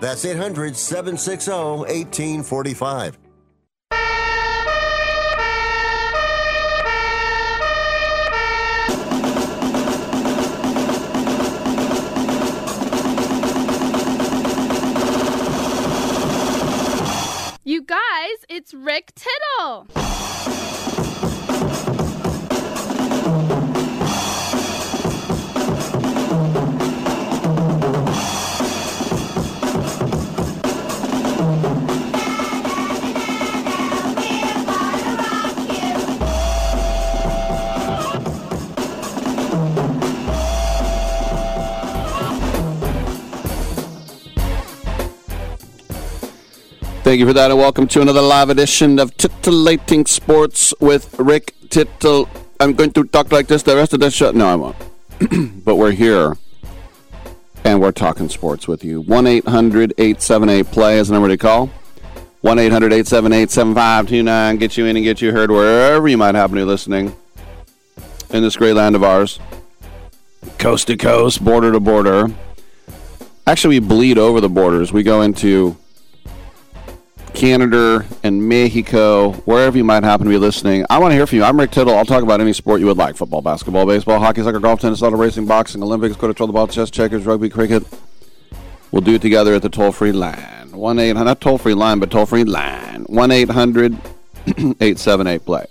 That's 800 760 1845. You guys, it's Rick Tittle. Thank you for that, and welcome to another live edition of Titillating Sports with Rick Tittle. I'm going to talk like this the rest of the show. No, I won't. but we're here, and we're talking sports with you. 1 800 878 play is the number to call. 1 800 878 7529. Get you in and get you heard wherever you might happen to be listening in this great land of ours. Coast to coast, border to border. Actually, we bleed over the borders. We go into Canada and Mexico, wherever you might happen to be listening. I want to hear from you. I'm Rick Tittle. I'll talk about any sport you would like football, basketball, baseball, hockey, soccer, golf, tennis, auto racing, boxing, Olympics, to the ball, chess, checkers, rugby, cricket. We'll do it together at the toll free line. 1 800, not toll free line, but toll free line. 1 800 878 play.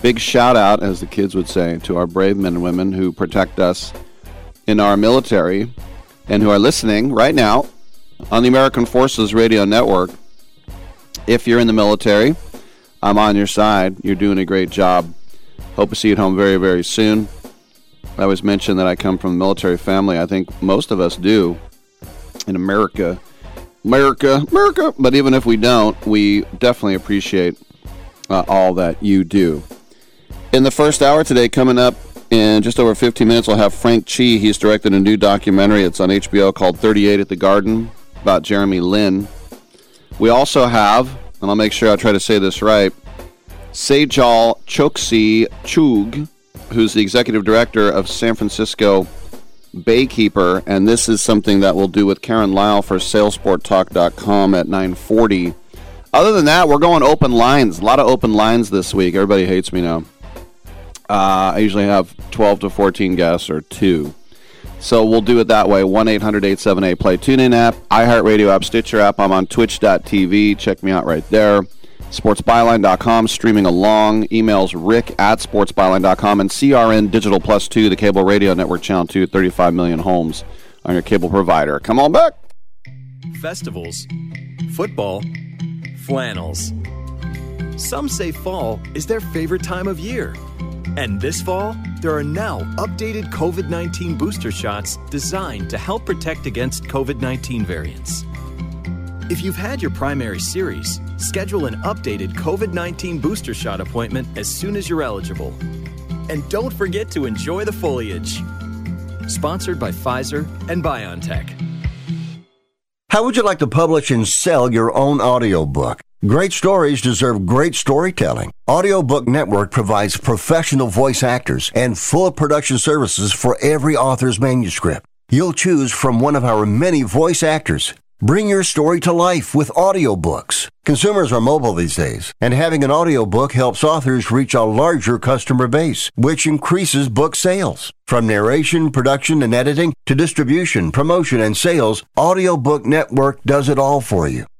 Big shout out, as the kids would say, to our brave men and women who protect us in our military and who are listening right now on the American Forces Radio Network. If you're in the military, I'm on your side. You're doing a great job. Hope to see you at home very, very soon. I always mention that I come from a military family. I think most of us do in America. America, America. But even if we don't, we definitely appreciate uh, all that you do. In the first hour today, coming up in just over 15 minutes, we'll have Frank Chi. He's directed a new documentary. It's on HBO called 38 at the Garden about Jeremy Lin. We also have, and I'll make sure I try to say this right, Sejal Choksi Chugh, who's the executive director of San Francisco Baykeeper, and this is something that we'll do with Karen Lyle for SalesportTalk.com at 940. Other than that, we're going open lines. A lot of open lines this week. Everybody hates me now. Uh, I usually have 12 to 14 guests or two. So we'll do it that way. 1 800 878 Play TuneIn app, iHeartRadio app, Stitcher app. I'm on twitch.tv. Check me out right there. SportsByline.com, streaming along. Emails rick at SportsByline.com and CRN Digital Plus 2, the cable radio network channel 2, 35 million homes on your cable provider. Come on back. Festivals, football, flannels. Some say fall is their favorite time of year. And this fall, there are now updated COVID 19 booster shots designed to help protect against COVID 19 variants. If you've had your primary series, schedule an updated COVID 19 booster shot appointment as soon as you're eligible. And don't forget to enjoy the foliage. Sponsored by Pfizer and BioNTech. How would you like to publish and sell your own audiobook? Great stories deserve great storytelling. Audiobook Network provides professional voice actors and full production services for every author's manuscript. You'll choose from one of our many voice actors. Bring your story to life with audiobooks. Consumers are mobile these days, and having an audiobook helps authors reach a larger customer base, which increases book sales. From narration, production, and editing to distribution, promotion, and sales, Audiobook Network does it all for you.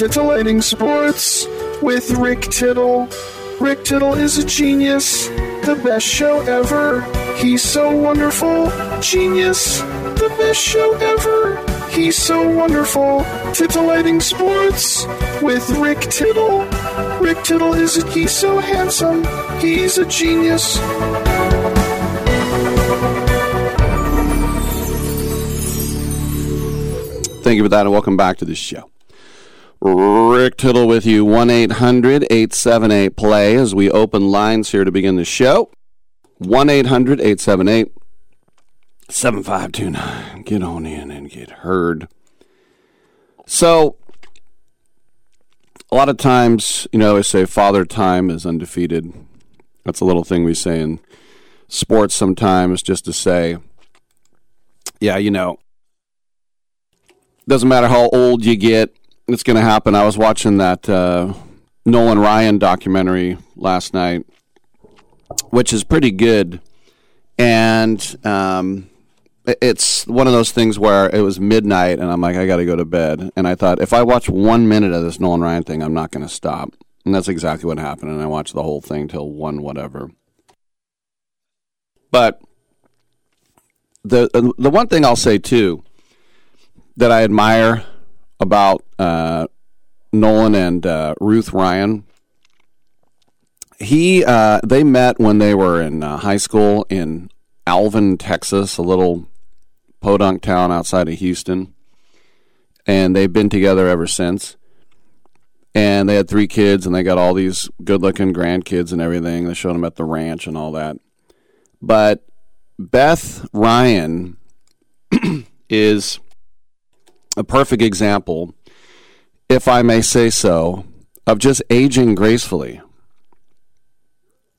Titillating Sports with Rick Tittle. Rick Tittle is a genius, the best show ever. He's so wonderful, genius, the best show ever. He's so wonderful. Titillating Sports with Rick Tittle. Rick Tittle is a, he's so handsome. He's a genius. Thank you for that, and welcome back to the show. Rick Tittle with you, 1 800 878 play as we open lines here to begin the show. 1 800 878 7529. Get on in and get heard. So, a lot of times, you know, they say father time is undefeated. That's a little thing we say in sports sometimes just to say, yeah, you know, doesn't matter how old you get, it's going to happen. I was watching that uh, Nolan Ryan documentary last night, which is pretty good, and um, it's one of those things where it was midnight, and I'm like, I got to go to bed. And I thought, if I watch one minute of this Nolan Ryan thing, I'm not going to stop. And that's exactly what happened. And I watched the whole thing till one whatever. But the the one thing I'll say too that I admire about uh, Nolan and uh, Ruth Ryan. He uh, they met when they were in uh, high school in Alvin, Texas, a little podunk town outside of Houston, and they've been together ever since. And they had three kids, and they got all these good-looking grandkids and everything. They showed them at the ranch and all that. But Beth Ryan is a perfect example, if I may say so, of just aging gracefully.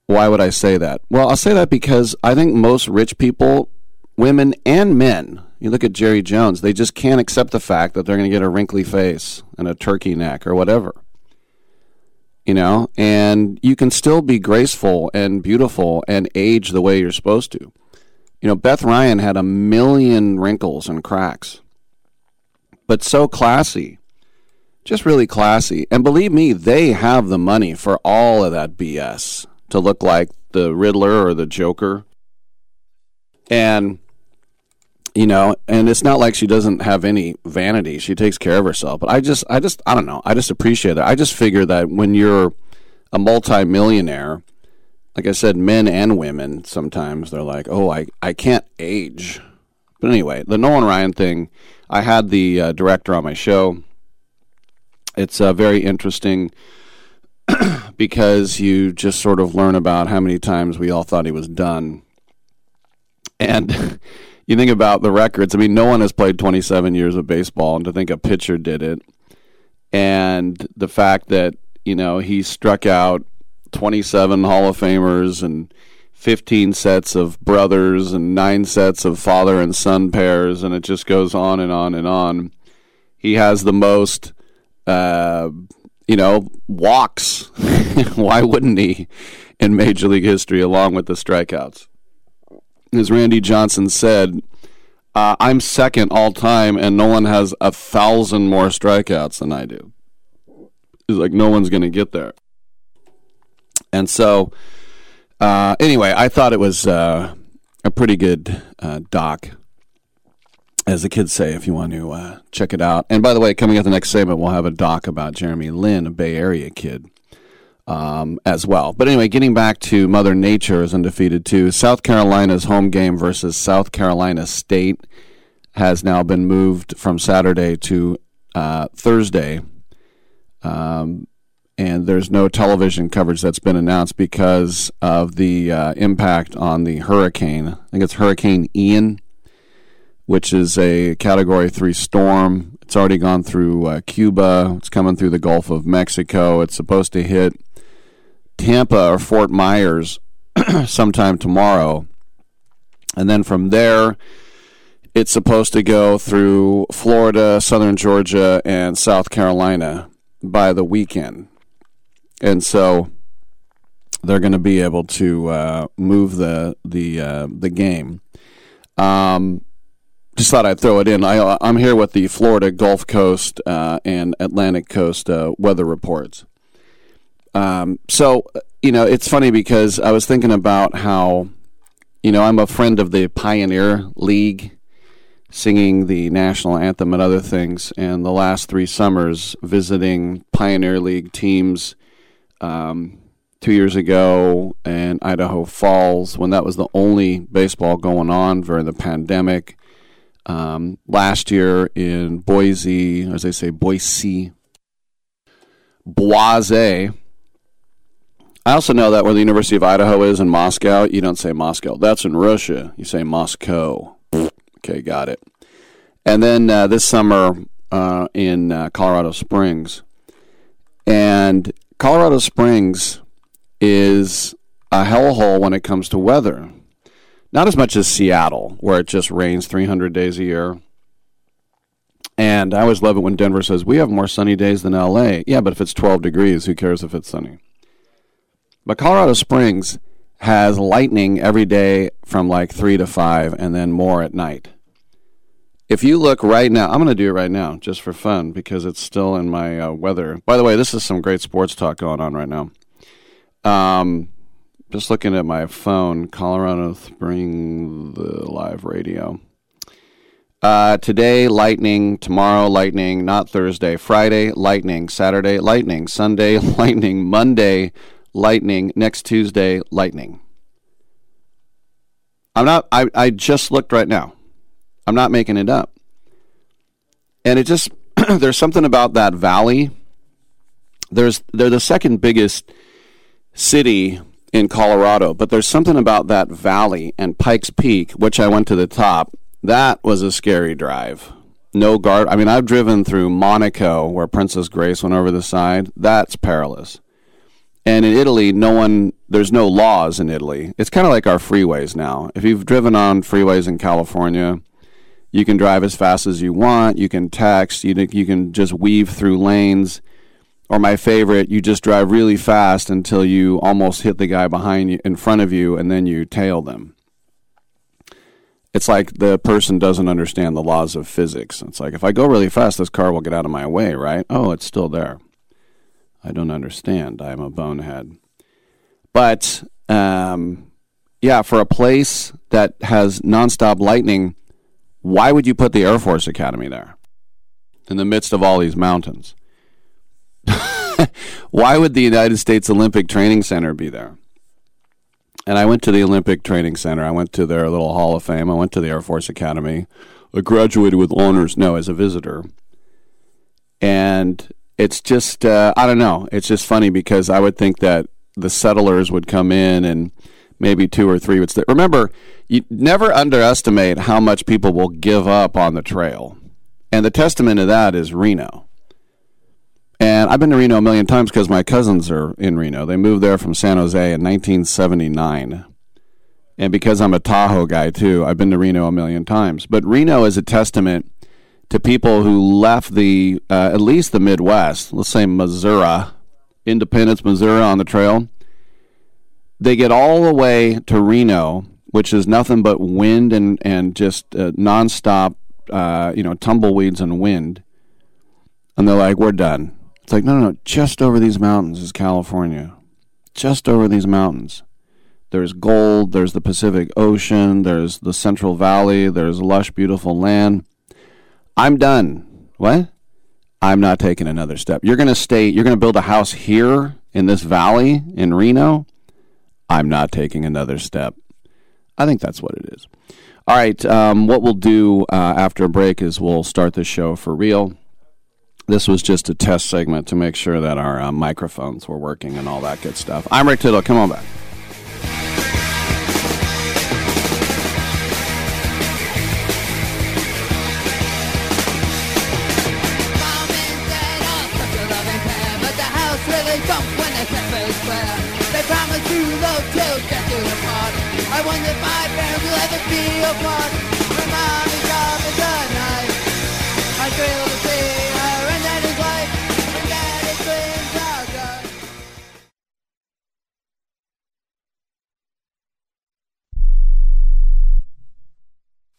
Why would I say that? Well, I'll say that because I think most rich people, women and men, you look at Jerry Jones, they just can't accept the fact that they're going to get a wrinkly face and a turkey neck or whatever. You know, and you can still be graceful and beautiful and age the way you're supposed to. You know, Beth Ryan had a million wrinkles and cracks but so classy. Just really classy. And believe me, they have the money for all of that BS to look like the Riddler or the Joker. And, you know, and it's not like she doesn't have any vanity. She takes care of herself. But I just, I just, I don't know. I just appreciate it. I just figure that when you're a multimillionaire, like I said, men and women sometimes they're like, oh, I, I can't age. But anyway, the Nolan Ryan thing, I had the uh, director on my show. It's uh, very interesting because you just sort of learn about how many times we all thought he was done. And you think about the records. I mean, no one has played 27 years of baseball, and to think a pitcher did it, and the fact that you know he struck out 27 Hall of Famers and 15 sets of brothers and nine sets of father and son pairs, and it just goes on and on and on. He has the most, uh, you know, walks. Why wouldn't he in Major League history, along with the strikeouts? As Randy Johnson said, uh, I'm second all time, and no one has a thousand more strikeouts than I do. He's like, no one's going to get there. And so, uh, anyway, I thought it was uh, a pretty good uh, doc, as the kids say, if you want to uh, check it out. And by the way, coming up the next segment, we'll have a doc about Jeremy Lin, a Bay Area kid. Um, as well. But anyway, getting back to Mother Nature is undefeated too. South Carolina's home game versus South Carolina State has now been moved from Saturday to uh, Thursday. Um, and there's no television coverage that's been announced because of the uh, impact on the hurricane. I think it's Hurricane Ian, which is a Category 3 storm. It's already gone through uh, Cuba, it's coming through the Gulf of Mexico. It's supposed to hit Tampa or Fort Myers sometime tomorrow. And then from there, it's supposed to go through Florida, southern Georgia, and South Carolina by the weekend and so they're going to be able to uh, move the the uh, the game. Um, just thought I'd throw it in. I, am here with the Florida Gulf Coast uh, and Atlantic Coast uh, weather reports. Um, so you know, it's funny because I was thinking about how you know I'm a friend of the Pioneer League singing the national anthem and other things. And the last three summers, visiting Pioneer League teams um, two years ago in Idaho Falls when that was the only baseball going on during the pandemic. Um, last year in Boise, as they say, Boise, Boise. I also know that where the University of Idaho is in Moscow, you don't say Moscow. That's in Russia. You say Moscow. Okay, got it. And then uh, this summer uh, in uh, Colorado Springs. And Colorado Springs is a hellhole when it comes to weather. Not as much as Seattle, where it just rains 300 days a year. And I always love it when Denver says, We have more sunny days than LA. Yeah, but if it's 12 degrees, who cares if it's sunny? But Colorado Springs has lightning every day from like 3 to 5 and then more at night. If you look right now, I'm going to do it right now just for fun because it's still in my uh, weather. By the way, this is some great sports talk going on right now. Um, just looking at my phone, Colorado Spring the live radio. Uh, today, lightning. Tomorrow, lightning. Not Thursday. Friday, lightning. Saturday, lightning. Sunday, lightning. Monday, lightning. Next Tuesday, lightning. I'm not. I, I just looked right now. I'm not making it up. And it just there's something about that valley. There's they're the second biggest city in Colorado, but there's something about that valley and Pikes Peak, which I went to the top. That was a scary drive. No guard. I mean, I've driven through Monaco, where Princess Grace went over the side. That's perilous. And in Italy, no one, there's no laws in Italy. It's kind of like our freeways now. If you've driven on freeways in California, you can drive as fast as you want. You can text. You, you can just weave through lanes. Or my favorite, you just drive really fast until you almost hit the guy behind you, in front of you, and then you tail them. It's like the person doesn't understand the laws of physics. It's like if I go really fast, this car will get out of my way, right? Oh, it's still there. I don't understand. I am a bonehead. But um, yeah, for a place that has nonstop lightning why would you put the Air Force Academy there in the midst of all these mountains? Why would the United States Olympic Training Center be there? and I went to the Olympic Training Center. I went to their little Hall of Fame. I went to the Air Force Academy. I graduated with honors. No, as a visitor. And it's just, uh, I don't know. It's just funny because I would think that the settlers would come in and maybe two or three would stay. Remember, you never underestimate how much people will give up on the trail. And the testament of that is Reno. And I've been to Reno a million times because my cousins are in Reno. They moved there from San Jose in 1979. And because I'm a Tahoe guy too, I've been to Reno a million times. But Reno is a testament to people who left the, uh, at least the Midwest, let's say Missouri, Independence, Missouri on the trail. They get all the way to Reno, which is nothing but wind and, and just uh, nonstop, uh, you know, tumbleweeds and wind. And they're like, we're done. It's like, no, no, no, just over these mountains is California. Just over these mountains. There's gold, there's the Pacific Ocean, there's the Central Valley, there's lush, beautiful land. I'm done. What? I'm not taking another step. You're going to stay, you're going to build a house here in this valley in Reno. I'm not taking another step. I think that's what it is. All right. Um, what we'll do uh, after a break is we'll start the show for real. This was just a test segment to make sure that our uh, microphones were working and all that good stuff. I'm Rick Tittle. Come on back.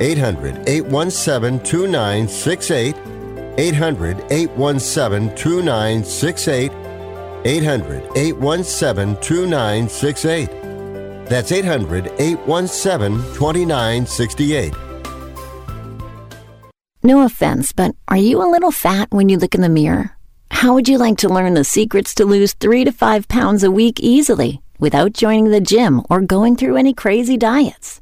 800 817 2968. 800 817 2968. 800 817 2968. That's 800 817 2968. No offense, but are you a little fat when you look in the mirror? How would you like to learn the secrets to lose three to five pounds a week easily without joining the gym or going through any crazy diets?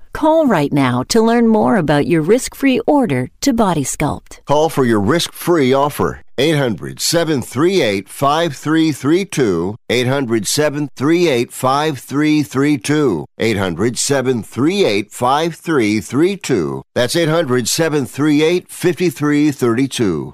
Call right now to learn more about your risk-free order to Body Sculpt. Call for your risk free offer. 800 738 5332. 800 738 5332. 800 738 5332. That's 800 738 5332.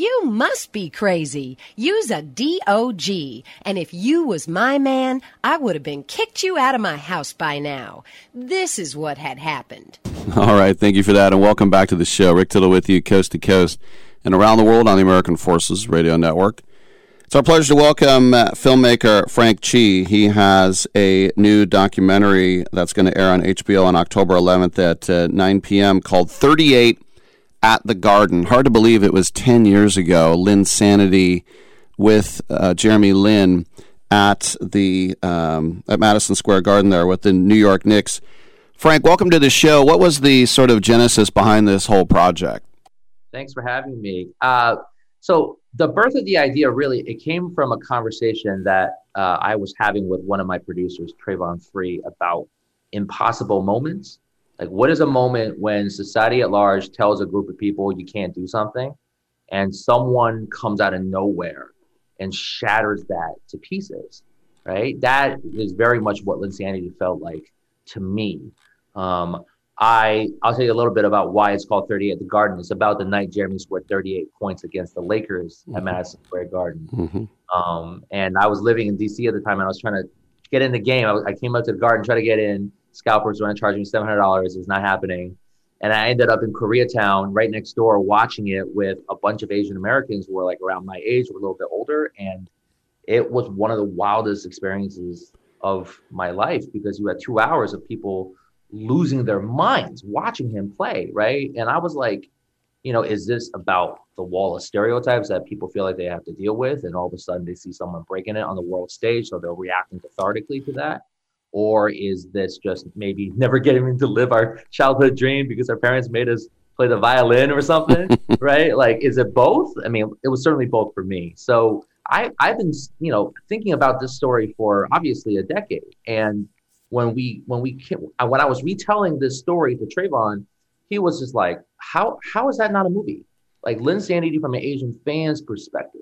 You must be crazy. Use a DOG. And if you was my man, I would have been kicked you out of my house by now. This is what had happened. All right, thank you for that, and welcome back to the show. Rick Tittle with you, coast to coast and around the world on the American Forces Radio Network. It's our pleasure to welcome uh, filmmaker Frank Chi. He has a new documentary that's going to air on HBO on October 11th at uh, 9 p.m. called 38 at the Garden. Hard to believe it was 10 years ago. Linsanity with uh, Jeremy Lin at the um, at Madison Square Garden there with the New York Knicks. Frank, welcome to the show. What was the sort of genesis behind this whole project? Thanks for having me. Uh, so the birth of the idea really it came from a conversation that uh, I was having with one of my producers, Trayvon Free, about impossible moments. Like, what is a moment when society at large tells a group of people you can't do something, and someone comes out of nowhere and shatters that to pieces, right? That is very much what Linsanity felt like to me. Um, I I'll tell you a little bit about why it's called 38 at the Garden. It's about the night Jeremy scored 38 points against the Lakers at Madison Square Garden. Mm-hmm. Um, and I was living in DC at the time, and I was trying to get in the game. I, was, I came up to the Garden, tried to get in. Scalpers were to charge me seven hundred dollars. It was not happening, and I ended up in Koreatown, right next door, watching it with a bunch of Asian Americans who were like around my age, were a little bit older, and it was one of the wildest experiences of my life because you had two hours of people losing their minds watching him play, right? And I was like, you know, is this about the wall of stereotypes that people feel like they have to deal with, and all of a sudden they see someone breaking it on the world stage, so they're reacting cathartically to that? Or is this just maybe never getting to live our childhood dream because our parents made us play the violin or something, right? Like, is it both? I mean, it was certainly both for me. So I, I've been, you know, thinking about this story for obviously a decade, and when we when we when I was retelling this story to Trayvon, he was just like, "How how is that not a movie?" Like Linsanity from an Asian fan's perspective.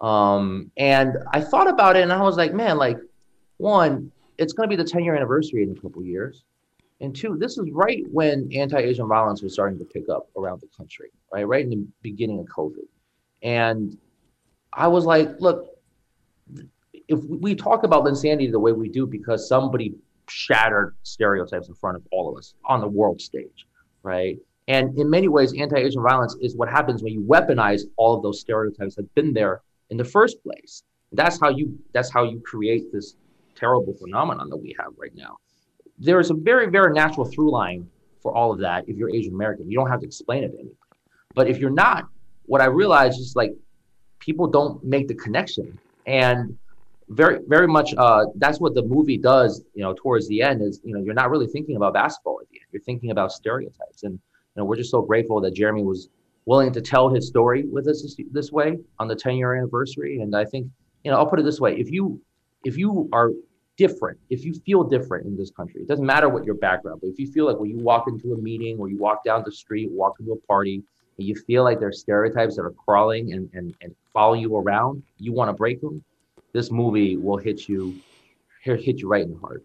Um, and I thought about it, and I was like, "Man, like, one, it's going to be the 10 year anniversary in a couple years, and two, this is right when anti-Asian violence was starting to pick up around the country, right, right in the beginning of COVID, and I was like, look, if we talk about Linsanity the way we do because somebody shattered stereotypes in front of all of us on the world stage, right? And in many ways, anti-Asian violence is what happens when you weaponize all of those stereotypes that have been there in the first place. That's how you that's how you create this terrible phenomenon that we have right now. There is a very, very natural through line for all of that if you're Asian American. You don't have to explain it to anybody. But if you're not, what I realize is like people don't make the connection. And very very much uh, that's what the movie does you know towards the end is you know you're not really thinking about basketball at the end you're thinking about stereotypes and you know we're just so grateful that jeremy was willing to tell his story with us this, this way on the 10 year anniversary and i think you know i'll put it this way if you if you are different if you feel different in this country it doesn't matter what your background but if you feel like when you walk into a meeting or you walk down the street walk into a party and you feel like there's stereotypes that are crawling and, and, and follow you around you want to break them this movie will hit you hit you right in the heart.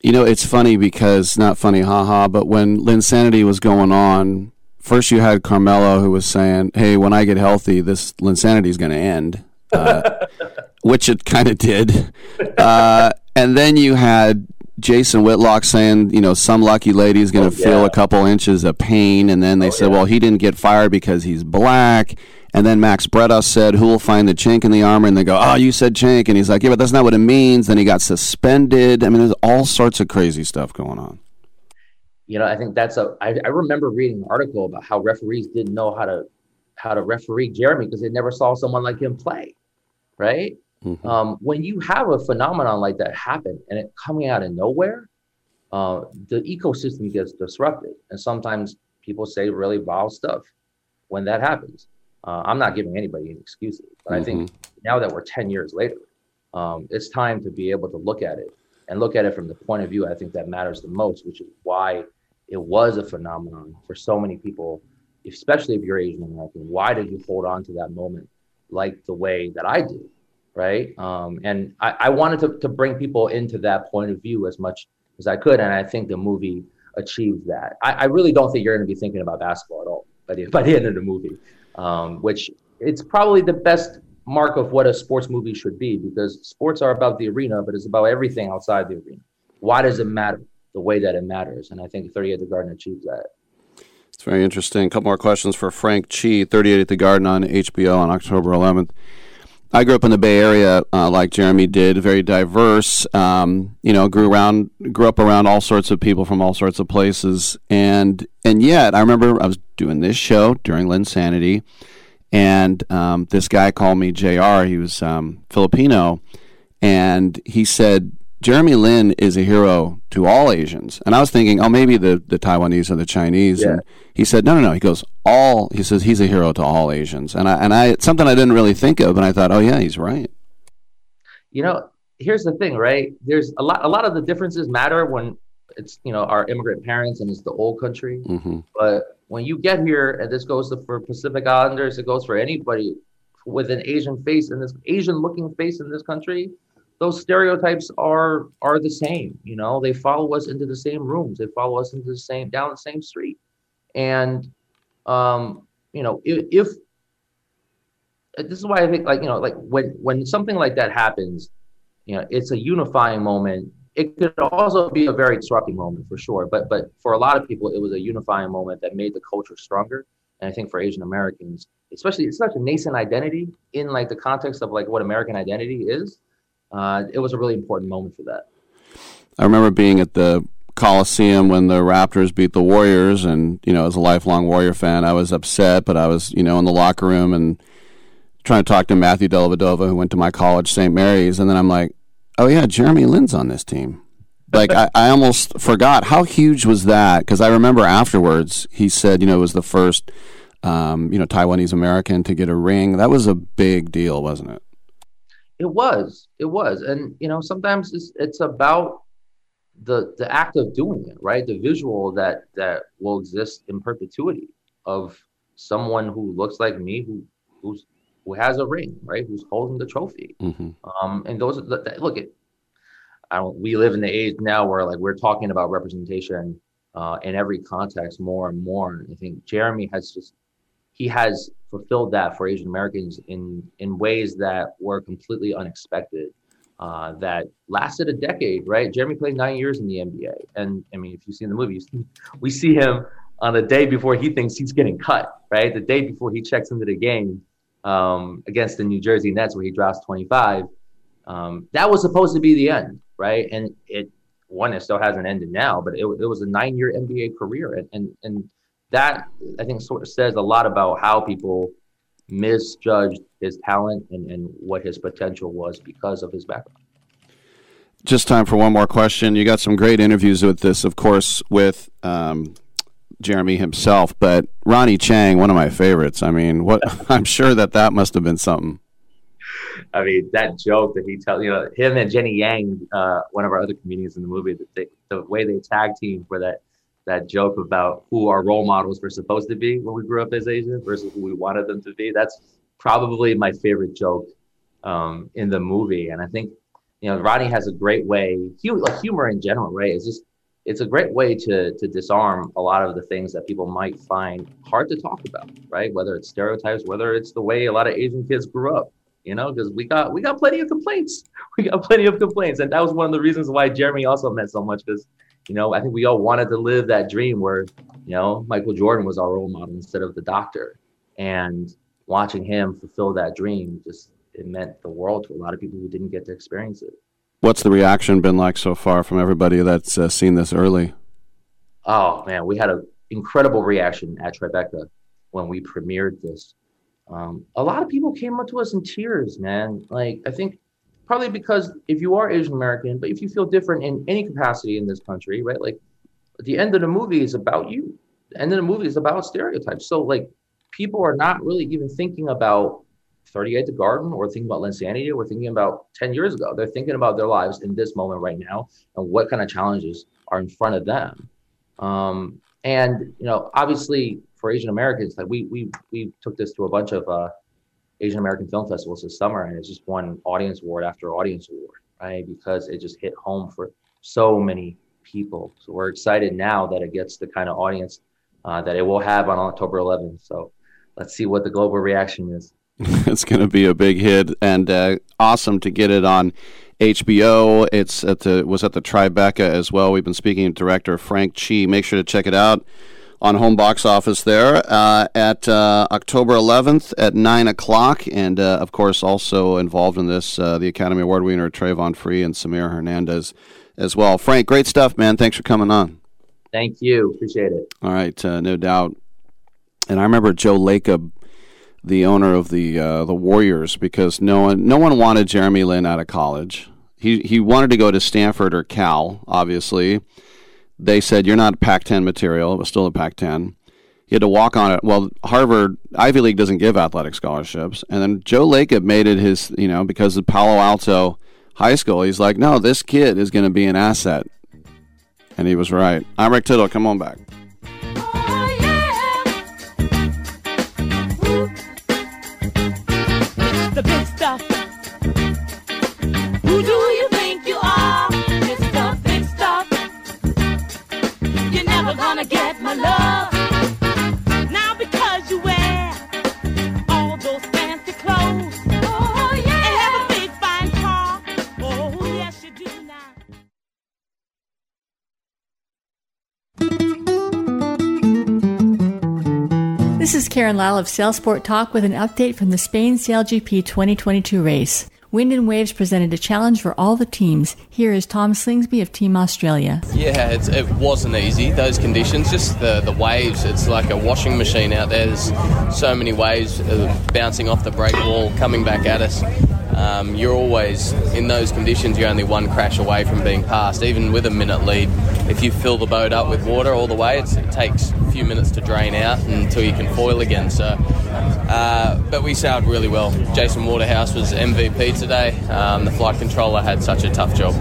You know, it's funny because not funny, haha. But when Linsanity was going on, first you had Carmelo who was saying, "Hey, when I get healthy, this Linsanity is going to end," uh, which it kind of did. Uh, and then you had Jason Whitlock saying, "You know, some lucky lady is going to Oh, feel a couple inches of pain," and then they Oh, said, yeah. "Well, he didn't get fired because he's black." And then Max Bretos said, "Who will find the chink in the armor?" And they go, "Oh, you said chink," and he's like, "Yeah, but that's not what it means." Then he got suspended. I mean, there's all sorts of crazy stuff going on. You know, I think that's a. I, I remember reading an article about how referees didn't know how to how to referee Jeremy because they never saw someone like him play, right? Mm-hmm. Um, when you have a phenomenon like that happen and it coming out of nowhere, uh, the ecosystem gets disrupted, and sometimes people say really vile stuff when that happens. Uh, I'm not giving anybody any excuses, but I think now that we're 10 years later, um, it's time to be able to look at it and look at it from the point of view I think that matters the most, which is why it was a phenomenon for so many people, especially if you're Asian American. Why did you hold on to that moment like the way that I did? Right. Um, and I, I wanted to, to bring people into that point of view as much as I could. And I think the movie achieves that. I, I really don't think you're going to be thinking about basketball at all by the, by the end of the movie, um, which it's probably the best mark of what a sports movie should be because sports are about the arena, but it's about everything outside the arena. Why does it matter the way that it matters? And I think 38 The Garden achieves that. It's very interesting. A couple more questions for Frank Chi, 38 at the Garden on HBO on October 11th. I grew up in the Bay Area, uh, like Jeremy did, very diverse. Um, you know, grew around, grew up around all sorts of people from all sorts of places, and and yet I remember I was doing this show during Linsanity, and um, this guy called me Jr. He was um, Filipino, and he said Jeremy Lin is a hero to all Asians. And I was thinking, oh, maybe the, the Taiwanese or the Chinese. Yeah. And he said, no, no, no. He goes, all. He says he's a hero to all Asians. And I and I it's something I didn't really think of, and I thought, oh yeah, he's right. you know here's the thing right there's a lot a lot of the differences matter when it's you know our immigrant parents and it's the old country hmm but when you get here and this goes for pacific islanders it goes for anybody with an asian face in this asian looking face in this country those stereotypes are are the same you know they follow us into the same rooms they follow us into the same down the same street and um you know if, if this is why I think like you know like when when something like that happens, you know, it's a unifying moment. It could also be a very disrupting moment for sure, but but for a lot of people, it was a unifying moment that made the culture stronger. And I think for Asian Americans, especially, it's such a nascent identity in like the context of like what American identity is. Uh, it was a really important moment for that. I remember being at the Coliseum when the Raptors beat the Warriors, and you know, as a lifelong Warrior fan, I was upset, but I was you know in the locker room and trying to talk to Matthew Dellavedova, who went to my college, St. Mary's, and then I'm like, oh yeah, Jeremy Lin's on this team. Like I, I almost forgot how huge was that because I remember afterwards he said, you know, it was the first, um, you know, Taiwanese American to get a ring. That was a big deal, wasn't it? It was, it was, and you know, sometimes it's it's about the the act of doing it, right? The visual that that will exist in perpetuity of someone who looks like me, who who's who has a ring, right? Who's holding the trophy. Mm-hmm. Um, and those are the, that, look at. I don't. We live in the age now where like we're talking about representation uh, in every context more and more. And I think Jeremy has just he has fulfilled that for Asian Americans in in ways that were completely unexpected. Uh, that lasted a decade, right? Jeremy played nine years in the NBA, and I mean, if you see the movie, you see, we see him on the day before he thinks he's getting cut, right? The day before he checks into the game um, against the New Jersey Nets, where he drops 25. Um, that was supposed to be the end, right? And it one, it still hasn't ended now, but it, it was a nine-year NBA career, and, and and that I think sort of says a lot about how people misjudged his talent and, and what his potential was because of his background. Just time for one more question. You got some great interviews with this, of course, with um, Jeremy himself, but Ronny Chieng, one of my favorites. I mean, what I'm sure that that must have been something. I mean, that joke that he tells, you know, him and Jenny Yang, uh, one of our other comedians in the movie, that they, the way they tag team for that that joke about who our role models were supposed to be when we grew up as Asian versus who we wanted them to be. That's probably my favorite joke um, in the movie. And I think, you know, Ronny has a great way, hu- like humor in general, right? It's just, it's a great way to, to disarm a lot of the things that people might find hard to talk about, right? Whether it's stereotypes, whether it's the way a lot of Asian kids grew up, you know, because we got, we got plenty of complaints. We got plenty of complaints. And that was one of the reasons why Jeremy also meant so much because you know, I think we all wanted to live that dream where, you know, Michael Jordan was our role model instead of the doctor. And watching him fulfill that dream just it meant the world to a lot of people who didn't get to experience it. What's the reaction been like so far from everybody that's uh, seen this early? Oh man, we had an incredible reaction at Tribeca when we premiered this. Um, a lot of people came up to us in tears, man. Like I think probably because if you are Asian American, but if you feel different in any capacity in this country, right? Like the end of the movie is about you. The end of the movie is about stereotypes. So like people are not really even thinking about 38 the garden or thinking about Linsanity or thinking about 10 years ago. They're thinking about their lives in this moment right now and what kind of challenges are in front of them. Um, and you know, obviously for Asian Americans, like we we we took this to a bunch of uh, Asian American film festivals this summer, and it's just won audience award after audience award, right? Because it just hit home for so many people. So we're excited now that it gets the kind of audience uh, that it will have on October 11th. So let's see what the global reaction is. it's going to be a big hit and uh, awesome to get it on HBO. It's at the was at the Tribeca as well. We've been speaking to director Frank Chi. Make sure to check it out on home box office there uh, at uh, October 11th at 9 o'clock. And uh, of course, also involved in this, uh, the Academy Award winner Travon Free and Samir Hernandez as well. Frank, great stuff, man. Thanks for coming on. Thank you. Appreciate it. All right, uh, no doubt. And I remember Joe Lacob, the owner of the uh, the Warriors, because no one no one wanted Jeremy Lin out of college. He he wanted to go to Stanford or Cal, obviously they said you're not Pac-10 material. It was still a Pac-10. He had to walk on it. Well, Harvard Ivy League doesn't give athletic scholarships, and then Joe Lacob made it his. You know, because of Palo Alto High School, he's like, no, this kid is going to be an asset, and he was right. I'm Rick Tittle. Come on back. Oh, the big stuff. Who do you This is Karen Lyle of Sail Sport Talk with an update from the Spain SailGP 2022 race. Wind and Waves presented a challenge for all the teams. Here is Tom Slingsby of Team Australia. Yeah, it wasn't easy, those conditions, just the, the waves. It's like a washing machine out there. There's so many waves uh, bouncing off the break wall, coming back at us. Um, you're always, in those conditions, you're only one crash away from being passed, even with a minute lead. If you fill the boat up with water all the way, it takes a few minutes to drain out until you can foil again. So, uh, but we sailed really well. Jason Waterhouse was MVP today. Um, the flight controller had such a tough job.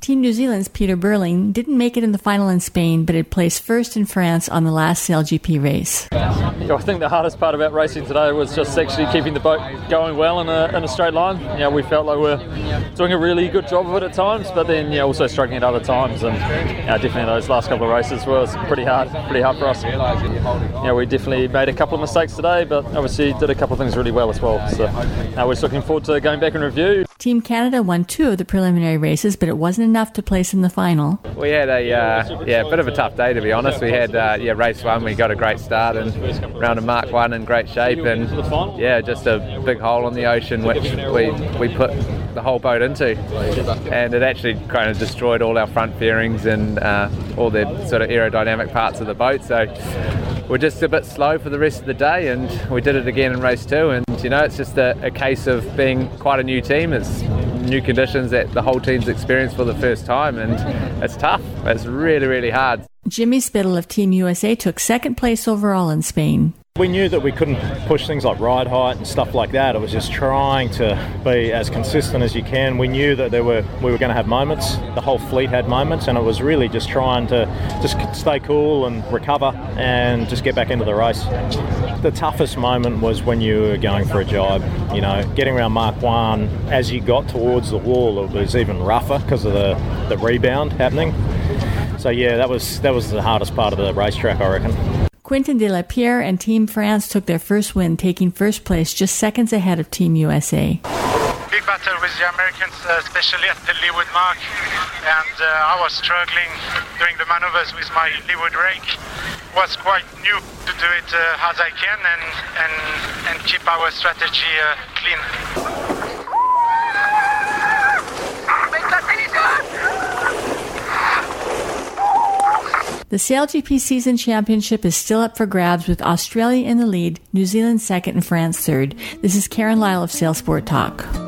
Team New Zealand's Peter Burling didn't make it in the final in Spain, but had placed first in France on the last SailGP race. Yeah, I think the hardest part about racing today was just actually keeping the boat going well in a, in a straight line. You know, we felt like we we're doing a really good job of it at times, but then know, also struggling at other times. And you know, definitely those last couple of races was pretty hard, pretty hard for us. You know, we definitely made a couple of mistakes today, but obviously did a couple of things really well as well. So now we're just looking forward to going back and review. Team Canada won two of the preliminary races, but it wasn't enough to place in the final. We had a uh, yeah bit of a tough day to be honest. We had uh, yeah race one, we got a great start and round of Mark one in great shape, and yeah just a big hole in the ocean which we we put the whole boat into, and it actually kind of destroyed all our front fairings and uh, all the sort of aerodynamic parts of the boat. So we're just a bit slow for the rest of the day, and we did it again in race two. And you know, it's just a, a case of being quite a new team. It's new conditions that the whole team's experienced for the first time, and it's tough. It's really, really hard. Jimmy Spithill of Team USA took second place overall in Spain. We knew that we couldn't push things like ride height and stuff like that. It was just trying to be as consistent as you can. We knew that there were we were going to have moments. The whole fleet had moments, and it was really just trying to just stay cool and recover and just get back into the race. The toughest moment was when you were going for a jibe. You know, getting around Mark One as you got towards the wall, it was even rougher because of the, the rebound happening. So yeah, that was that was the hardest part of the racetrack, I reckon. Quentin Delapierre and Team France took their first win, taking first place just seconds ahead of Team USA. Big battle with the Americans, uh, especially at the leeward mark, and uh, I was struggling doing the maneuvers with my leeward rake. was quite new to do it uh, as I can and and and keep our strategy uh, clean. The SailGP season championship is still up for grabs with Australia in the lead, New Zealand second, and France third. This is Karen Lyle of Sailsport Talk.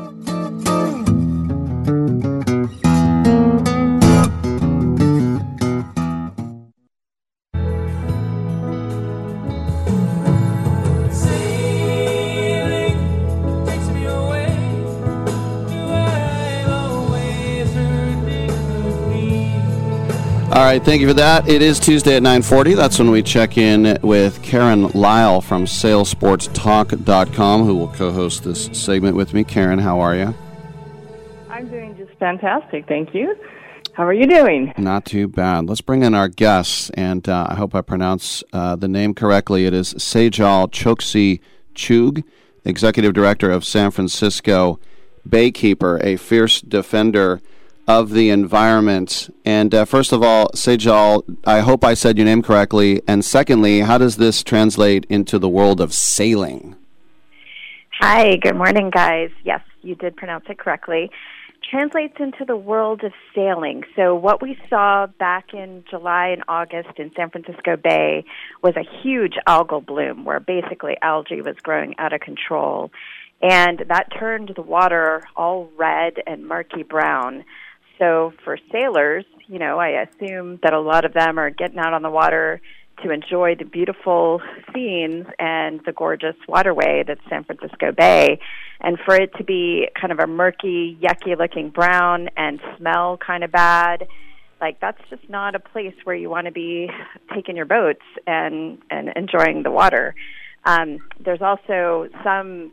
All right, thank you for that. It is Tuesday at 9:40. That's when we check in with Karen Lyle from SailSportsTalk.com, who will co-host this segment with me. Karen, how are you? I'm doing just fantastic, thank you. How are you doing? Not too bad. Let's bring in our guests, and uh, I hope I pronounce uh, the name correctly. It is Sejal Choksi Chugh, Executive Director of San Francisco Baykeeper, a fierce defender of the environment. And uh, first of all, Sejal, I hope I said your name correctly. And secondly, how does this translate into the world of sailing? Hi, good morning, guys. Yes, you did pronounce it correctly. Translates into the world of sailing. So, what we saw back in July and August in San Francisco Bay was a huge algal bloom where basically algae was growing out of control. And that turned the water all red and murky brown. So for sailors, you know, I assume that a lot of them are getting out on the water to enjoy the beautiful scenes and the gorgeous waterway that's San Francisco Bay. And for it to be kind of a murky, yucky looking brown and smell kind of bad, like that's just not a place where you want to be taking your boats and, and enjoying the water. Um, there's also some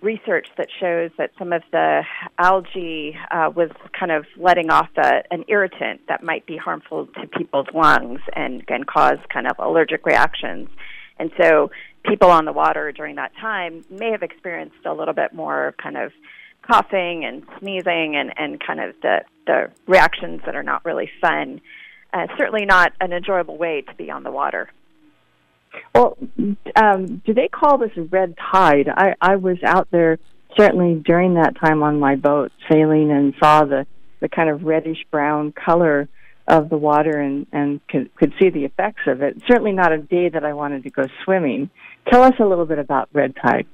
research that shows that some of the algae uh, was kind of letting off a, an irritant that might be harmful to people's lungs and can cause kind of allergic reactions. And so people on the water during that time may have experienced a little bit more kind of coughing and sneezing and, and kind of the, the reactions that are not really fun. Uh, certainly not an enjoyable way to be on the water. Well, um, do they call this red tide? I, I was out there certainly during that time on my boat sailing and saw the, the kind of reddish brown color of the water and, and could, could see the effects of it. Certainly not a day that I wanted to go swimming. Tell us a little bit about red tide.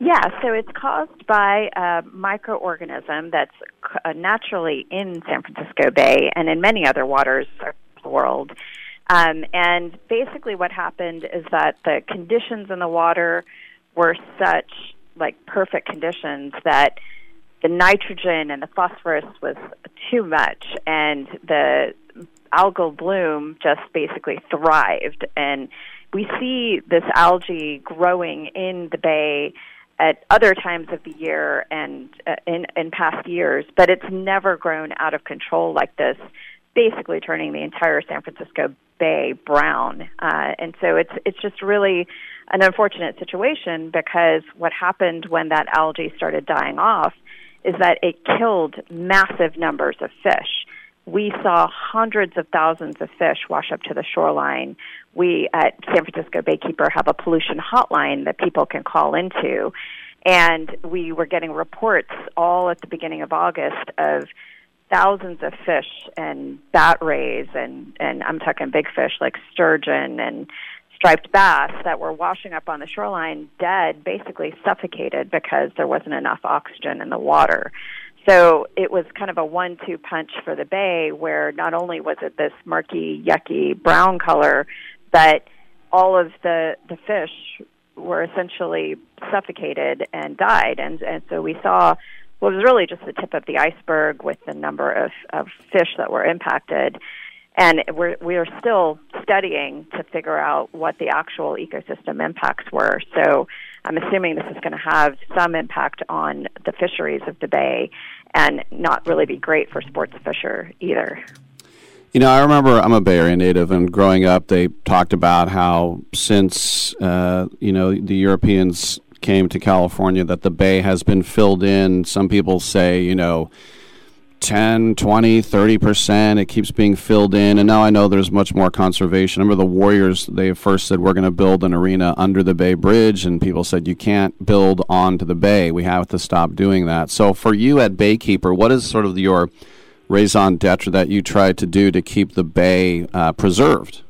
Yeah, so it's caused by a microorganism that's uh, naturally in San Francisco Bay and in many other waters of the world. Um, and basically, what happened is that the conditions in the water were such like perfect conditions that the nitrogen and the phosphorus was too much, and the algal bloom just basically thrived. And we see this algae growing in the bay at other times of the year and uh, in in past years, but it's never grown out of control like this, basically turning the entire San Francisco Bay brown. Uh, and so it's it's just really an unfortunate situation because what happened when that algae started dying off is that it killed massive numbers of fish. We saw hundreds of thousands of fish wash up to the shoreline. We at San Francisco Baykeeper have a pollution hotline that people can call into. And we were getting reports all at the beginning of August of thousands of fish and bat rays and and I'm talking big fish like sturgeon and striped bass that were washing up on the shoreline dead basically suffocated because there wasn't enough oxygen in the water. So it was kind of a one two punch for the bay where not only was it this murky, yucky brown color, but all of the the fish were essentially suffocated and died and and so we saw well, it was really just the tip of the iceberg with the number of, of fish that were impacted. And we're, we're still studying to figure out what the actual ecosystem impacts were. So I'm assuming this is going to have some impact on the fisheries of the bay and not really be great for sports fisher either. You know, I remember I'm a Bay Area native, and growing up, they talked about how since uh, you know the Europeans came to California that the bay has been filled in. Some people say, you know, 10, 20, 30%. It keeps being filled in. And now I know there's much more conservation. Remember the Warriors, they first said, we're going to build an arena under the Bay Bridge. And people said, you can't build onto the Bay. We have to stop doing that. So for you at Baykeeper, what is sort of your raison d'etre that you try to do to keep the Bay uh, preserved?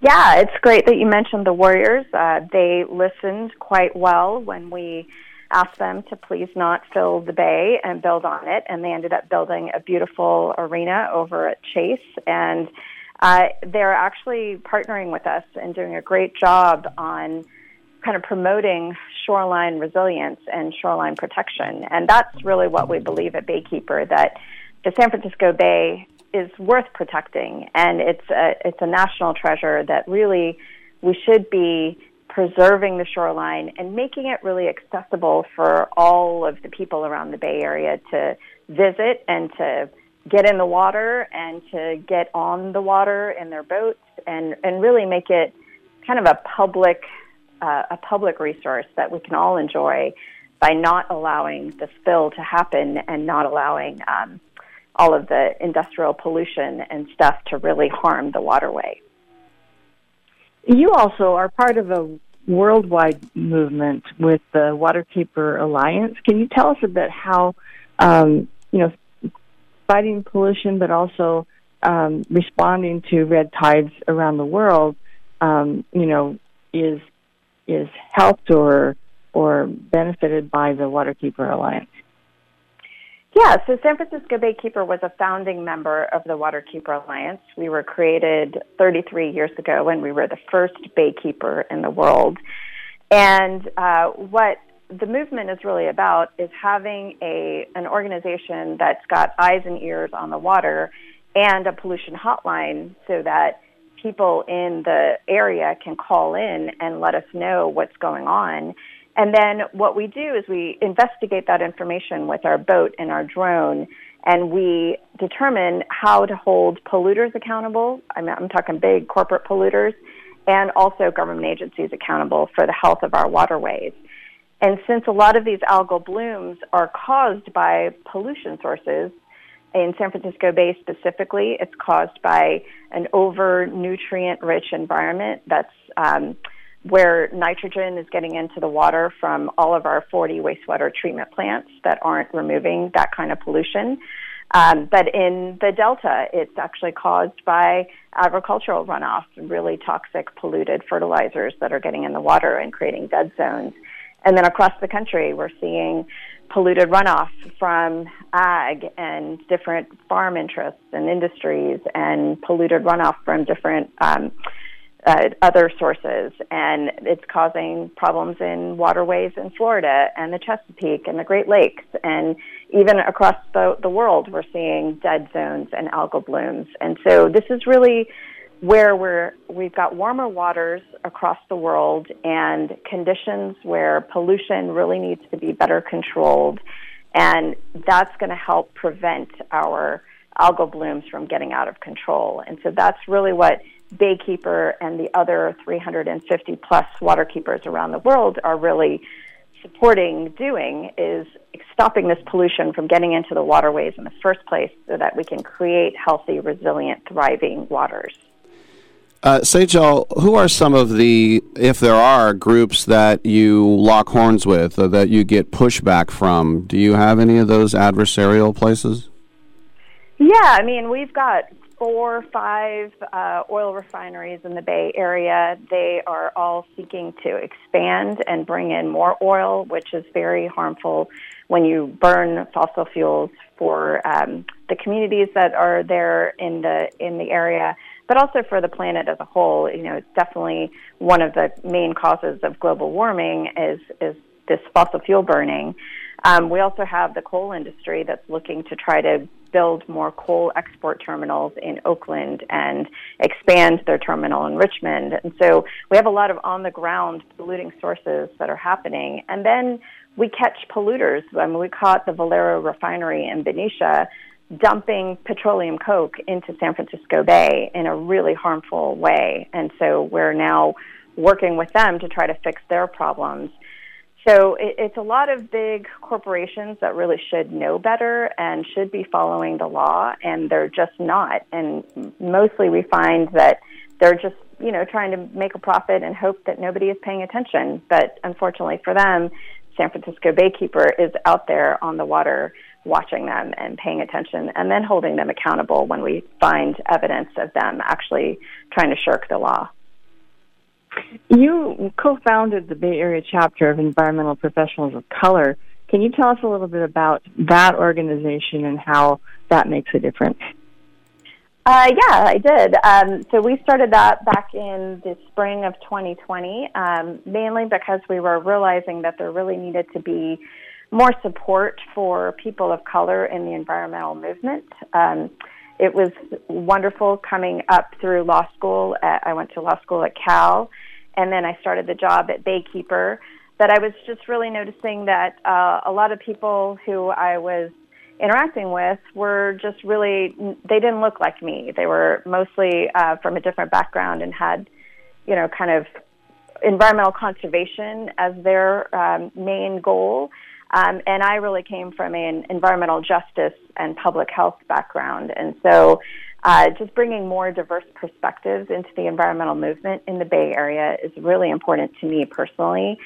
Yeah, it's great that you mentioned the Warriors. Uh, they listened quite well when we asked them to please not fill the bay and build on it, and they ended up building a beautiful arena over at Chase. And uh, they're actually partnering with us and doing a great job on kind of promoting shoreline resilience and shoreline protection. And that's really what we believe at Baykeeper that the San Francisco Bay is worth protecting, and it's a, it's a national treasure that really we should be preserving the shoreline and making it really accessible for all of the people around the Bay Area to visit and to get in the water and to get on the water in their boats and, and really make it kind of a public uh, a public resource that we can all enjoy by not allowing the spill to happen and not allowing um, all of the industrial pollution and stuff to really harm the waterway. You also are part of a worldwide movement with the Waterkeeper Alliance. Can you tell us a bit how, um, you know, fighting pollution, but also um, responding to red tides around the world, um, you know, is is helped or or benefited by the Waterkeeper Alliance? Yeah, so San Francisco Baykeeper was a founding member of the Waterkeeper Alliance. We were created 33 years ago, and we were the first baykeeper in the world. And uh, what the movement is really about is having a an organization that's got eyes and ears on the water and a pollution hotline so that people in the area can call in and let us know what's going on and then what we do is we investigate that information with our boat and our drone, and we determine how to hold polluters accountable. I'm, I'm talking big corporate polluters, and also government agencies accountable for the health of our waterways. And since a lot of these algal blooms are caused by pollution sources, in San Francisco Bay specifically, it's caused by an over nutrient rich environment that's um, where nitrogen is getting into the water from all of our 40 wastewater treatment plants that aren't removing that kind of pollution. Um, but in the Delta, it's actually caused by agricultural runoff, really toxic, polluted fertilizers that are getting in the water and creating dead zones. And then across the country, we're seeing polluted runoff from ag and different farm interests and industries, and polluted runoff from different um, uh, other sources, and it's causing problems in waterways in Florida and the Chesapeake and the Great Lakes, and even across the, the world, we're seeing dead zones and algal blooms. And so this is really where we're we've got warmer waters across the world and conditions where pollution really needs to be better controlled, and that's going to help prevent our algal blooms from getting out of control. And so that's really what Baykeeper and the other 350 plus water keepers around the world are really supporting doing is stopping this pollution from getting into the waterways in the first place so that we can create healthy, resilient, thriving waters. Uh, Sejal, who are some of the, if there are, groups that you lock horns with or that you get pushback from? Do you have any of those adversarial places? Yeah, I mean, we've got four, five uh, oil refineries in the Bay Area. They are all seeking to expand and bring in more oil, which is very harmful when you burn fossil fuels for um, the communities that are there in the in the area, but also for the planet as a whole. You know, it's definitely one of the main causes of global warming is is this fossil fuel burning. Um, we also have the coal industry that's looking to try to build more coal export terminals in Oakland and expand their terminal in Richmond. And so we have a lot of on the ground polluting sources that are happening. And then we catch polluters. I mean, we caught the Valero refinery in Benicia dumping petroleum coke into San Francisco Bay in a really harmful way. And so we're now working with them to try to fix their problems. So it, it's a lot of big corporations that really should know better and should be following the law, and they're just not. And mostly we find that they're just, you know, trying to make a profit and hope that nobody is paying attention. But unfortunately for them, San Francisco Baykeeper is out there on the water watching them and paying attention and then holding them accountable when we find evidence of them actually trying to shirk the law. You co founded the Bay Area chapter of Environmental Professionals of Color. Can you tell us a little bit about that organization and how that makes a difference? Uh, yeah, I did. Um, so we started that back in the spring of 2020, um, mainly because we were realizing that there really needed to be more support for people of color in the environmental movement. Um, it was wonderful coming up through law school. At, I went to law school at Cal, and then I started the job at Baykeeper. But I was just really noticing that uh, a lot of people who I was interacting with were just really, they didn't look like me. They were mostly uh, from a different background and had, you know, kind of environmental conservation as their um, main goal. Um, and I really came from an environmental justice and public health background. And so uh, just bringing more diverse perspectives into the environmental movement in the Bay Area is really important to me personally,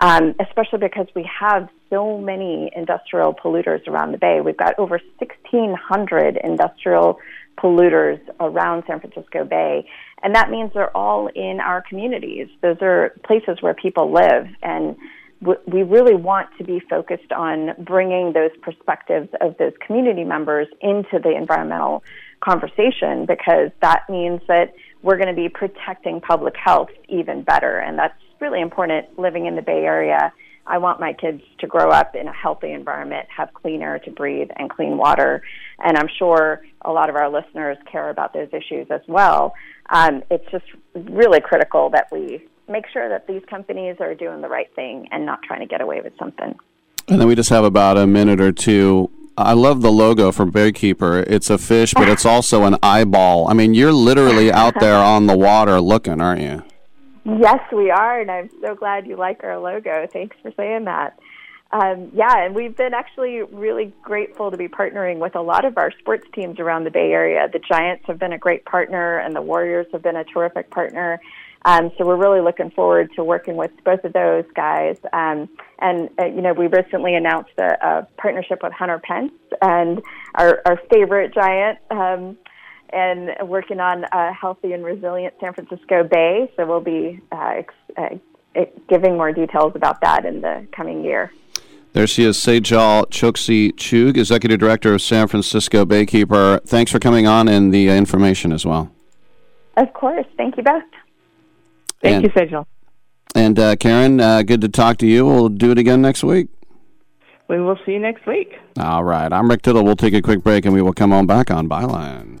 um, especially because we have so many industrial polluters around the Bay. We've got over 1,600 industrial polluters around San Francisco Bay. And that means they're all in our communities. Those are places where people live. And we really want to be focused on bringing those perspectives of those community members into the environmental conversation because that means that we're going to be protecting public health even better. And that's really important living in the Bay Area. I want my kids to grow up in a healthy environment, have clean air to breathe, and clean water. And I'm sure a lot of our listeners care about those issues as well. Um, it's just really critical that we make sure that these companies are doing the right thing and not trying to get away with something. And then we just have about a minute or two. I love the logo for Baykeeper. It's a fish, but it's also an eyeball. I mean, you're literally out there on the water looking, aren't you? Yes, we are, and I'm so glad you like our logo. Thanks for saying that. Um, yeah, and we've been actually really grateful to be partnering with a lot of our sports teams around the Bay Area. The Giants have been a great partner, and the Warriors have been a terrific partner. Um, so we're really looking forward to working with both of those guys. Um, and uh, you know, we recently announced a, a, partnership with Hunter Pence and our, our favorite giant, um, and working on a healthy and resilient San Francisco Bay. So we'll be uh, ex- uh, giving more details about that in the coming year. There she is, Sejal Choksi Chugh, Executive Director of San Francisco Baykeeper. Thanks for coming on and the information as well. Of course. Thank you both. Thank and, you, Sejal. And uh, Karen, uh, good to talk to you. We'll do it again next week. We will see you next week. All right. I'm Rick Tittle. We'll take a quick break and we will come on back on Byline.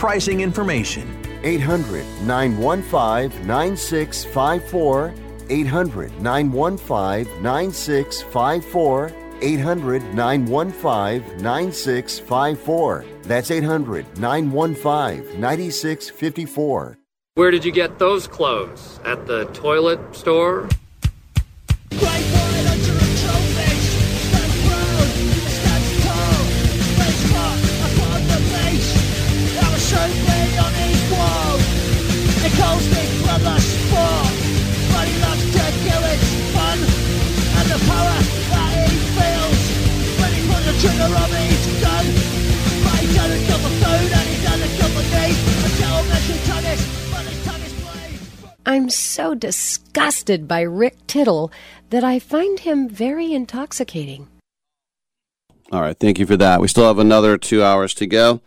pricing information. 800 915 9654. 800 915 9654. 800 915 9654. That's 800 915 9654. Where did you get those clothes? At the toilet store? Trigger on his gun But he done a cup of food and he done a cup of knees Until mental tennis But his tennis play I'm so disgusted by Rick Tittle that I find him very intoxicating. All right, thank you for that. We still have another two hours to go.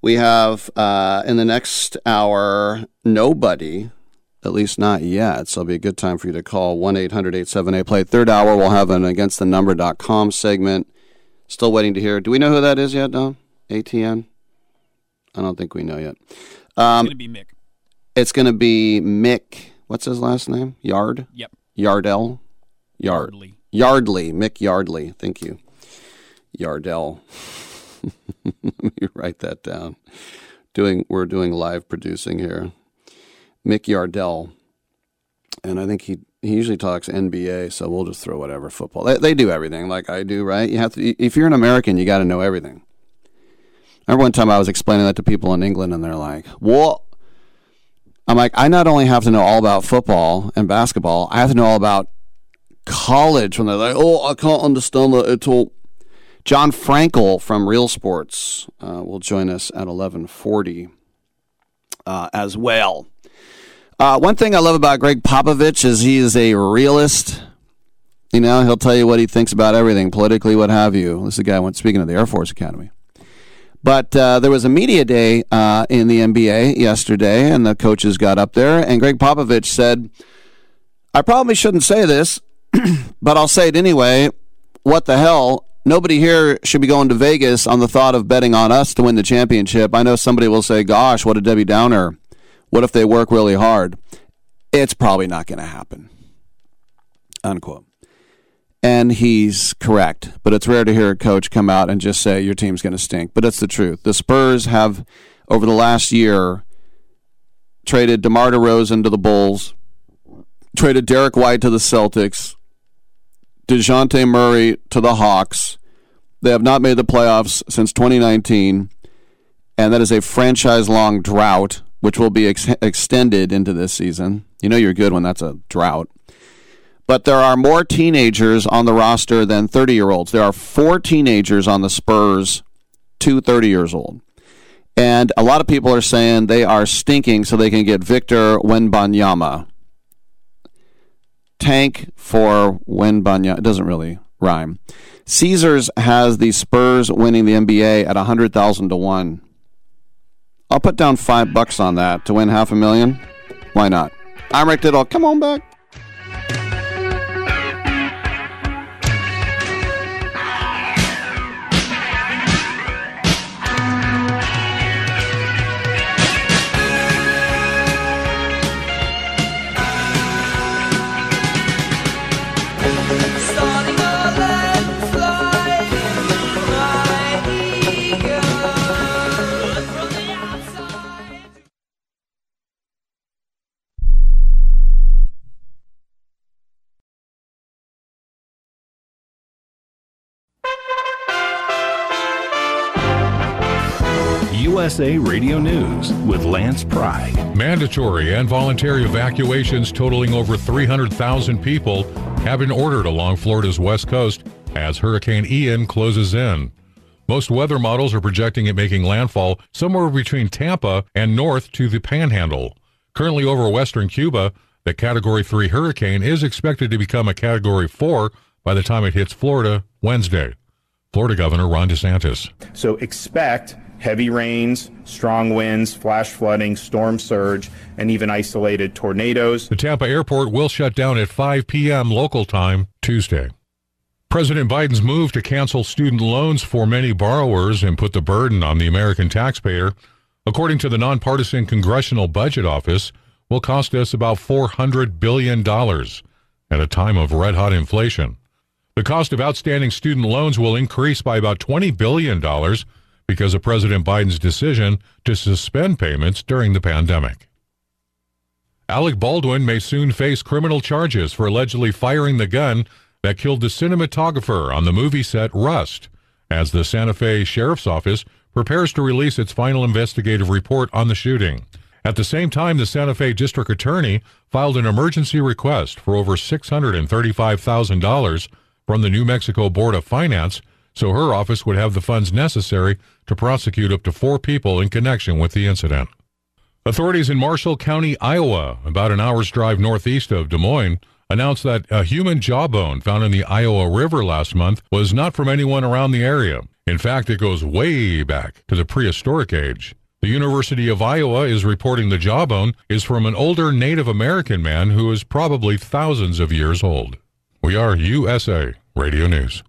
We have uh, in the next hour nobody, at least not yet. So it'll be a good time for you to call 1 800 878 play. Third hour, we'll have an againstthenumber.com segment. Still waiting to hear. Do we know who that is yet, Don? ATN? I don't think we know yet. Um, it's going to be Mick. It's going to be Mick. What's his last name? Yard? Yep. Yardell? Yard. Yardley. Yardley. Mick Yardley. Thank you. Yardell. Let me write that down. Doing we're doing live producing here. Mick Yardell. And I think he he usually talks NBA, so we'll just throw whatever football. They, they do everything like I do, right? You have to if you're an American, you got to know everything. I remember one time I was explaining that to people in England, and they're like, "What?" I'm like, I not only have to know all about football and basketball, I have to know all about college. When they're like, "Oh, I can't understand that at all." John Frankel from Real Sports uh, will join us at 11:40 uh, as well. Uh, one thing I love about Gregg Popovich is he is a realist. You know, he'll tell you what he thinks about everything, politically, what have you. This is a guy went speaking of the Air Force Academy. But uh, there was a media day uh, in the NBA yesterday, and the coaches got up there, and Gregg Popovich said, "I probably shouldn't say this, but I'll say it anyway. What the hell? Nobody here should be going to Vegas on the thought of betting on us to win the championship. I know somebody will say, "Gosh, what a Debbie Downer." What if they work really hard? It's probably not going to happen. Unquote. And he's correct, but it's rare to hear a coach come out and just say your team's going to stink. But it's the truth. The Spurs have, over the last year, traded DeMar DeRozan to the Bulls, traded Derrick White to the Celtics, Dejounte Murray to the Hawks. They have not made the playoffs since 2019, and that is a franchise long drought which will be ex- extended into this season. You know you're good when that's a drought. But there are more teenagers on the roster than 30 year olds. There are four teenagers on the Spurs, two 30 years old. And a lot of people are saying they are stinking so they can get Victor Wembanyama. Tank for Wembanyama. It doesn't really rhyme. Caesars has the Spurs winning the NBA at 100,000 to 1. I'll put down five bucks on that to win half a million. Why not? I'm Rick Tittle. Come on back. USA Radio News with Lance Pry. Mandatory and voluntary evacuations totaling over 300,000 people have been ordered along Florida's west coast as Hurricane Ian closes in. Most weather models are projecting it making landfall somewhere between Tampa and north to the Panhandle. Currently over western Cuba, the Category 3 hurricane is expected to become a Category 4 by the time it hits Florida Wednesday. Florida Governor Ron DeSantis. So expect heavy rains, strong winds, flash flooding, storm surge, and even isolated tornadoes. The Tampa airport will shut down at 5 p.m. local time Tuesday. President Biden's move to cancel student loans for many borrowers and put the burden on the American taxpayer, according to the nonpartisan Congressional Budget Office, will cost us about $400 billion at a time of red hot inflation. The cost of outstanding student loans will increase by about $20 billion because of President Biden's decision to suspend payments during the pandemic. Alec Baldwin may soon face criminal charges for allegedly firing the gun that killed the cinematographer on the movie set Rust, as the Santa Fe Sheriff's Office prepares to release its final investigative report on the shooting. At the same time, the Santa Fe District Attorney filed an emergency request for over $635,000 from the New Mexico Board of Finance so her office would have the funds necessary to prosecute up to four people in connection with the incident. Authorities in Marshall County, Iowa, about an hour's drive northeast of Des Moines, announced that a human jawbone found in the Iowa River last month was not from anyone around the area. In fact, it goes way back to the prehistoric age. The University of Iowa is reporting the jawbone is from an older Native American man who is probably thousands of years old. We are USA Radio News.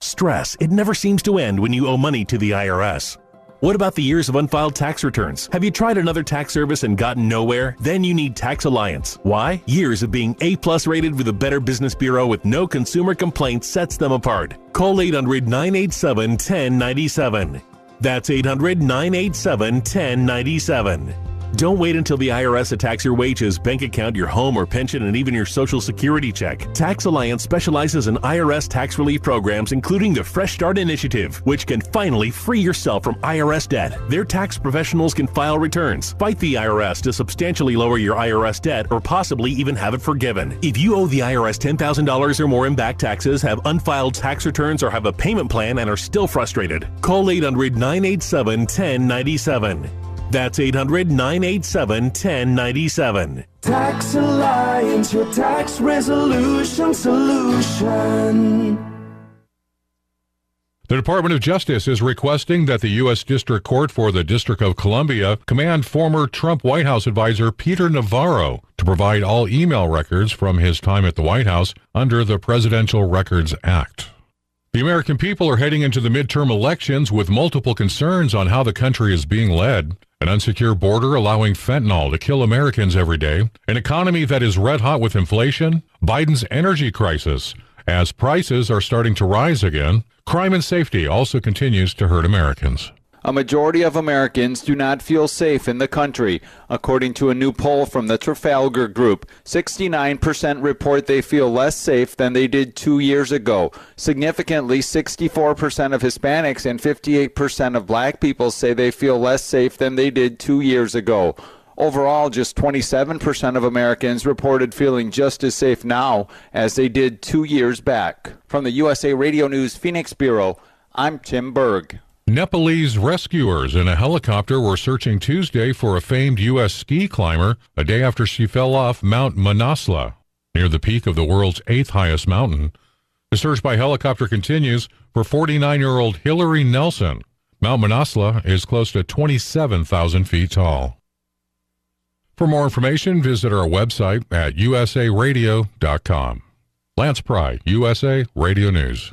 Stress. It never seems to end when you owe money to the IRS. What about the years of unfiled tax returns? Have you tried another tax service and gotten nowhere? Then you need Tax Alliance. Why? Years of being A plus rated with a Better Business Bureau with no consumer complaints sets them apart. Call 800 987 1097. That's 800 987 1097. Don't wait until the IRS attacks your wages, bank account, your home or pension, and even your social security check. Tax Alliance specializes in IRS tax relief programs, including the Fresh Start Initiative, which can finally free yourself from IRS debt. Their tax professionals can file returns, fight the IRS to substantially lower your IRS debt, or possibly even have it forgiven. If you owe the IRS $10,000 or more in back taxes, have unfiled tax returns, or have a payment plan and are still frustrated, call 800 987 1097. That's 800 987 1097. Tax Alliance, your tax resolution solution. The Department of Justice is requesting that the U.S. District Court for the District of Columbia command former Trump White House advisor Peter Navarro to provide all email records from his time at the White House under the Presidential Records Act. The American people are heading into the midterm elections with multiple concerns on how the country is being led. An unsecure border allowing fentanyl to kill Americans every day, an economy that is red hot with inflation, Biden's energy crisis, as prices are starting to rise again, crime and safety also continues to hurt Americans. A majority of Americans do not feel safe in the country. According to a new poll from the Trafalgar Group, 69% report they feel less safe than they did two years ago. Significantly, 64% of Hispanics and 58% of black people say they feel less safe than they did two years ago. Overall, just 27% of Americans reported feeling just as safe now as they did two years back. From the USA Radio News Phoenix Bureau, I'm Tim Berg. Nepalese rescuers in a helicopter were searching Tuesday for a famed U.S. ski climber a day after she fell off Mount Manaslu, near the peak of the world's eighth highest mountain. The search by helicopter continues for 49 year old Hilaree Nelson. Mount Manaslu is close to 27,000 feet tall. For more information, visit our website at usaradio.com. Lance Pry, USA Radio News.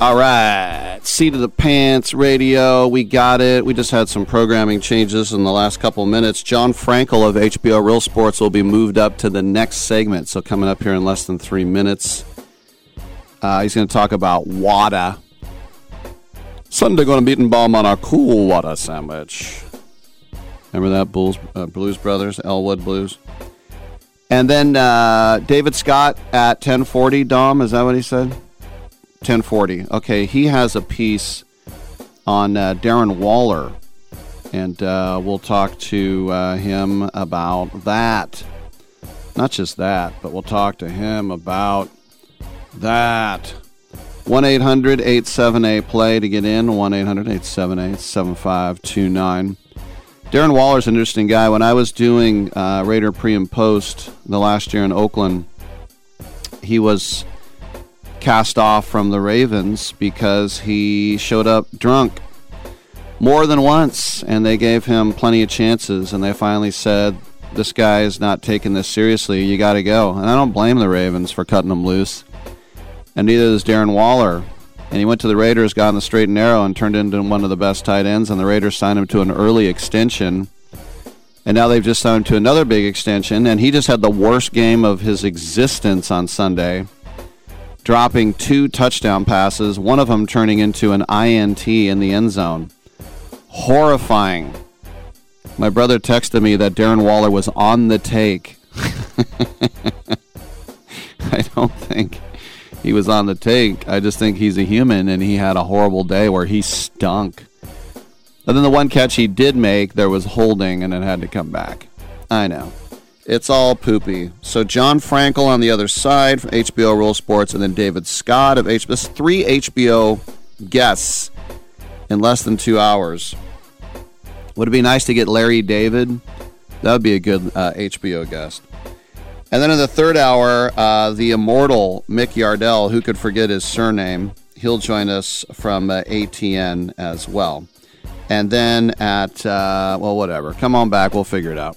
All right. Seat of the Pants Radio. We got it. We just had some programming changes in the last couple minutes. Jon Frankel of HBO Real Sports will be moved up to the next segment. So, coming up here in less than three minutes, uh, he's going to talk about WADA. Sunday going to beat and bomb on our cool WADA sandwich. Remember that Bulls, uh, Blues Brothers, Elwood Blues? And then uh, David Scott at 1040. Dom, is that what he said? 1040. Okay, he has a piece on uh, Darren Waller, and uh, we'll talk to uh, him about that. Not just that, but we'll talk to him about that. 1 800 878 play to get in. 1 800 878 7529. Darren Waller's an interesting guy. When I was doing uh, Raider pre and post the last year in Oakland, he was cast off from the Ravens because he showed up drunk more than once, and they gave him plenty of chances, and they finally said, "This guy is not taking this seriously. You got to go." And I don't blame the Ravens for cutting him loose, and neither does Darren Waller. And he went to the Raiders, got on the straight and narrow, and turned into one of the best tight ends. And the Raiders signed him to an early extension. And now they've just signed him to another big extension. And he just had the worst game of his existence on Sunday dropping two touchdown passes, one of them turning into an INT in the end zone. Horrifying. My brother texted me that Darren Waller was on the take. I don't think he was on the take. I just think he's a human and he had a horrible day where he stunk. And then the one catch he did make, there was holding and it had to come back. I know. It's all poopy. So Jon Frankel on the other side from HBO Real Sports, and then David Scott of HBO. Three HBO guests in less than two hours. Would it be nice to get Larry David? That would be a good uh, HBO guest. And then in the third hour, uh, the immortal Mick Yardell, who could forget his surname, he'll join us from uh, ATN as well. And then at, uh, well, whatever. Come on back. We'll figure it out.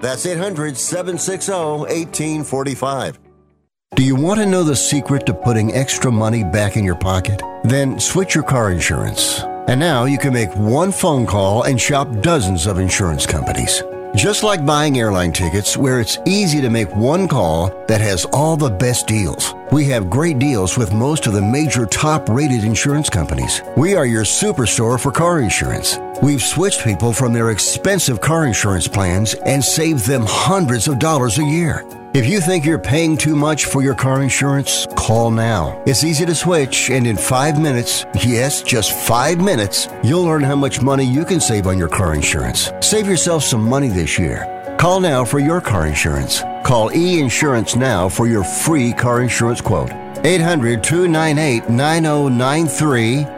That's 800 760 1845. Do you want to know the secret to putting extra money back in your pocket? Then switch your car insurance. And now you can make one phone call and shop dozens of insurance companies. Just like buying airline tickets, where it's easy to make one call that has all the best deals. We have great deals with most of the major top rated insurance companies. We are your superstore for car insurance. We've switched people from their expensive car insurance plans and saved them hundreds of dollars a year. If you think you're paying too much for your car insurance, call now. It's easy to switch, and in five minutes, yes, just five minutes, you'll learn how much money you can save on your car insurance. Save yourself some money this year. Call now for your car insurance. Call E Insurance now for your free car insurance quote. 800 298 9093.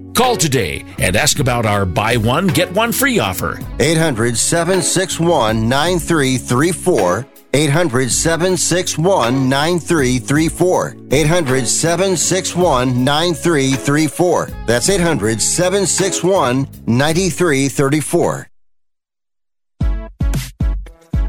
Call today and ask about our buy one, get one free offer. 800 761 9334. 800 761 9334. 800 761 9334. That's 800 761 9334.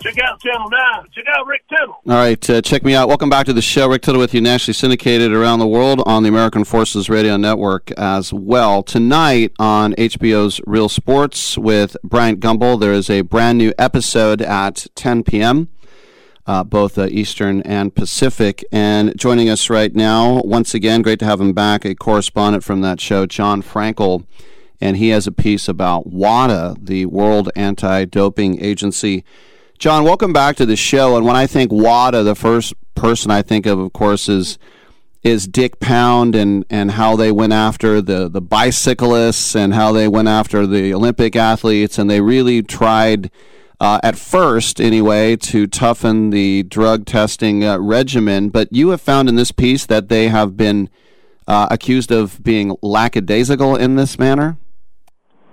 check out Channel 9. Check out Rick Tittle. All right, uh, check me out. Welcome back to the show. Rick Tittle with you, nationally syndicated around the world on the American Forces Radio Network as well. Tonight on HBO's Real Sports with Bryant Gumbel, there is a brand new episode at 10 p.m., uh, both uh, Eastern and Pacific. And joining us right now, once again, great to have him back, a correspondent from that show, Jon Frankel. And he has a piece about WADA, the World Anti Doping Agency. Jon, welcome back to the show. And when I think WADA, the first person I think of, of course, is is Dick Pound and, and how they went after the, the bicyclists and how they went after the Olympic athletes. And they really tried, uh, at first anyway, to toughen the drug testing uh, regimen. But you have found in this piece that they have been uh, accused of being lackadaisical in this manner?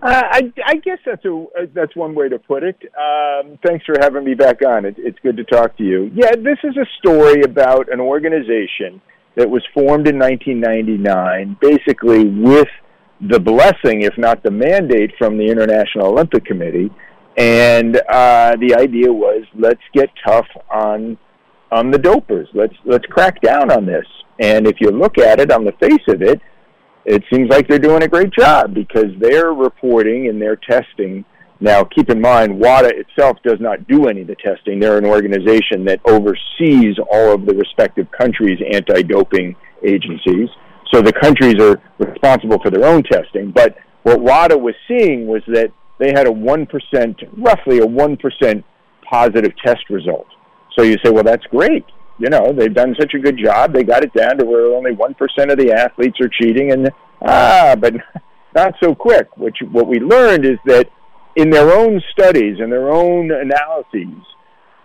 Uh, I, I guess that's a that's one way to put it. Um, thanks for having me back on. It, it's good to talk to you. Yeah, this is a story about an organization that was formed in 1999, basically with the blessing, if not the mandate, from the International Olympic Committee. And uh, the idea was, let's get tough on on the dopers. Let's let's crack down on this. And if you look at it on the face of it, it seems like they're doing a great job because they're reporting and they're testing Now, keep in mind, WADA itself does not do any of the testing. They're an organization that oversees all of the respective countries' anti doping agencies. So the countries are responsible for their own testing. But what WADA was seeing was that they had a 1%, roughly a 1% positive test result. So you say, well, that's great. You know, they've done such a good job. They got it down to where only 1% of the athletes are cheating. And, ah, but not so quick. Which, what we learned is that in their own studies and their own analyses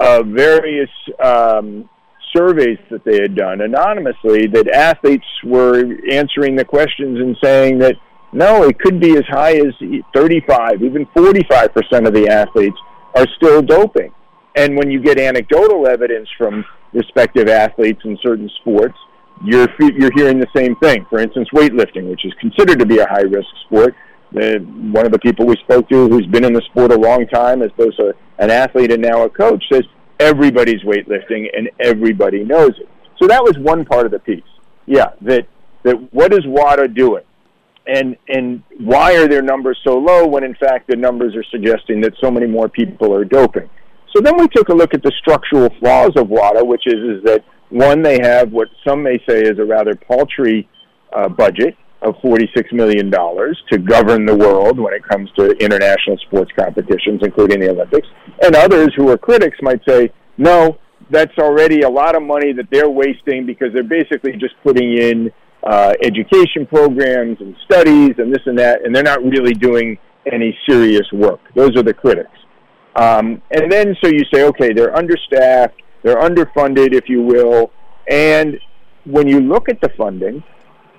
of various um, surveys that they had done anonymously, that athletes were answering the questions and saying that no, it could be as high as 35, even 45% of the athletes are still doping. And when you get anecdotal evidence from respective athletes in certain sports, you're you're hearing the same thing. For instance, weightlifting, which is considered to be a high risk sport, the, one of the people we spoke to, who's been in the sport a long time, as both a, an athlete and now a coach, says everybody's weightlifting and everybody knows it. So that was one part of the piece. Yeah, that that what is WADA doing? And and why are their numbers so low when in fact the numbers are suggesting that so many more people are doping? So then we took a look at the structural flaws of WADA, which is is that one they have what some may say is a rather paltry uh, budget of $46 million to govern the world when it comes to international sports competitions, including the Olympics. And others who are critics might say, no, that's already a lot of money that they're wasting because they're basically just putting in uh, education programs and studies and this and that, and they're not really doing any serious work. Those are the critics. Um, and then so you say, okay, they're understaffed, they're underfunded, if you will, and when you look at the funding,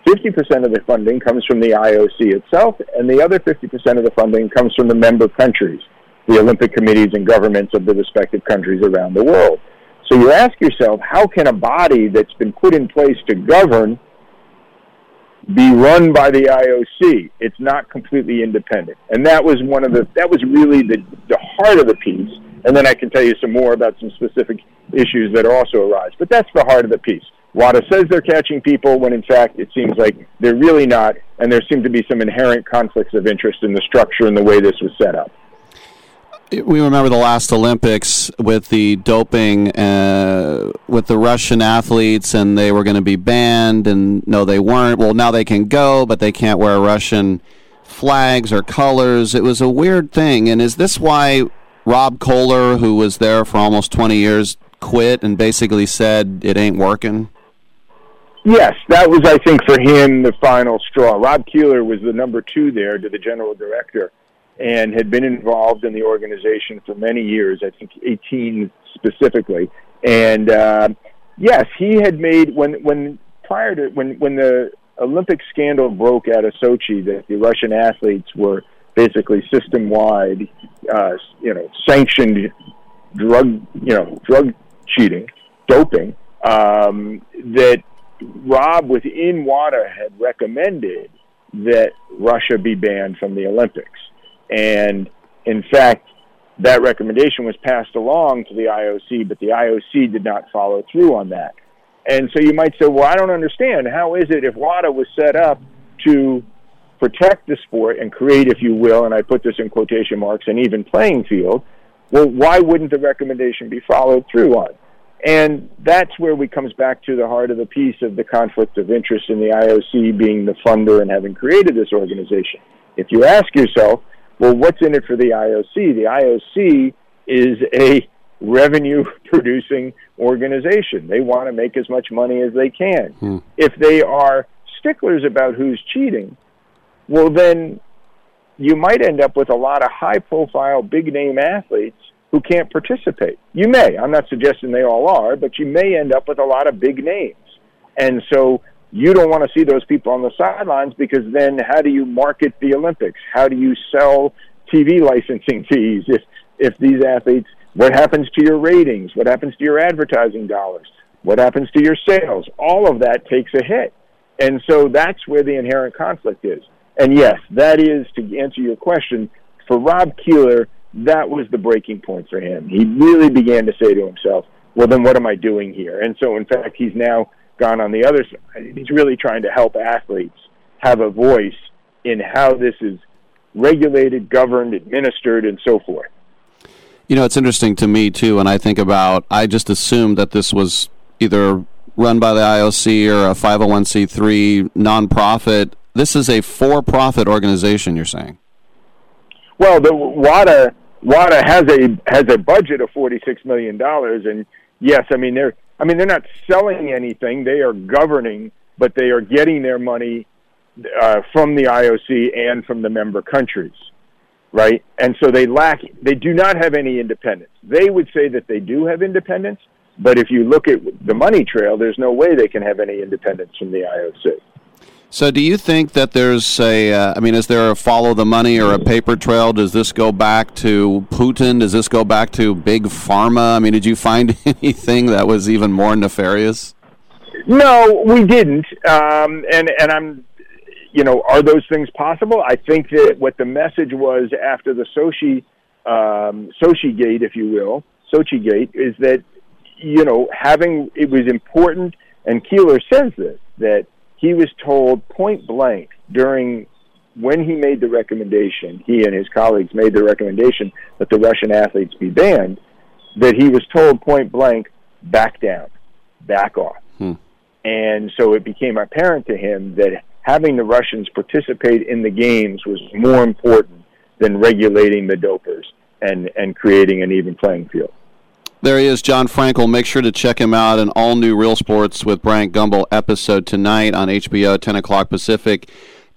50% of the funding comes from the IOC itself, and the other 50% of the funding comes from the member countries, the Olympic committees and governments of the respective countries around the world. So you ask yourself, how can a body that's been put in place to govern be run by the IOC? It's not completely independent. And that was one of the, that was really the, the heart of the piece. And then I can tell you some more about some specific issues that also arise. But that's the heart of the piece. WADA says they're catching people when in fact it seems like they're really not, and there seem to be some inherent conflicts of interest in the structure and the way this was set up. We remember the last Olympics with the doping uh, with the Russian athletes, and they were going to be banned, and no, they weren't. Well, now they can go, but they can't wear Russian flags or colors. It was a weird thing. And is this why Rob Koehler, who was there for almost 20 years, quit and basically said it ain't working? Yes, that was, I think, for him the final straw. Rob Koehler was the number two there to the general director and had been involved in the organization for many years, I think 18 specifically. And uh, yes, he had made, when, when prior to, when, when the Olympic scandal broke out of Sochi, that the Russian athletes were basically system wide, uh, you know, sanctioned drug, you know, drug cheating, doping, um, that Rob within WADA had recommended that Russia be banned from the Olympics. And in fact, that recommendation was passed along to the IOC, but the IOC did not follow through on that. And so you might say, well, I don't understand. How is it if WADA was set up to protect the sport and create, if you will, and I put this in quotation marks, an even playing field, well, why wouldn't the recommendation be followed through on? And that's where we comes back to the heart of the piece of the conflict of interest in the IOC being the funder and having created this organization. If you ask yourself, well, what's in it for the IOC? The IOC is a revenue producing organization. They want to make as much money as they can. Hmm. If they are sticklers about who's cheating, well, then you might end up with a lot of high profile, big name athletes who can't participate. You may. I'm not suggesting they all are, but you may end up with a lot of big names. And so you don't want to see those people on the sidelines because then how do you market the Olympics? How do you sell TV licensing fees if if these athletes what happens to your ratings? What happens to your advertising dollars? What happens to your sales? All of that takes a hit. And so that's where the inherent conflict is. And yes, that is to answer your question for Rob Koehler that was the breaking point for him. He really began to say to himself, well, then what am I doing here? And so, in fact, he's now gone on the other side. He's really trying to help athletes have a voice in how this is regulated, governed, administered, and so forth. You know, it's interesting to me too, when I think about. I just assumed that this was either run by the IOC or a 501c3 nonprofit. This is a for-profit organization. You're saying? Well, the WADA WADA has a has a budget of forty six million dollars, and yes, I mean they're I mean they're not selling anything; they are governing, but they are getting their money uh, from the IOC and from the member countries right? And so they lack, they do not have any independence. They would say that they do have independence, but if you look at the money trail, there's no way they can have any independence from the IOC. So, do you think that there's a? Uh, I mean, is there a follow the money or a paper trail? Does this go back to Putin? Does this go back to big pharma? I mean, did you find anything that was even more nefarious? No, we didn't. Um, and and I'm you know, are those things possible? I think that what the message was after the Sochi um, Sochi Gate, if you will, Sochi Gate, is that you know having it was important, and Koehler says this that he was told point blank during when he made the recommendation, he and his colleagues made the recommendation that the Russian athletes be banned, that he was told point blank, back down, back off. Hmm. And so it became apparent to him that having the Russians participate in the games was more important than regulating the dopers and, and creating an even playing field. There he is, Jon Frankel. Make sure to check him out. An all new Real Sports with Bryant Gumbel episode tonight on HBO, 10 o'clock Pacific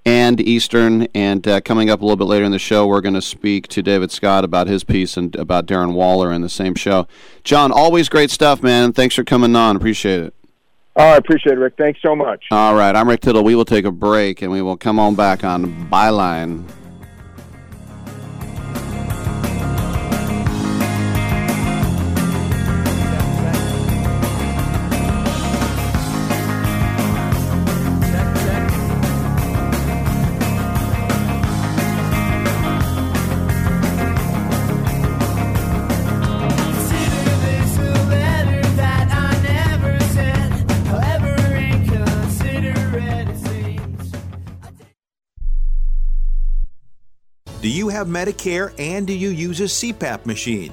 and Eastern. And uh, coming up a little bit later in the show, we're going to speak to David Scott about his piece and about Darren Waller in the same show. Jon, always great stuff, man. Thanks for coming on. Appreciate it. Oh, I appreciate it, Rick. Thanks so much. All right. I'm Rick Tittle. We will take a break and we will come on back on Byline. Have Medicare and do you use a CPAP machine?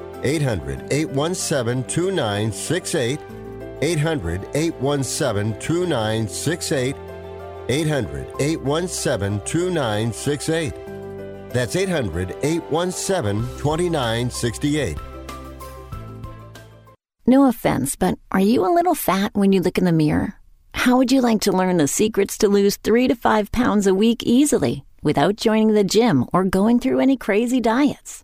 800 817 2968. 800 817 2968 800 817 2968. That's 800 817 2968. No offense, but are you a little fat when you look in the mirror? How would you like to learn the secrets to lose three to five pounds a week easily without joining the gym or going through any crazy diets?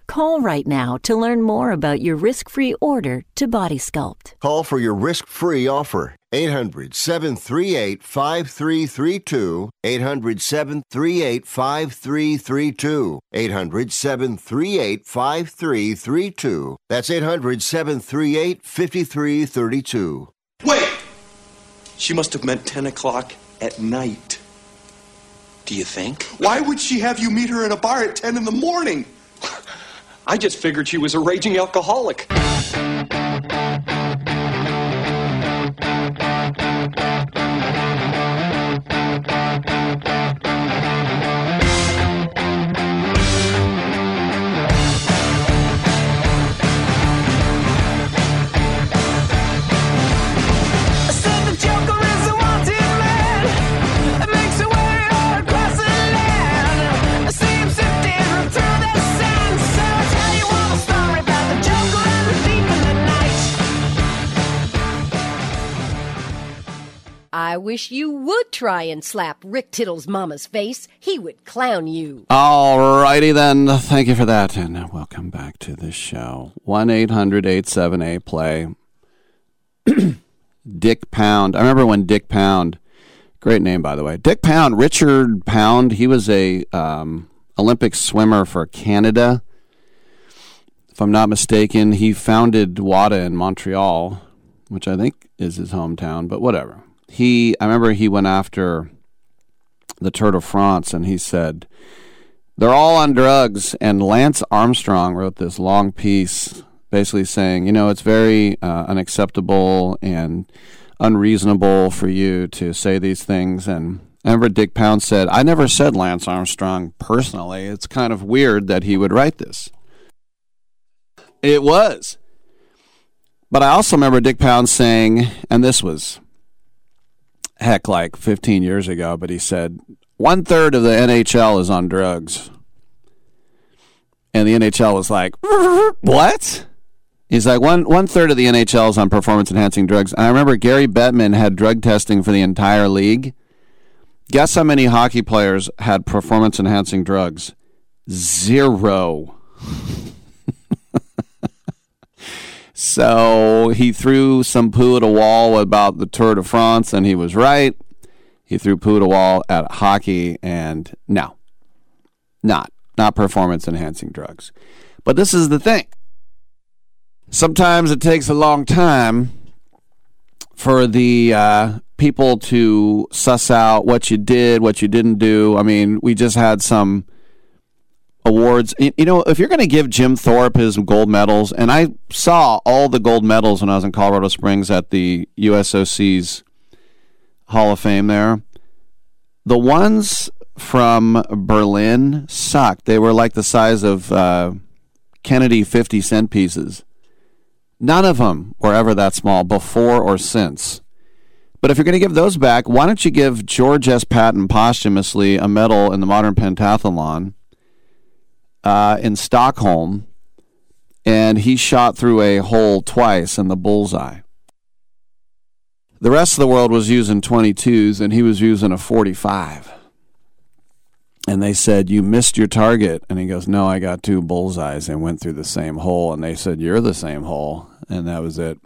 call right now to learn more about your risk free order to Body Sculpt. Call for your risk free offer. 800 738 5332. 800 738 5332. 800 738 5332. That's 800 738 5332. Wait! She must have meant 10 o'clock at night. Do you think? Why would she have you meet her in a bar at 10 in the morning? I just figured she was a raging alcoholic. I wish you would try and slap Rick Tittle's mama's face. He would clown you. All righty then. Thank you for that. And welcome back to the show. 1 800 878 play. Dick Pound. I remember when Dick Pound, great name by the way, Dick Pound, Richard Pound, he was a um, Olympic swimmer for Canada. If I'm not mistaken, he founded WADA in Montreal, which I think is his hometown, but whatever he I remember he went after the Tour de France and he said they're all on drugs. And Lance Armstrong wrote this long piece basically saying you know it's very uh, unacceptable and unreasonable for you to say these things. And I remember Dick Pound said I never said Lance Armstrong personally. It's kind of weird that he would write this. It was. But I also remember Dick Pound saying and this was heck, like 15 years ago, but he said one third of the NHL is on drugs. And the NHL was like, what? He's like, one one third of the NHL is on performance enhancing drugs. And I remember Gary Bettman had drug testing for the entire league. Guess how many hockey players had performance enhancing drugs? Zero. So he threw some poo at a wall about the Tour de France, and he was right. He threw poo at a wall at hockey, and no, not not performance enhancing drugs. But this is the thing. Sometimes it takes a long time for the uh, people to suss out what you did, what you didn't do. I mean, we just had some awards. You know, if you're going to give Jim Thorpe his gold medals, and I saw all the gold medals when I was in Colorado Springs at the USOC's Hall of Fame there, the ones from Berlin sucked. They were like the size of uh, Kennedy 50 cent pieces. None of them were ever that small before or since. But if you're going to give those back, why don't you give George S. Patton posthumously a medal in the modern pentathlon? Uh, in Stockholm, and he shot through a hole twice in the bullseye. The rest of the world was using 22s, and he was using a 45. And they said, You missed your target. And he goes, No, I got two bullseyes and went through the same hole. And they said, You're the same hole. And that was it.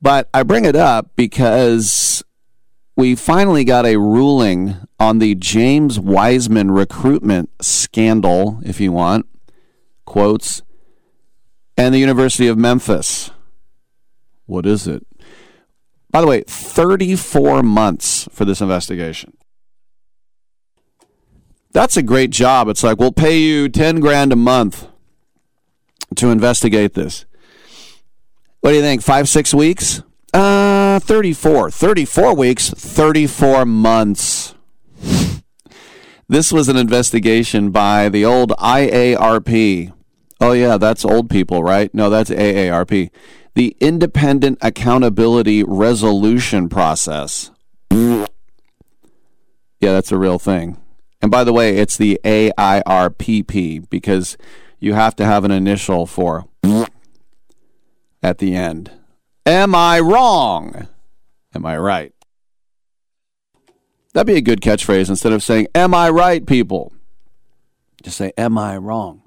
But I bring it up because we finally got a ruling on the James Wiseman recruitment scandal, if you want, quotes, and the University of Memphis. What is it? By the way, 34 months for this investigation. That's a great job. It's like, we'll pay you 10 grand a month to investigate this. What do you think? Five, six weeks? Uh, 34. 34 weeks, 34 months. this was an investigation by the old IARP. Oh, yeah, that's old people, right? No, that's AARP. The Independent Accountability Resolution Process. Yeah, that's a real thing. And by the way, it's the AIRPP because you have to have an initial for at the end. Am I wrong? Am I right? That'd be a good catchphrase instead of saying, Am I right, people? Just say, Am I wrong?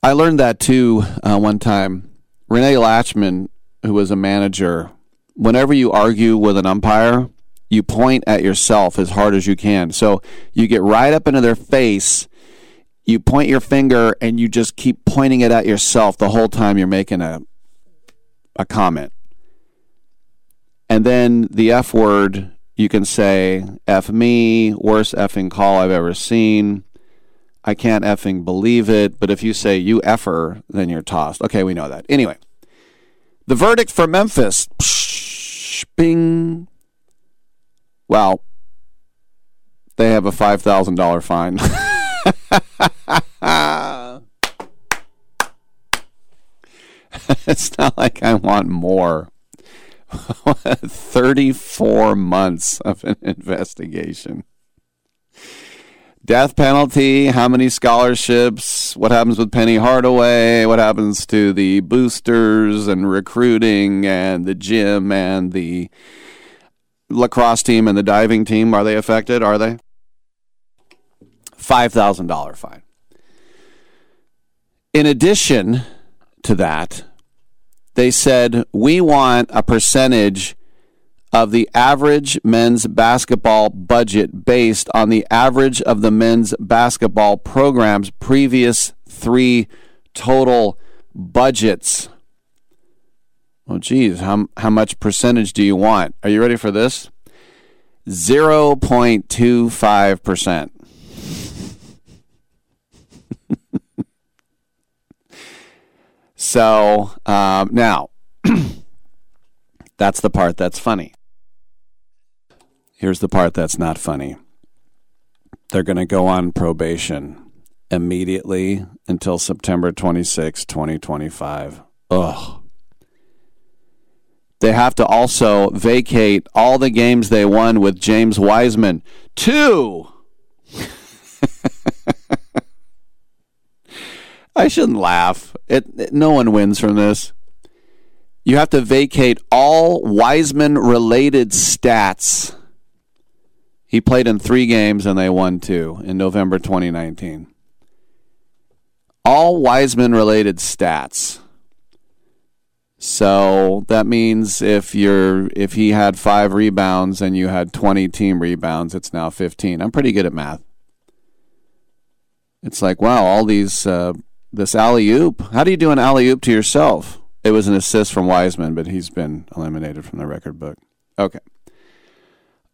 I learned that too uh, one time. Rene Lachemann, who was a manager, whenever you argue with an umpire, you point at yourself as hard as you can. So you get right up into their face, you point your finger, and you just keep pointing it at yourself the whole time you're making a a comment. And then the F word, you can say F me, worst effing call I've ever seen. I can't effing believe it. But if you say you effer, then you're tossed. Okay, we know that. Anyway, the verdict for Memphis. Psh, bing. Well, they have a $5,000 fine. it's not like I want more. 34 months of an investigation. Death penalty, how many scholarships, what happens with Penny Hardaway, what happens to the boosters and recruiting and the gym and the lacrosse team and the diving team. Are they affected? Are they? $5,000 fine. In addition to that, they said, we want a percentage of the average men's basketball budget based on the average of the men's basketball program's previous three total budgets. Oh, geez, how, how much percentage do you want? Are you ready for this? 0.25%. so um, now, that's the part that's funny. Here's the part that's not funny. They're going to go on probation immediately until September 26, 2025. Ugh. They have to also vacate all the games they won with James Wiseman. Two. I shouldn't laugh. It, it, no one wins from this. You have to vacate all Wiseman related stats. He played in three games and they won two in November 2019. All Wiseman related stats. So that means if you're if he had five rebounds and you had 20 team rebounds, it's now 15. I'm pretty good at math. It's like wow, all these uh, this alley oop. How do you do an alley oop to yourself? It was an assist from Wiseman, but he's been eliminated from the record book. Okay.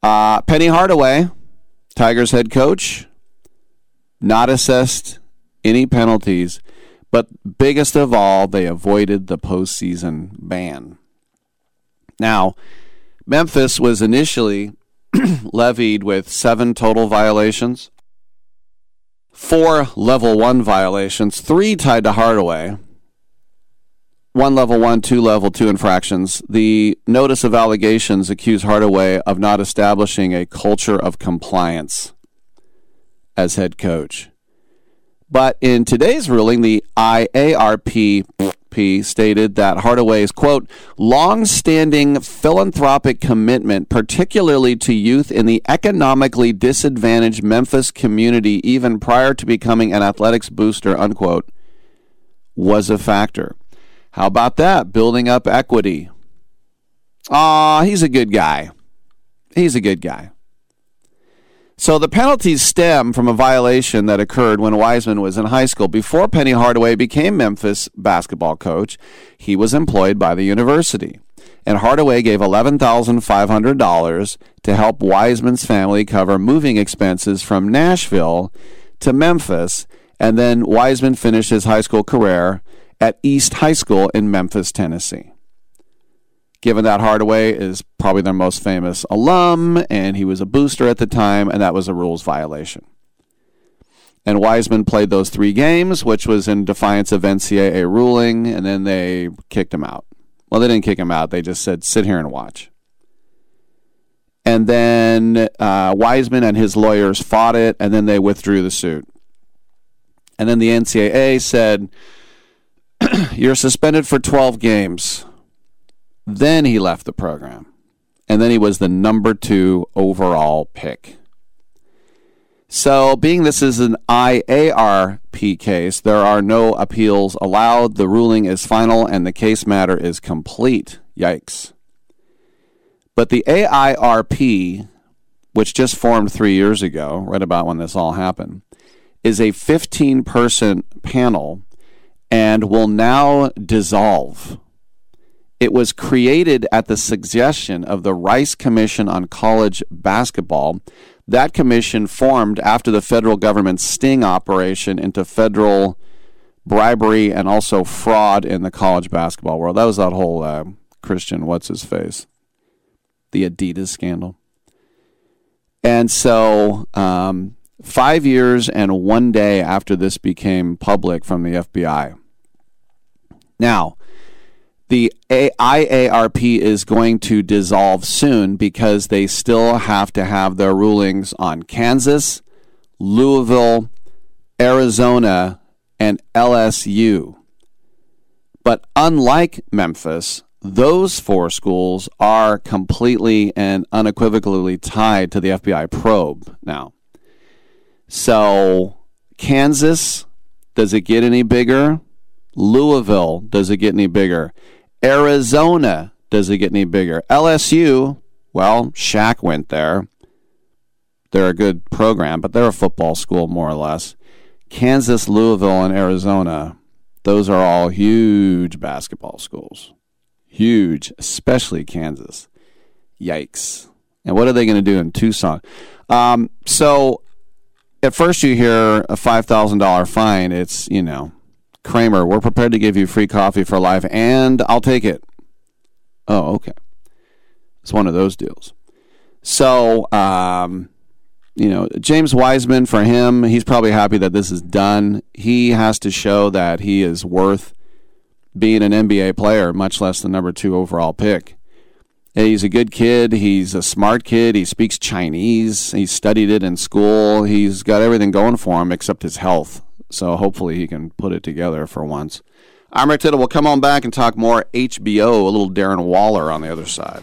Uh, Penny Hardaway, Tigers head coach, not assessed any penalties, but biggest of all, they avoided the postseason ban. Now, Memphis was initially levied with seven total violations, four level one violations, three tied to Hardaway, one level one, two level two infractions. The notice of allegations accuse Hardaway of not establishing a culture of compliance as head coach. But in today's ruling, the IARP stated that Hardaway's, quote, long standing philanthropic commitment, particularly to youth in the economically disadvantaged Memphis community, even prior to becoming an athletics booster, unquote, was a factor. How about that? Building up equity. Ah, he's a good guy. He's a good guy. So the penalties stem from a violation that occurred when Wiseman was in high school. Before Penny Hardaway became Memphis basketball coach, he was employed by the university. And Hardaway gave $11,500 to help Wiseman's family cover moving expenses from Nashville to Memphis. And then Wiseman finished his high school career at East High School in Memphis, Tennessee. Given that Hardaway is probably their most famous alum, and he was a booster at the time, and that was a rules violation. And Wiseman played those three games, which was in defiance of NCAA ruling, and then they kicked him out. Well, they didn't kick him out, they just said, sit here and watch. And then uh, Wiseman and his lawyers fought it, and then they withdrew the suit. And then the NCAA said, You're suspended for 12 games Then he left the program. And then he was the number two overall pick. So, being this is an IARP case, there are no appeals allowed. The ruling is final and the case matter is complete. Yikes. But the AIRP, which just formed three years ago, right about when this all happened, is a 15 person panel and will now dissolve. It was created at the suggestion of the Rice Commission on College Basketball. That commission formed after the federal government's sting operation into federal bribery and also fraud in the college basketball world. That was that whole uh, Christian, what's his face? The Adidas scandal. And so, um, five years and one day after this became public from the FBI. Now, the IARP is going to dissolve soon because they still have to have their rulings on Kansas, Louisville, Arizona, and LSU. But unlike Memphis, those four schools are completely and unequivocally tied to the FBI probe now. So, Kansas, does it get any bigger? Louisville, does it get any bigger? Arizona, does it get any bigger? LSU, well, Shaq went there. They're a good program, but they're a football school more or less. Kansas, Louisville, and Arizona, those are all huge basketball schools. Huge, especially Kansas. Yikes. And what are they going to do in Tucson? Um, so at first you hear a $5,000 fine. It's, you know, Kramer, we're prepared to give you free coffee for life, and I'll take it. Oh, okay. It's one of those deals. So, um, you know, James Wiseman, for him, he's probably happy that this is done. He has to show that he is worth being an NBA player, much less the number two overall pick. He's a good kid. He's a smart kid. He speaks Chinese. He studied it in school. He's got everything going for him except his health. So hopefully he can put it together for once. I'm Rick Tittle. We'll come on back and talk more HBO, a little Darren Waller on the other side.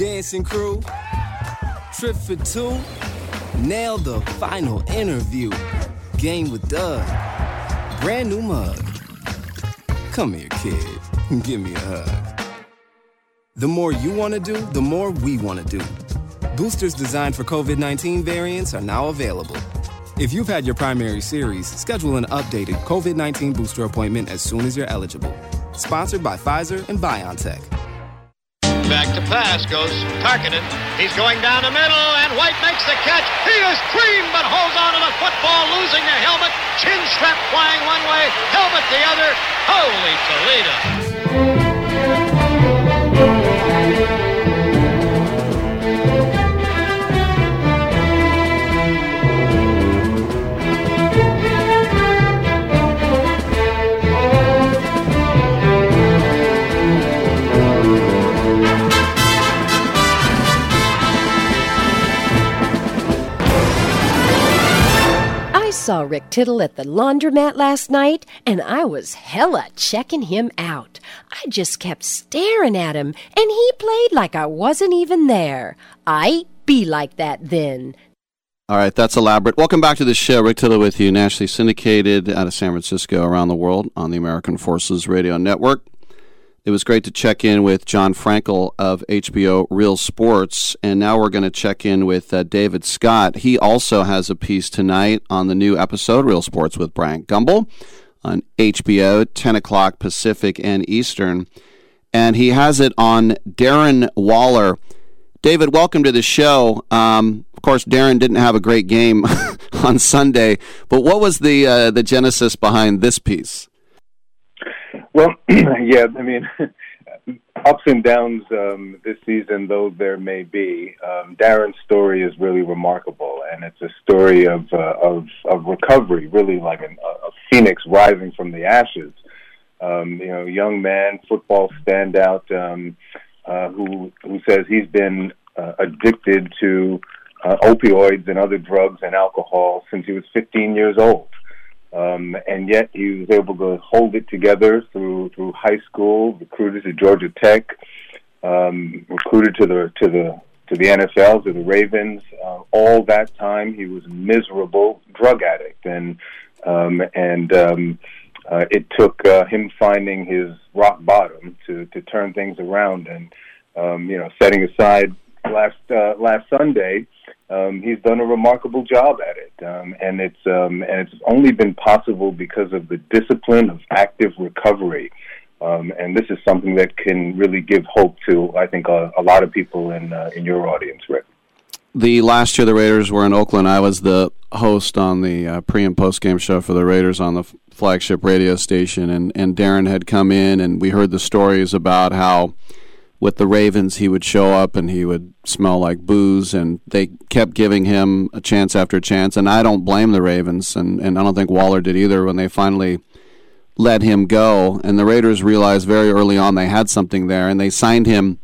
Dancing crew, trip for two, nailed the final interview. Game with Doug, brand new mug. Come here, kid, give me a hug. The more you want to do, the more we want to do. Boosters designed for COVID 19 variants are now available. If you've had your primary series, schedule an updated COVID 19 booster appointment as soon as you're eligible. Sponsored by Pfizer and BioNTech. Back to pass goes Tarkenton. He's going down the middle, and White makes the catch. He is clean, but holds on to the football, losing the helmet. Chin strap flying one way, helmet the other. Holy Toledo. Saw Rick Tittle at the laundromat last night, and I was hella checking him out. I just kept staring at him, and he played like I wasn't even there. I be like that then. All right, that's elaborate. Welcome back to the show. Rick Tittle with you, nationally syndicated out of San Francisco, around the world on the American Forces Radio Network. It was great to check in with Jon Frankel of HBO Real Sports, and now we're going to check in with uh, David Scott. He also has a piece tonight on the new episode Real Sports with Bryant Gumbel on HBO, 10 o'clock Pacific and Eastern, and he has it on Darren Waller. David, welcome to the show. Um, of course, Darren didn't have a great game on Sunday, but what was the uh, the genesis behind this piece? Well, yeah, I mean, ups and downs um, this season, though there may be. Um, Darren's story is really remarkable, and it's a story of uh, of, of recovery, really like an, a phoenix rising from the ashes. Um, you know, young man, football standout, um, uh, who who says he's been uh, addicted to uh, opioids and other drugs and alcohol since he was 15 years old um, and yet he was able to hold it together through through high school, recruited to Georgia Tech, um, recruited to the to the to the NFL, to the Ravens. Uh, all that time, he was a miserable drug addict, and um, and um, uh, it took uh, him finding his rock bottom to to turn things around, and um, you know, setting aside last uh, last Sunday um, he's done a remarkable job at it, um, and it's um, and it's only been possible because of the discipline of active recovery. Um, and this is something that can really give hope to, I think, a, a lot of people in uh, in your audience, Rick. The last year the Raiders were in Oakland, I was the host on the uh, pre and post game show for the Raiders on the flagship radio station, and and Darren had come in, and we heard the stories about how with the Ravens, he would show up and he would smell like booze, and they kept giving him a chance after chance. And I don't blame the Ravens, and, and I don't think Waller did either when they finally let him go. And the Raiders realized very early on they had something there, and they signed him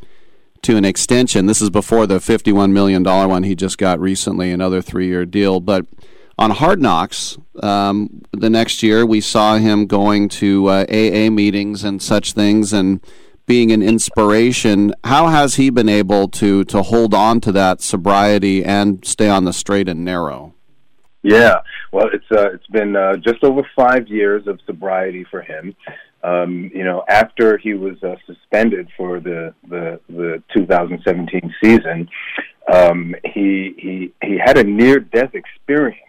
to an extension. This is before the $51 million one he just got recently, another three year deal. But on Hard Knocks, um, the next year, we saw him going to uh, AA meetings and such things, and being an inspiration. How has he been able to to hold on to that sobriety and stay on the straight and narrow? Yeah, well, it's uh, it's been uh, just over five years of sobriety for him. Um, you know, after he was uh, suspended for the the, the 2017 season, um, he he he had a near death experience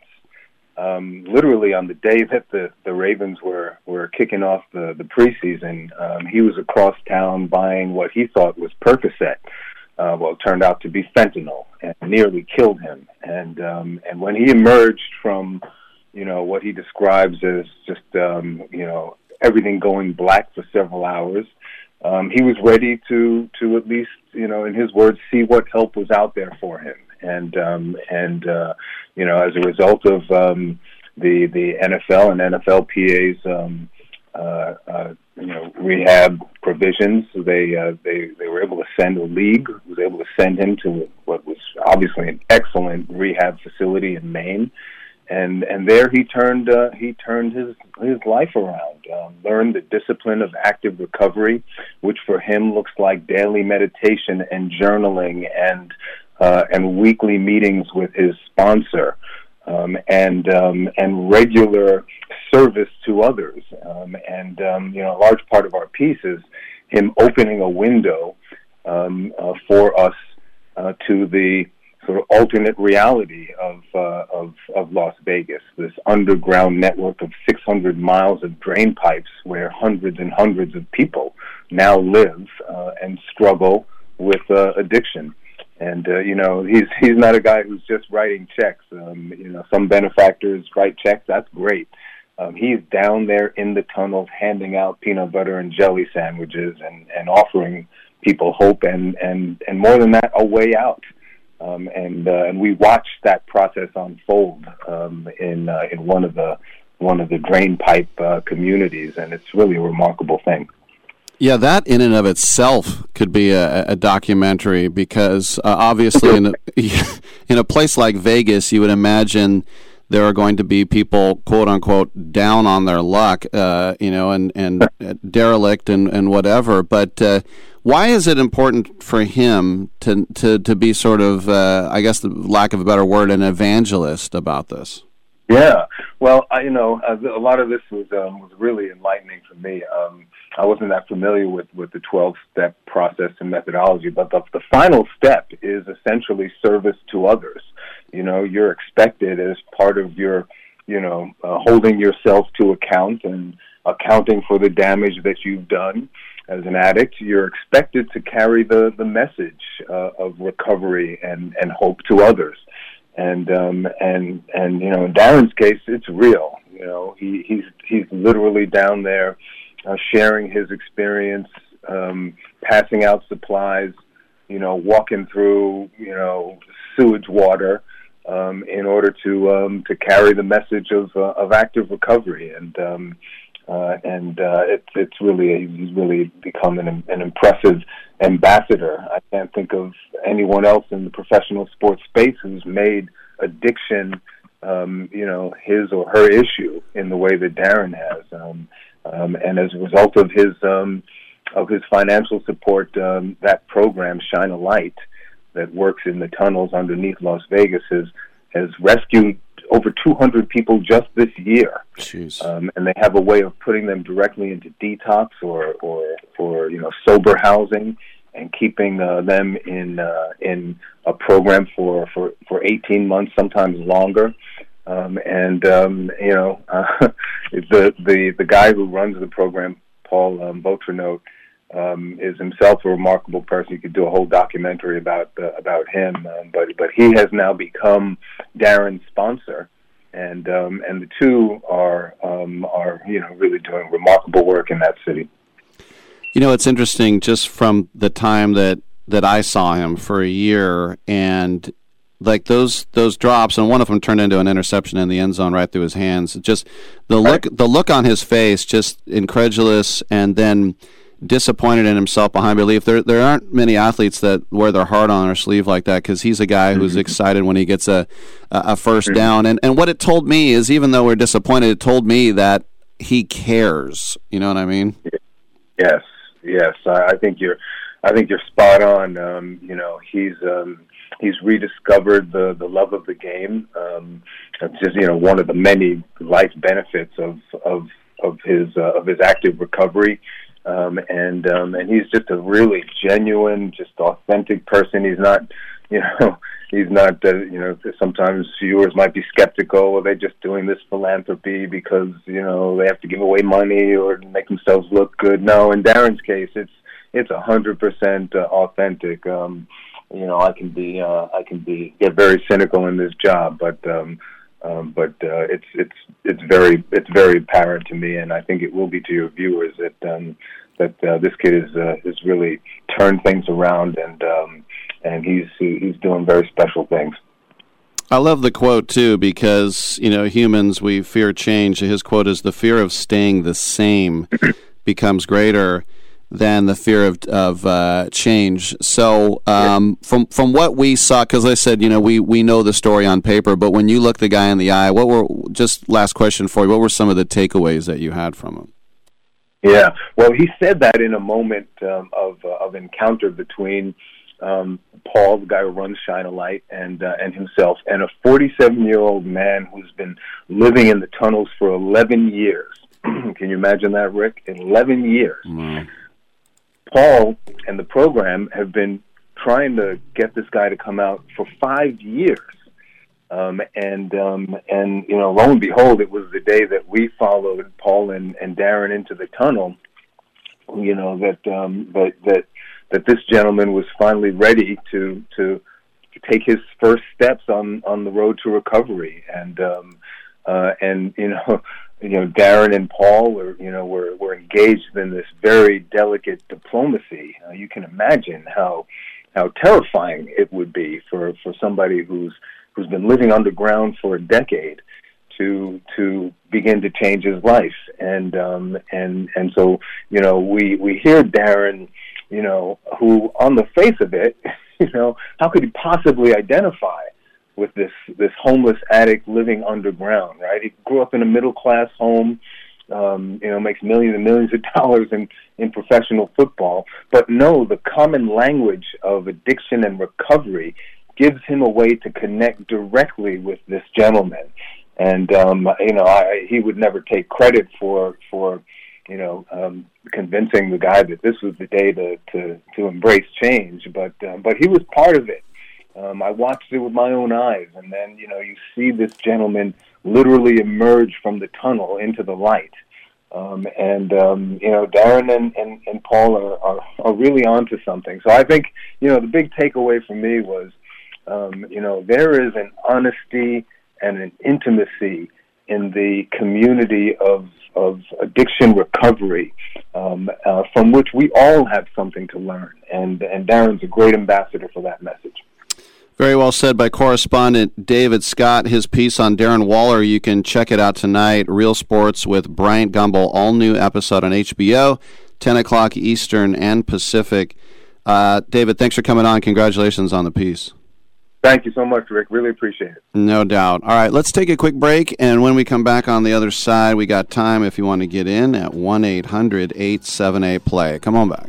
um, literally on the day that the, the Ravens were, were kicking off the, the preseason, um, he was across town buying what he thought was Percocet. Uh, well, it turned out to be fentanyl and nearly killed him. And um, and when he emerged from, you know, what he describes as just um, you know everything going black for several hours, um, he was ready to to at least you know, in his words, see what help was out there for him. And um, and uh, you know, as a result of um, the the NFL and NFLPA's um, uh, uh, you know rehab provisions. They uh, they they were able to send a league was able to send him to what was obviously an excellent rehab facility in Maine, and and there he turned uh, he turned his his life around. Um, learned the discipline of active recovery, which for him looks like daily meditation and journaling and uh, and weekly meetings with his sponsor um, and um, and regular service to others. Um, and um, you know, a large part of our piece is him opening a window um, uh, for us uh, to the sort of alternate reality of, uh, of of Las Vegas, this underground network of 600 miles of drain pipes where hundreds and hundreds of people now live uh, and struggle with uh, addiction and uh, you know he's he's not a guy who's just writing checks. Um, you know, some benefactors write checks. That's great. Um, he's down there in the tunnels handing out peanut butter and jelly sandwiches and and offering people hope and and and more than that, a way out. Um, and uh, and we watched that process unfold um, in uh, in one of the one of the drain pipe uh, communities, and it's really a remarkable thing. Yeah, that in and of itself could be a, a documentary because uh, obviously in a, in a place like Vegas, you would imagine there are going to be people quote unquote down on their luck, uh, you know, and and derelict and and whatever. But uh, why is it important for him to to to be sort of, uh, I guess, the lack of a better word, an evangelist about this? Yeah, well, I, you know, a lot of this was um, was really enlightening for me. Um, I wasn't that familiar with with the twelve step process and methodology, but the, the final step is essentially service to others. You know, you're expected as part of your, you know, uh, holding yourself to account and accounting for the damage that you've done as an addict. You're expected to carry the the message uh, of recovery and and hope to others and um, and and you know in Darren's case it's real. You know he he's he's literally down there uh, sharing his experience, um, passing out supplies, you know, walking through you know sewage water. Um, in order to um, to carry the message of uh, of active recovery, and um, uh, and uh, it's it's really he's really become an an impressive ambassador. I can't think of anyone else in the professional sports space who's made addiction, um, you know, his or her issue in the way that Darren has. Um, um, and as a result of his um, of his financial support, um, that program, Shine a Light, that works in the tunnels underneath Las Vegas, has has rescued over 200 people just this year. Um, and they have a way of putting them directly into detox or, or, or you know, sober housing and keeping uh, them in uh, in a program for, for, for 18 months, sometimes longer. Um, and um, you know, uh, the the the guy who runs the program, Paul um, Vautrinot, um, is himself a remarkable person. You could do a whole documentary about uh, about him. Um, but but he has now become Darren's sponsor, and um, and the two are um, are you know really doing remarkable work in that city. You know, it's interesting just from the time that that I saw him for a year, and like those those drops, and one of them turned into an interception in the end zone right through his hands. Just the look the look on his face, just incredulous, and then disappointed in himself behind belief. There there aren't many athletes that wear their heart on their sleeve like that because he's a guy who's mm-hmm. excited when he gets a a 1st mm-hmm. down. And and what it told me is even though we're disappointed, it told me that he cares. You know what I mean? Yes, yes. I, I think you're I think you're spot on. Um, you know, he's um, he's rediscovered the the love of the game. Um, it's just you know one of the many life benefits of of of his uh, of his active recovery um, and um, and he's just a really genuine, just authentic person. He's not, you know, he's not. Uh, you know, sometimes viewers might be skeptical. Are they just doing this philanthropy because you know they have to give away money or make themselves look good? No, in Darren's case, it's it's a hundred percent uh, authentic. Um, you know, I can be uh, I can be get very cynical in this job, but um, Um, but uh, it's it's it's very it's very apparent to me, and I think it will be to your viewers that um, that uh, this kid is uh, is really turned things around, and um, and he's he's doing very special things. I love the quote too because you know humans we fear change. His quote is the fear of staying the same becomes greater than the fear of of uh, change. So um, from from what we saw, because I said you know we we know the story on paper, but when you look the guy in the eye, what were just last question for you? What were some of the takeaways that you had from him? Yeah, well, he said that in a moment um, of uh, of encounter between um, Paul, the guy who runs Shine a Light, and uh, and himself, and a 47 year old man who's been living in the tunnels for 11 years. Can you imagine that, Rick? 11 years. Paul and the program have been trying to get this guy to come out for five years. Um, and um, and you know, lo and behold, it was the day that we followed Paul and, and Darren into the tunnel. You know that um, that that that this gentleman was finally ready to to take his first steps on on the road to recovery, and um, uh, and you know you know, Darren and Paul were, you know, were, were engaged in this very delicate diplomacy. Uh, you can imagine how, how terrifying it would be for, for somebody who's, who's been living underground for a decade to, to begin to change his life. And, um, and, and so, you know, we, we hear Darren, you know, who on the face of it, you know, how could he possibly identify with this this homeless addict living underground. Right? He grew up in a middle class home. Um, you know, makes millions and millions of dollars in in professional football. But no, the common language of addiction and recovery gives him a way to connect directly with this gentleman. And um, you know, I, he would never take credit for for you know um, convincing the guy that this was the day to to, to embrace change. But um, but he was part of it um, I watched it with my own eyes, and then you know you see this gentleman literally emerge from the tunnel into the light. Um, and um, you know, Darren and, and, and Paul are, are, are really onto something. So I think you know the big takeaway for me was, um, you know, there is an honesty and an intimacy in the community of of addiction recovery, um, uh, from which we all have something to learn. And and Darren's a great ambassador for that message. Very well said by correspondent David Scott. His piece on Darren Waller, you can check it out tonight. Real Sports with Bryant Gumbel, all new episode on HBO, 10 o'clock Eastern and Pacific. Uh, David, thanks for coming on. Congratulations on the piece. Thank you so much, Rick. Really appreciate it. No doubt. All right, let's take a quick break. And when we come back on the other side, we got time if you want to get in at 1 800 878 play. Come on back.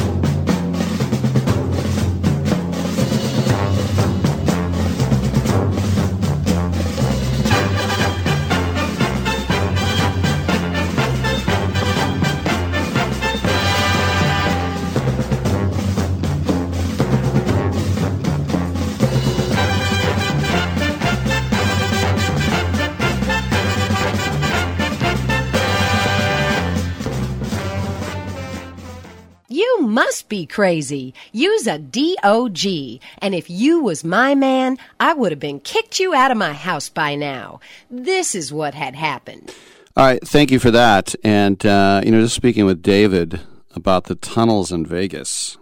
Be crazy. Use a DOG. And if you was my man, I would have been kicked you out of my house by now. This is what had happened. All right, thank you for that. And, uh, you know, just speaking with David about the tunnels in Vegas,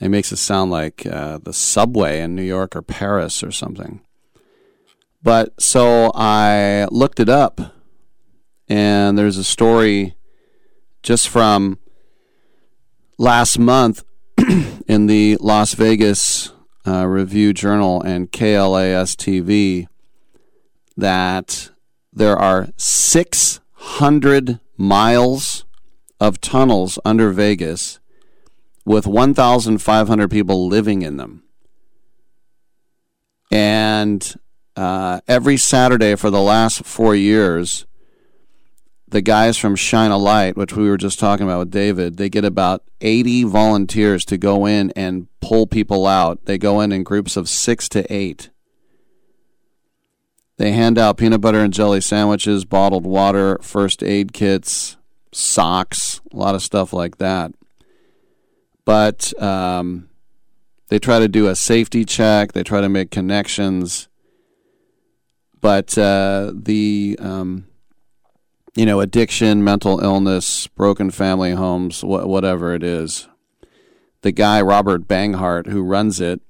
it makes it sound like uh, the subway in New York or Paris or something. But so I looked it up, and there's a story just from last month in the Las Vegas uh, Review Journal and KLAS TV that there are 600 miles of tunnels under Vegas with 1,500 people living in them. And uh, every Saturday for the last four years, the guys from Shine a Light, which we were just talking about with David, they get about 80 volunteers to go in and pull people out. They go in in groups of six to eight. They hand out peanut butter and jelly sandwiches, bottled water, first aid kits, socks, a lot of stuff like that. But um, they try to do a safety check, they try to make connections. But uh, the. Um, you know, addiction, mental illness, broken family homes, wh- whatever it is. The guy, Robert Banghart, who runs it,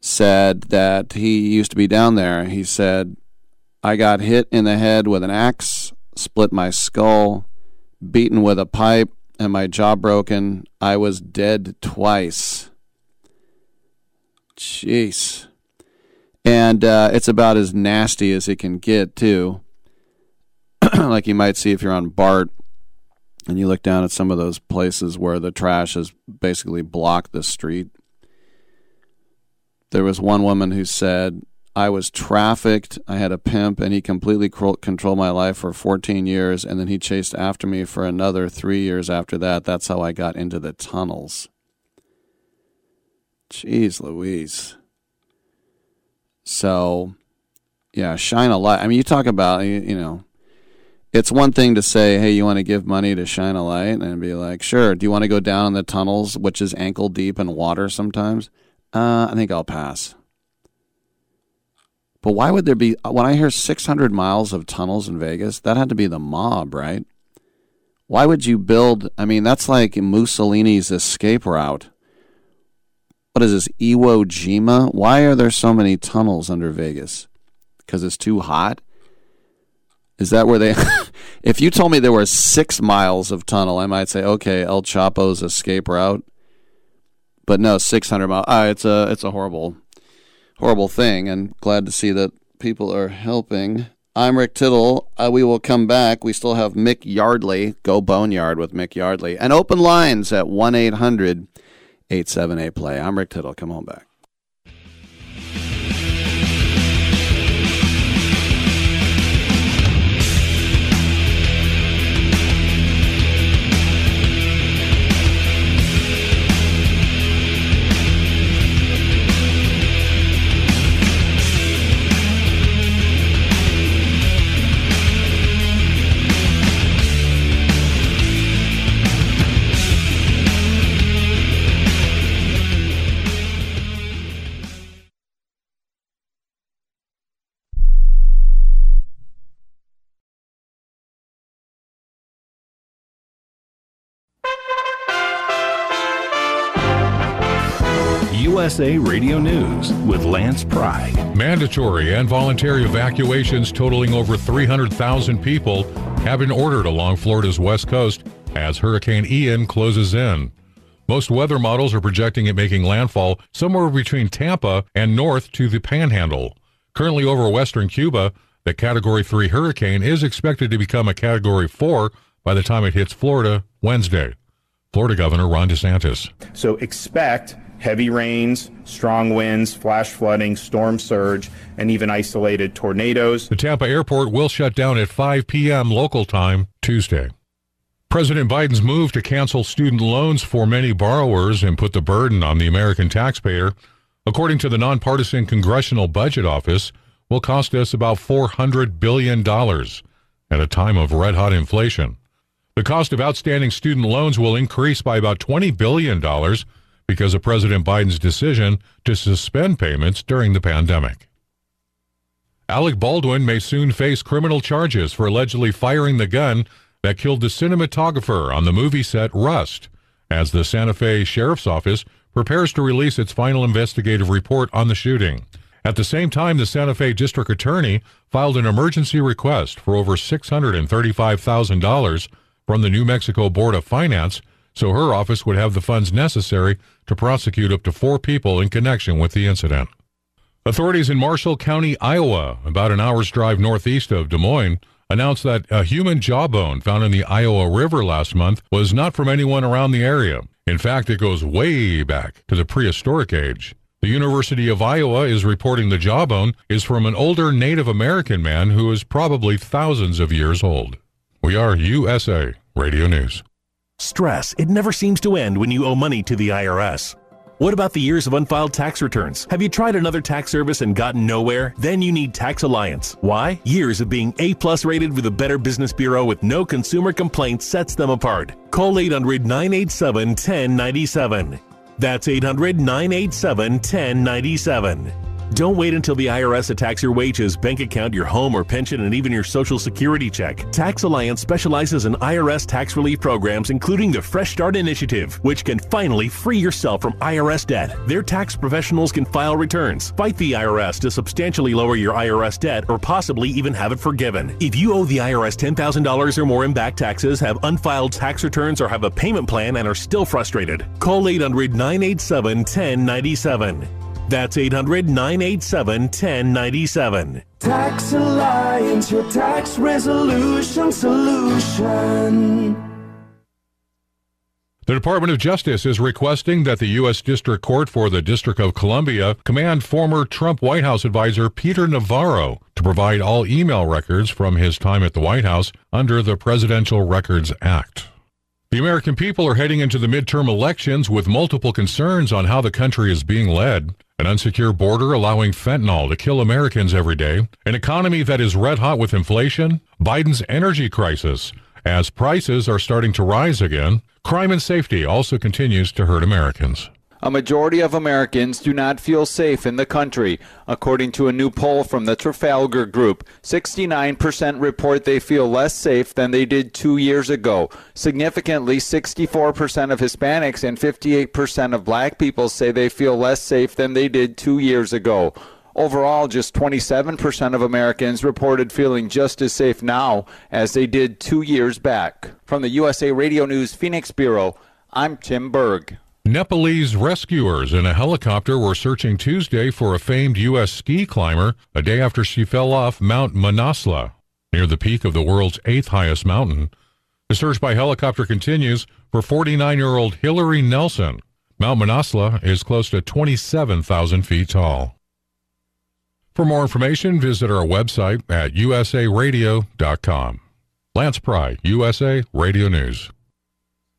said that he used to be down there. He said, I got hit in the head with an axe, split my skull, beaten with a pipe, and my jaw broken. I was dead twice. Jeez. And uh, it's about as nasty as it can get, too. like you might see if you're on BART and you look down at some of those places where the trash has basically blocked the street. There was one woman who said, I was trafficked. I had a pimp, and he completely controlled my life for 14 years, and then he chased after me for another three years after that. That's how I got into the tunnels. Jeez Louise. So, yeah, shine a light. I mean, you talk about you, know, it's one thing to say, "Hey, you want to give money to shine a light?" and be like, "Sure." Do you want to go down in the tunnels, which is ankle deep in water sometimes? Uh, I think I'll pass. But why would there be? When I hear 600 miles of tunnels in Vegas, that had to be the mob, right? Why would you build? I mean, that's like Mussolini's escape route. What is this, Iwo Jima? Why are there so many tunnels under Vegas? Because it's too hot? Is that where they. if you told me there were six miles of tunnel, I might say, okay, El Chapo's escape route. But no, 600 miles. Ah, it's a, it's a horrible, horrible thing. And glad to see that people are helping. I'm Rick Tittle. Uh, we will come back. We still have Mick Yardley. Go Boneyard with Mick Yardley. And open lines at 1 800 878 Play. I'm Rick Tittle. Come on back. USA Radio News with Lance Pride. Mandatory and voluntary evacuations totaling over 300,000 people have been ordered along Florida's west coast as Hurricane Ian closes in. Most weather models are projecting it making landfall somewhere between Tampa and north to the Panhandle. Currently over western Cuba, the Category 3 hurricane is expected to become a Category 4 by the time it hits Florida Wednesday. Florida Governor Ron DeSantis. So expect heavy rains, strong winds, flash flooding, storm surge, and even isolated tornadoes. The Tampa airport will shut down at 5 p.m. local time Tuesday. President Biden's move to cancel student loans for many borrowers and put the burden on the American taxpayer, according to the nonpartisan Congressional Budget Office, will cost us about $400 billion at a time of red hot inflation. The cost of outstanding student loans will increase by about $20 billion because of President Biden's decision to suspend payments during the pandemic. Alec Baldwin may soon face criminal charges for allegedly firing the gun that killed the cinematographer on the movie set Rust, as the Santa Fe Sheriff's Office prepares to release its final investigative report on the shooting. At the same time, the Santa Fe District Attorney filed an emergency request for over $635,000 from the New Mexico Board of Finance so her office would have the funds necessary to prosecute up to four people in connection with the incident. Authorities in Marshall County, Iowa, about an hour's drive northeast of Des Moines, announced that a human jawbone found in the Iowa River last month was not from anyone around the area. In fact, it goes way back to the prehistoric age. The University of Iowa is reporting the jawbone is from an older Native American man who is probably thousands of years old. We are USA Radio News. Stress. It never seems to end when you owe money to the IRS. What about the years of unfiled tax returns? Have you tried another tax service and gotten nowhere? Then you need Tax Alliance. Why? Years of being A plus rated with a Better Business Bureau with no consumer complaints sets them apart. Call 800 987 1097. That's 800 987 1097. Don't wait until the IRS attacks your wages, bank account, your home or pension, and even your social security check. Tax Alliance specializes in IRS tax relief programs, including the Fresh Start Initiative, which can finally free yourself from IRS debt. Their tax professionals can file returns, fight the IRS to substantially lower your IRS debt, or possibly even have it forgiven. If you owe the IRS $10,000 or more in back taxes, have unfiled tax returns, or have a payment plan and are still frustrated, call 800 987 1097. That's 800 987 1097. Tax Alliance, your tax resolution solution. The Department of Justice is requesting that the U.S. District Court for the District of Columbia command former Trump White House advisor Peter Navarro to provide all email records from his time at the White House under the Presidential Records Act. The American people are heading into the midterm elections with multiple concerns on how the country is being led. An unsecure border allowing fentanyl to kill Americans every day, an economy that is red hot with inflation, Biden's energy crisis, as prices are starting to rise again, crime and safety also continues to hurt Americans. A majority of Americans do not feel safe in the country. According to a new poll from the Trafalgar Group, 69% report they feel less safe than they did two years ago. Significantly, 64% of Hispanics and 58% of black people say they feel less safe than they did two years ago. Overall, just 27% of Americans reported feeling just as safe now as they did two years back. From the USA Radio News Phoenix Bureau, I'm Tim Berg. Nepalese rescuers in a helicopter were searching Tuesday for a famed U.S. ski climber a day after she fell off Mount Manaslu, near the peak of the world's eighth highest mountain. The search by helicopter continues for 49 year old Hilaree Nelson. Mount Manaslu is close to 27,000 feet tall. For more information, visit our website at usaradio.com. Lance Pry, USA Radio News.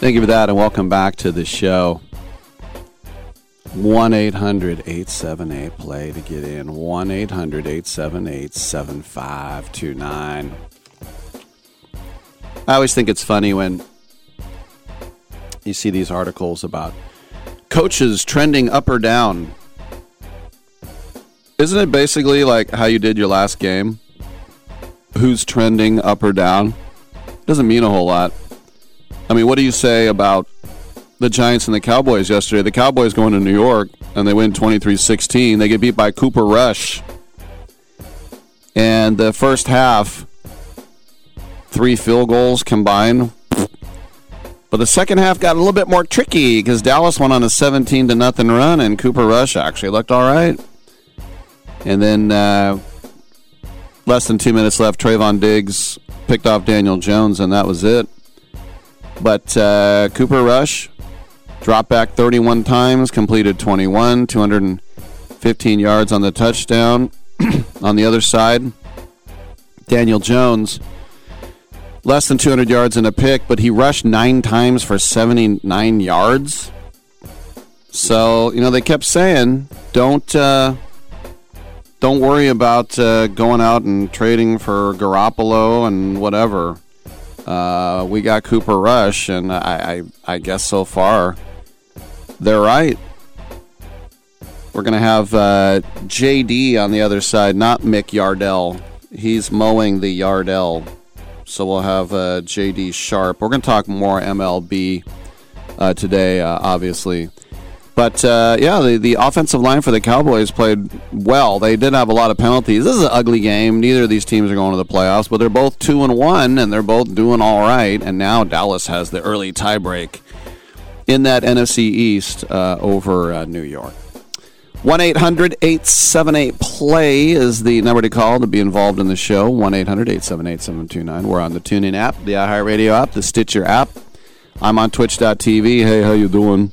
Thank you for that, and welcome back to the show. 1 800 878 play to get in. 1 800 878 7529. I always think it's funny when you see these articles about coaches trending up or down. Isn't it basically like how you did your last game? Who's trending up or down? Doesn't mean a whole lot. I mean, what do you say about the Giants and the Cowboys yesterday? The Cowboys going to New York and they win 23 16. They get beat by Cooper Rush. And the first half, three field goals combined. But the second half got a little bit more tricky because Dallas went on a 17 to nothing run, and Cooper Rush actually looked all right. And then uh, less than two minutes left, Trevon Diggs picked off Daniel Jones, and that was it. But uh, Cooper Rush dropped back 31 times, completed 21, 215 yards on the touchdown. on the other side, Daniel Jones, less than 200 yards in a pick, but he rushed nine times for 79 yards. So you know they kept saying, "Don't uh, don't worry about uh, going out and trading for Garoppolo and whatever." Uh, we got Cooper Rush, and I, I, I guess so far they're right. We're going to have uh, JD on the other side, not Mick Yardell. He's mowing the Yardell. So we'll have uh, JD Sharp. We're going to talk more MLB uh, today, uh, obviously. But uh, yeah, the, the offensive line for the Cowboys played well. They did have a lot of penalties. This is an ugly game. Neither of these teams are going to the playoffs, but they're both two and one, and they're both doing all right. And now Dallas has the early tiebreak in that NFC East uh, over uh, New York. 1 800 878 play is the number to call to be involved in the show. 1 800 878 729. We're on the TuneIn app, the iHeartRadio app, the Stitcher app. I'm on twitch.tv. Hey, how you doing?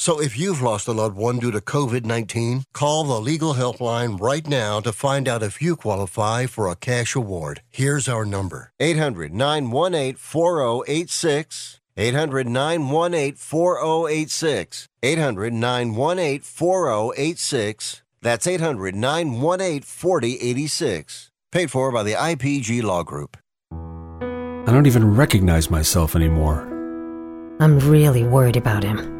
So if you've lost a loved one due to COVID 19, call the legal helpline right now to find out if you qualify for a cash award. Here's our number 800 918 4086. 800 918 4086. 800 918 4086. That's 800 918 4086. Paid for by the IPG Law Group. I don't even recognize myself anymore. I'm really worried about him.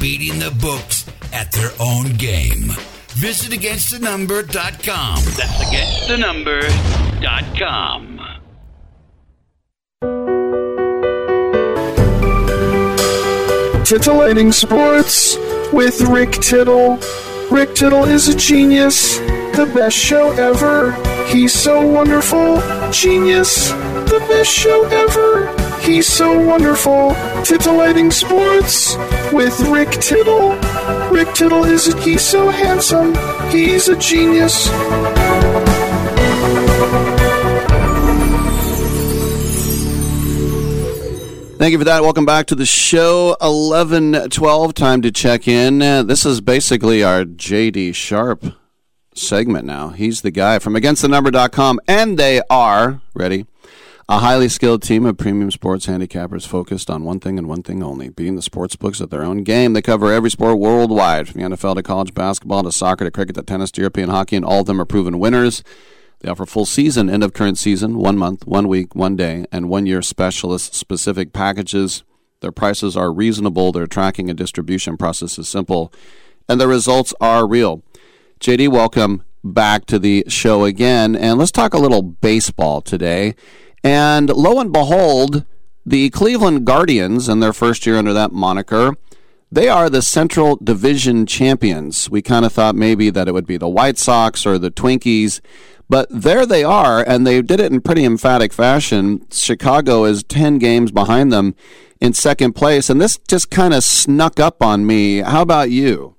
beating the books at their own game. Visit againstthenumber.com. That's againstthenumber.com. Titillating Sports with Rick Tittle. Rick Tittle is a genius, the best show ever. He's so wonderful, genius, the best show ever. He's so wonderful. Titillating Sports with Rick Tittle. Rick Tittle is a, he's so handsome. He's a genius. Thank you for that. Welcome back to the show. 1112, time to check in. This is basically our JD Sharp segment now. He's the guy from againstthenumber.com, and they are, ready, a highly skilled team of premium sports handicappers focused on one thing and one thing only beating the sports books at their own game. They cover every sport worldwide, from the NFL to college basketball to soccer to cricket to tennis to European hockey, and all of them are proven winners. They offer full season, end of current season, one month, one week, one day, and one year specialist specific packages. Their prices are reasonable, their tracking and distribution process is simple, and the results are real. JD, welcome back to the show again, and let's talk a little baseball today. And lo and behold, the Cleveland Guardians, in their first year under that moniker, They are the Central Division champions. We kind of thought maybe that it would be the White Sox or the Twinkies, but there they are, and they did it in pretty emphatic fashion. Chicago is 10 games behind them in second place, and this just kind of snuck up on me. How about you?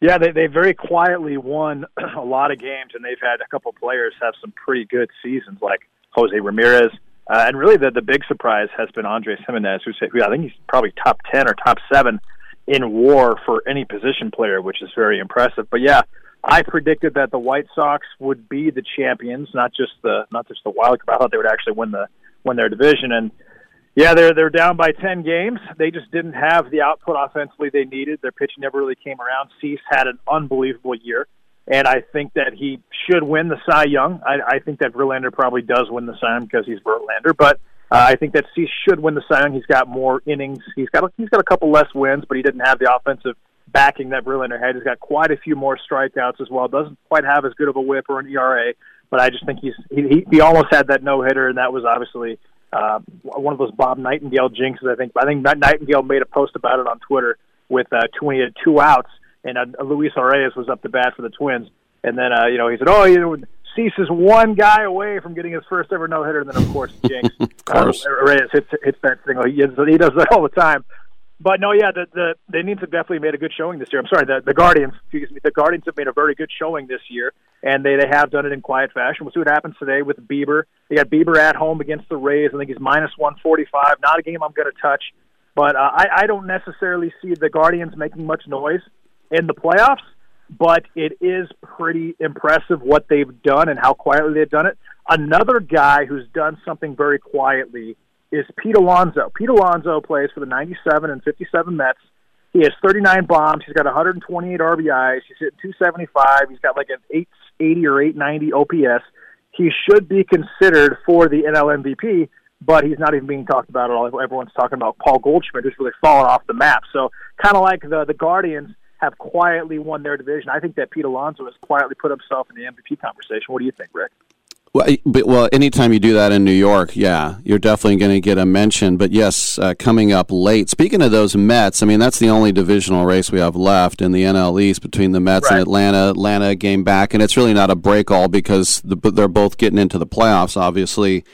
Yeah, they they very quietly won a lot of games, and they've had a couple players have some pretty good seasons, like Jose Ramirez, uh, and really the the big surprise has been Andres Gimenez, who, who I think he's probably top ten or top seven in WAR for any position player, which is very impressive. But yeah, I predicted that the White Sox would be the champions, not just the not just the wild card. I thought they would actually win the win their division, and yeah, they're they're down by ten games. They just didn't have the output offensively they needed. Their pitching never really came around. Cease had an unbelievable year, and I think that he should win the Cy Young. I, I think that Verlander probably does win the Cy Young because he's Verlander, but uh, I think that Cease should win the Cy Young. He's got more innings. He's got he's got a couple less wins, but he didn't have the offensive backing that Verlander had. He's got quite a few more strikeouts as well. Doesn't quite have as good of a WHIP or an ERA, but I just think he's he he, he almost had that no hitter, and that was obviously uh, one of those Bob Nightingale jinxes. I think I think Nightingale made a post about it on Twitter with uh, two, he had two outs, and uh, Luis Arraez was up to bat for the Twins, and then uh, you know he said, "Oh, you know, Cease is one guy away from getting his first ever no hitter," and then of course jinx. of course, uh, hits hits that thing. He, he does that all the time. But no, yeah, the, the they need to definitely made a good showing this year. I'm sorry, the the Guardians, excuse me, the Guardians have made a very good showing this year, and they they have done it in quiet fashion. We'll see what happens today with Bieber. They got Bieber at home against the Rays. I think he's minus 145. Not a game I'm going to touch, but uh, I I don't necessarily see the Guardians making much noise in the playoffs. But it is pretty impressive what they've done and how quietly they've done it. Another guy who's done something very quietly is Pete Alonso. Pete Alonso plays for the 97 and 57 Mets. He has 39 bombs. He's got 128 RBIs. He's hitting 275. He's got like an 880 or 890 OPS. He should be considered for the NL MVP, but he's not even being talked about at all. Everyone's talking about Paul Goldschmidt, who's really fallen off the map. So kind of like the the Guardians have quietly won their division. I think that Pete Alonso has quietly put himself in the MVP conversation. What do you think, Rick? Well, but, well, anytime you do that in New York, yeah, you're definitely going to get a mention. But yes, uh, coming up late. Speaking of those Mets, I mean that's the only divisional race we have left in the NL East between the Mets right. and Atlanta. Atlanta game back, and it's really not a break all because the, they're both getting into the playoffs, obviously.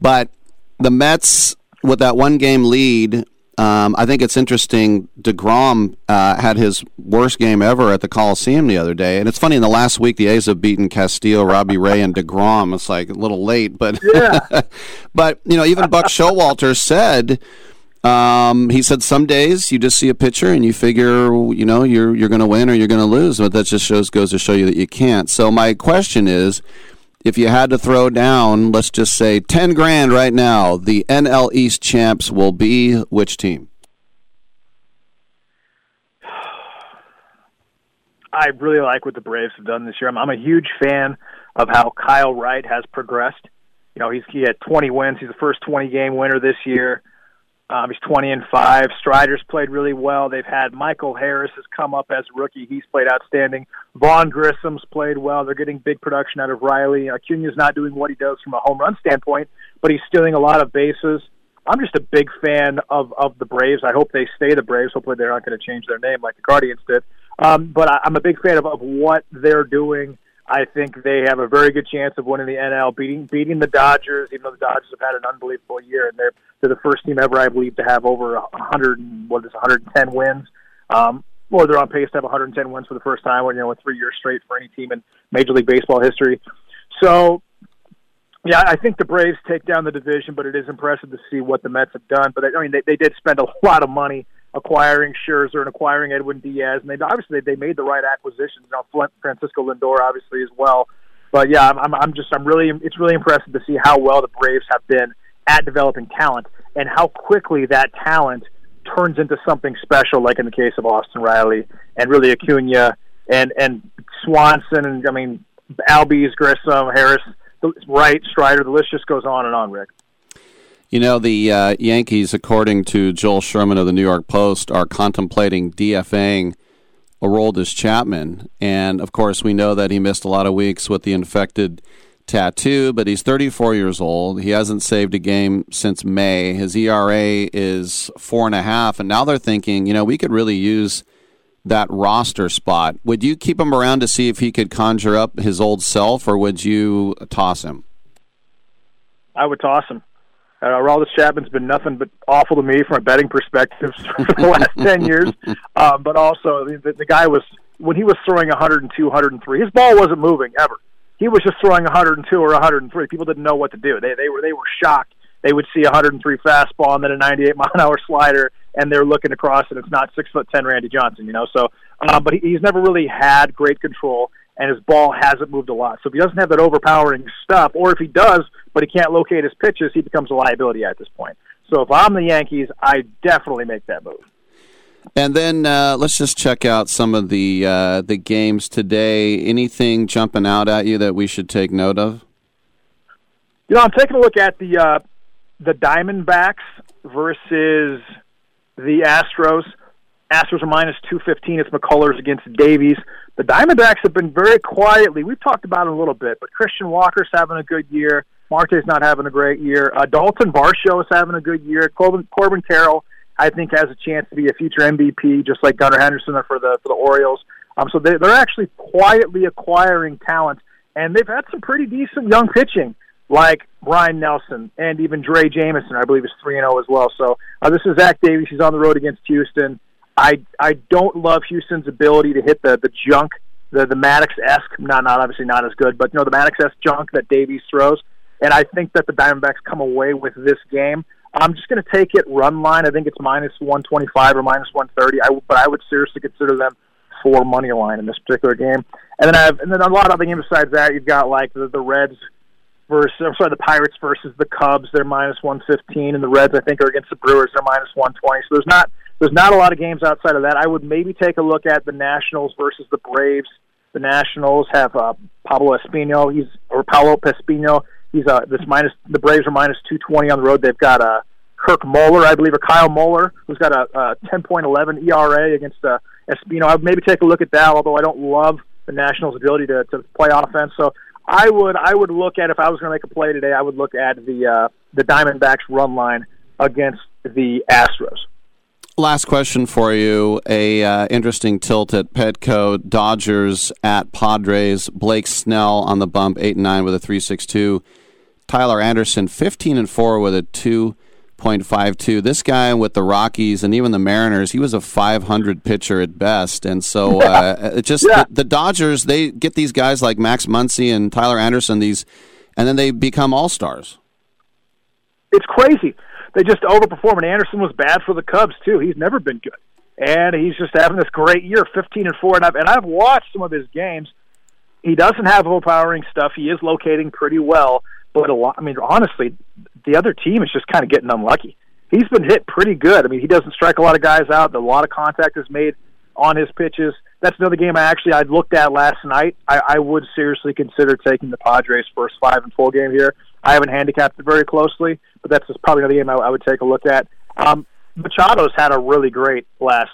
But the Mets with that one game lead um, I think it's interesting. Degrom uh, had his worst game ever at the Coliseum the other day, and it's funny. In the last week, the A's have beaten Castillo, Robbie Ray, and Degrom. It's like a little late, but yeah. but you know, even Buck Showalter said. Um, he said some days you just see a pitcher and you figure you know you're you're going to win or you're going to lose, but that just shows goes to show you that you can't. So my question is, if you had to throw down, let's just say 10 grand right now, the NL East champs will be which team? I really like what the Braves have done this year. I'm, I'm a huge fan of how Kyle Wright has progressed. You know, he's he had 20 wins. He's the first 20 game winner this year. Um, he's 20 and five. Strider's played really well. They've had Michael Harris has come up as rookie. He's played outstanding. Vaughn Grissom's played well. They're getting big production out of Riley. Acuna's not doing what he does from a home run standpoint, but he's stealing a lot of bases. I'm just a big fan of of the Braves. I hope they stay the Braves. Hopefully, they're not going to change their name like the Guardians did. Um, but I, I'm a big fan of, of what they're doing I think they have a very good chance of winning the NL, beating beating the Dodgers. Even though the Dodgers have had an unbelievable year, and they're they're the first team ever, I believe, to have over a 100 what is 110 wins. Um, or they're on pace to have 110 wins for the first time, or you know, a three years straight for any team in Major League Baseball history. So, yeah, I think the Braves take down the division, but it is impressive to see what the Mets have done. But I mean, they, they did spend a lot of money acquiring Scherzer and acquiring Edwin Diaz, and they obviously they made the right acquisitions. You know, Francisco Lindor obviously as well. But yeah, I'm, I'm just I'm really it's really impressive to see how well the Braves have been at developing talent and how quickly that talent turns into something special, like in the case of Austin Riley and really Acuna and and Swanson and I mean Albies, Grissom, Harris, Wright, Strider. The list just goes on and on, Rick. You know, the uh, Yankees, according to Joel Sherman of the New York Post, are contemplating DFAing Aroldis Chapman. And of course, we know that he missed a lot of weeks with the infected tattoo, but he's 34 years old. He hasn't saved a game since May. His ERA is four and a half, and now they're thinking, you know, we could really use that roster spot. Would you keep him around to see if he could conjure up his old self, or would you toss him? I would toss him. Uh, Aroldis Chapman's been nothing but awful to me from a betting perspective for the last ten years. Um, but also, the, the guy was when he was throwing 102, 103. His ball wasn't moving ever. He was just throwing 102 or 103. People didn't know what to do. They they were they were shocked. They would see a 103 fastball and then a 98 mile an hour slider, and they're looking across, and it's not six foot ten Randy Johnson, you know. So, uh, but he, he's never really had great control and his ball hasn't moved a lot. So if he doesn't have that overpowering stuff, or if he does, but he can't locate his pitches, he becomes a liability at this point. So if I'm the Yankees, I definitely make that move. And then uh, let's just check out some of the uh, the games today. Anything jumping out at you that we should take note of? You know, I'm taking a look at the uh, the Diamondbacks versus the Astros. Astros are minus 215. It's McCullers against Davies. The Diamondbacks have been very quietly. We've talked about it a little bit, but Christian Walker's having a good year. Marte's not having a great year. Uh, Dalton Varsho is having a good year. Corbin, Corbin Carroll, I think, has a chance to be a future MVP, just like Gunnar Henderson for the for the Orioles. Um, so they, they're actually quietly acquiring talent, and they've had some pretty decent young pitching, like Brian Nelson and even Drey Jameson, I believe, is three and zero as well. So uh, this is Zach Davies. He's on the road against Houston. I I don't love Houston's ability to hit the the junk, the the Maddux esque, not not obviously not as good, but you know the Maddux esque junk that Davies throws, and I think that the Diamondbacks come away with this game. I'm just going to take it run line. I think it's minus 125 or minus 130. I, but I would seriously consider them for money line in this particular game. And then I have, and then a lot of other games besides that. You've got like the, the Reds versus, I'm sorry, the Pirates versus the Cubs. They're minus 115, and the Reds I think are against the Brewers. They're minus 120. So there's not there's not a lot of games outside of that. I would maybe take a look at the Nationals versus the Braves. The Nationals have uh, Pablo Espino. He's or Paolo Espino. He's uh, this minus. The Braves are minus two twenty on the road. They've got uh, Kirk Muller, I believe, or Kyle Muller, who's got a, a ten point eleven ERA against uh, Espino. I would maybe take a look at that. Although I don't love the Nationals' ability to, to play offense, so I would I would look at if I was going to make a play today. I would look at the uh, the Diamondbacks run line against the Astros. Last question for you. A uh, interesting tilt at Petco. Dodgers at Padres. Blake Snell on the bump, eight and nine with a three six two. Tyler Anderson, fifteen and four with a two point five two. This guy with the Rockies and even the Mariners, he was a five hundred pitcher at best. And so uh, it just Yeah. the, the Dodgers they get these guys like Max Muncy and Tyler Anderson these, and then they become all stars. it's crazy. They just overperform. And Anderson was bad for the Cubs too. He's never been good, and he's just having this great year, fifteen and four. And I've and I've watched some of his games. He doesn't have overpowering stuff. He is locating pretty well, but a lot. I mean, honestly, the other team is just kind of getting unlucky. He's been hit pretty good. I mean, he doesn't strike a lot of guys out. A lot of contact is made on his pitches. That's another game I actually I looked at last night. I, I would seriously consider taking the Padres first five and full game here. I haven't handicapped it very closely, but that's just probably another game I, I would take a look at. Um, Machado's had a really great last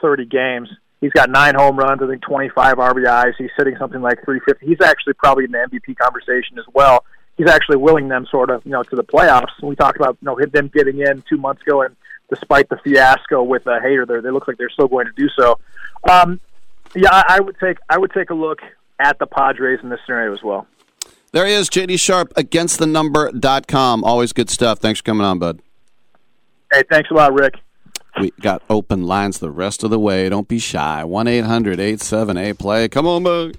30 games. He's got nine home runs, I think 25 RBIs. He's sitting something like 350. He's actually probably in the MVP conversation as well. He's actually willing them sort of, you know, to the playoffs. We talked about, you know, them getting in two months ago, and despite the fiasco with uh, Hater, there they look like they're still going to do so. Um, yeah, I, I would take I would take a look at the Padres in this scenario as well. There he is, JD Sharp, against the number.com. Always good stuff. Thanks for coming on, bud. Hey, thanks a lot, Rick. We got open lines the rest of the way. Don't be shy. 1 800 878 play. Come on, bud.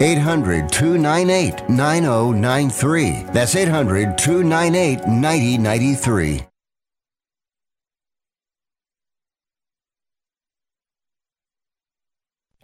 800 298 9093. That's 800 298 9093.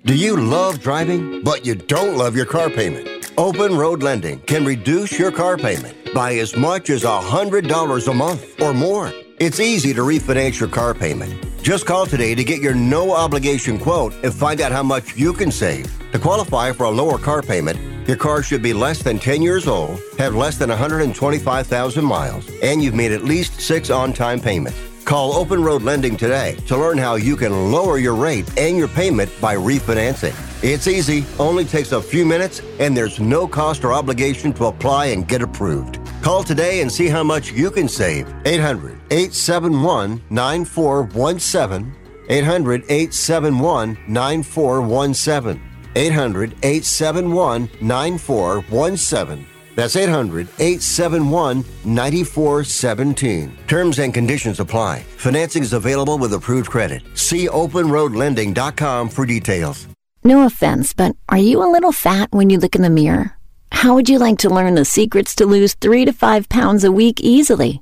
Do you love driving, but you don't love your car payment? Open Road Lending can reduce your car payment by as much as $100 a month or more. It's easy to refinance your car payment. Just call today to get your no obligation quote and find out how much you can save. To qualify for a lower car payment, your car should be less than 10 years old, have less than 125,000 miles, and you've made at least six on time payments. Call Open Road Lending today to learn how you can lower your rate and your payment by refinancing. It's easy, only takes a few minutes, and there's no cost or obligation to apply and get approved. Call today and see how much you can save. 800 871 9417. 800 871 9417. 800 871 9417. That's 800 871 9417. Terms and conditions apply. Financing is available with approved credit. See openroadlending.com for details. No offense, but are you a little fat when you look in the mirror? How would you like to learn the secrets to lose three to five pounds a week easily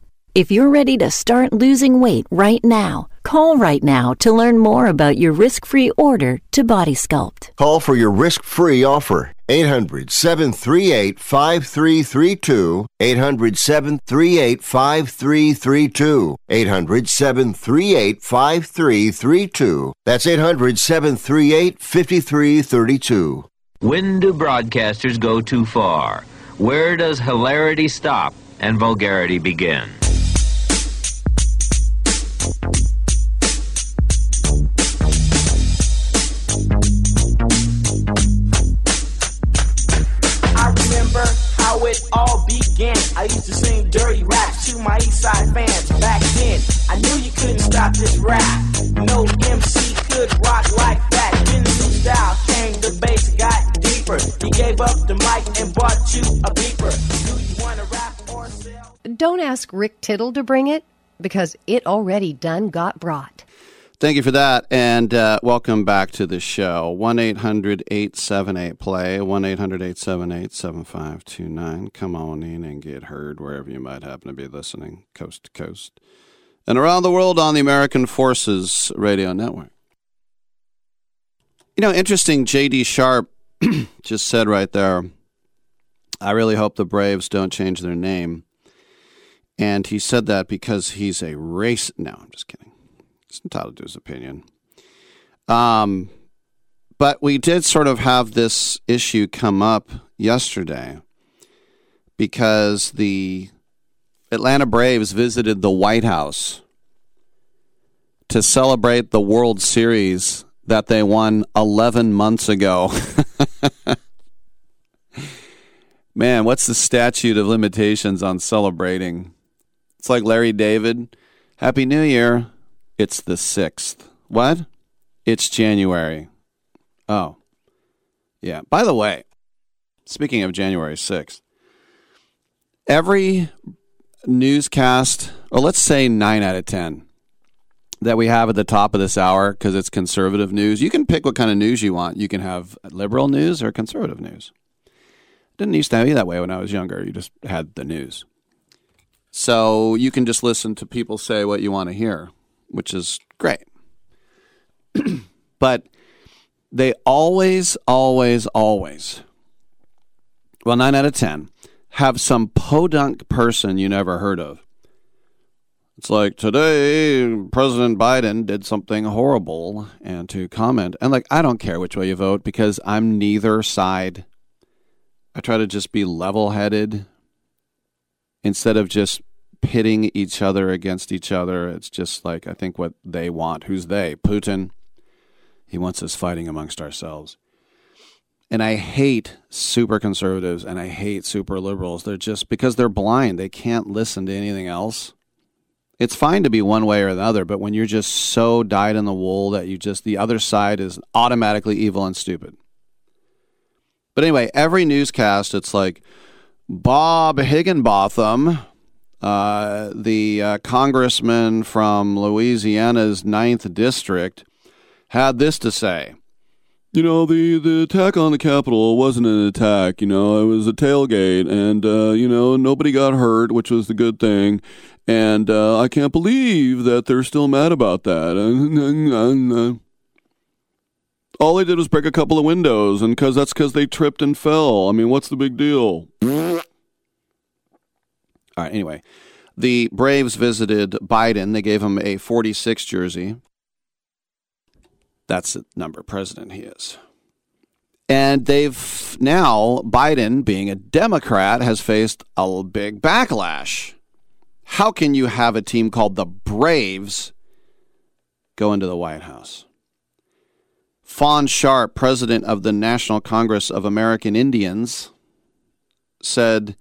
If you're ready to start losing weight right now, call right now to learn more about your risk free order to Body Sculpt. Call for your risk free offer. 800 738 5332. 800 738 5332. 800 738 5332. That's 800 738 5332. When do broadcasters go too far? Where does hilarity stop and vulgarity begin? Rick Tittle to bring it because it already done got brought. Thank you for that, and uh, welcome back to the show. 1 800 878 play, 1 800 878 7529. Come on in and get heard wherever you might happen to be listening, coast to coast, and around the world on the American Forces Radio Network. You know, interesting, J.D. Sharp just said right there, I really hope the Braves don't change their name. And he said that because he's a race. No, I'm just kidding. He's entitled to his opinion. Um, but we did sort of have this issue come up yesterday because the Atlanta Braves visited the White House to celebrate the World Series that they won 11 months ago. Man, what's the statute of limitations on celebrating? It's like Larry David. Happy New Year. It's the 6th. What? It's January. Oh. Yeah. By the way, speaking of January 6th, every newscast, or let's say 9 out of 10, that we have at the top of this hour because it's conservative news. You can pick what kind of news you want. You can have liberal news or conservative news. Didn't used to be that way when I was younger. You just had the news. So you can just listen to people say what you want to hear, which is great. but they always, always, always, well, nine out of 10, have some podunk person you never heard of. It's like today, President Biden did something horrible, and to comment, and like, I don't care which way you vote because I'm neither side. I try to just be level headed instead of just pitting each other against each other. It's just like, I think what they want. Who's they? Putin. He wants us fighting amongst ourselves. And I hate super conservatives and I hate super liberals. They're just because they're blind, they can't listen to anything else. It's fine to be one way or the other, but when you're just so dyed in the wool that you just, the other side is automatically evil and stupid. But anyway, every newscast, it's like Bob Higginbotham, uh, the uh, congressman from Louisiana's ninth district, had this to say. You know, the, the attack on the Capitol wasn't an attack, you know, it was a tailgate, and, uh, you know, nobody got hurt, which was the good thing. And uh, I can't believe that they're still mad about that. All they did was break a couple of windows, and cause that's because they tripped and fell. I mean, what's the big deal? All right, anyway. The Braves visited Biden. They gave him a 46 jersey. That's the number president he is. And they've now, Biden, being a Democrat, has faced a big backlash. How can you have a team called the Braves go into the White House? Fawn Sharp, president of the National Congress of American Indians, said,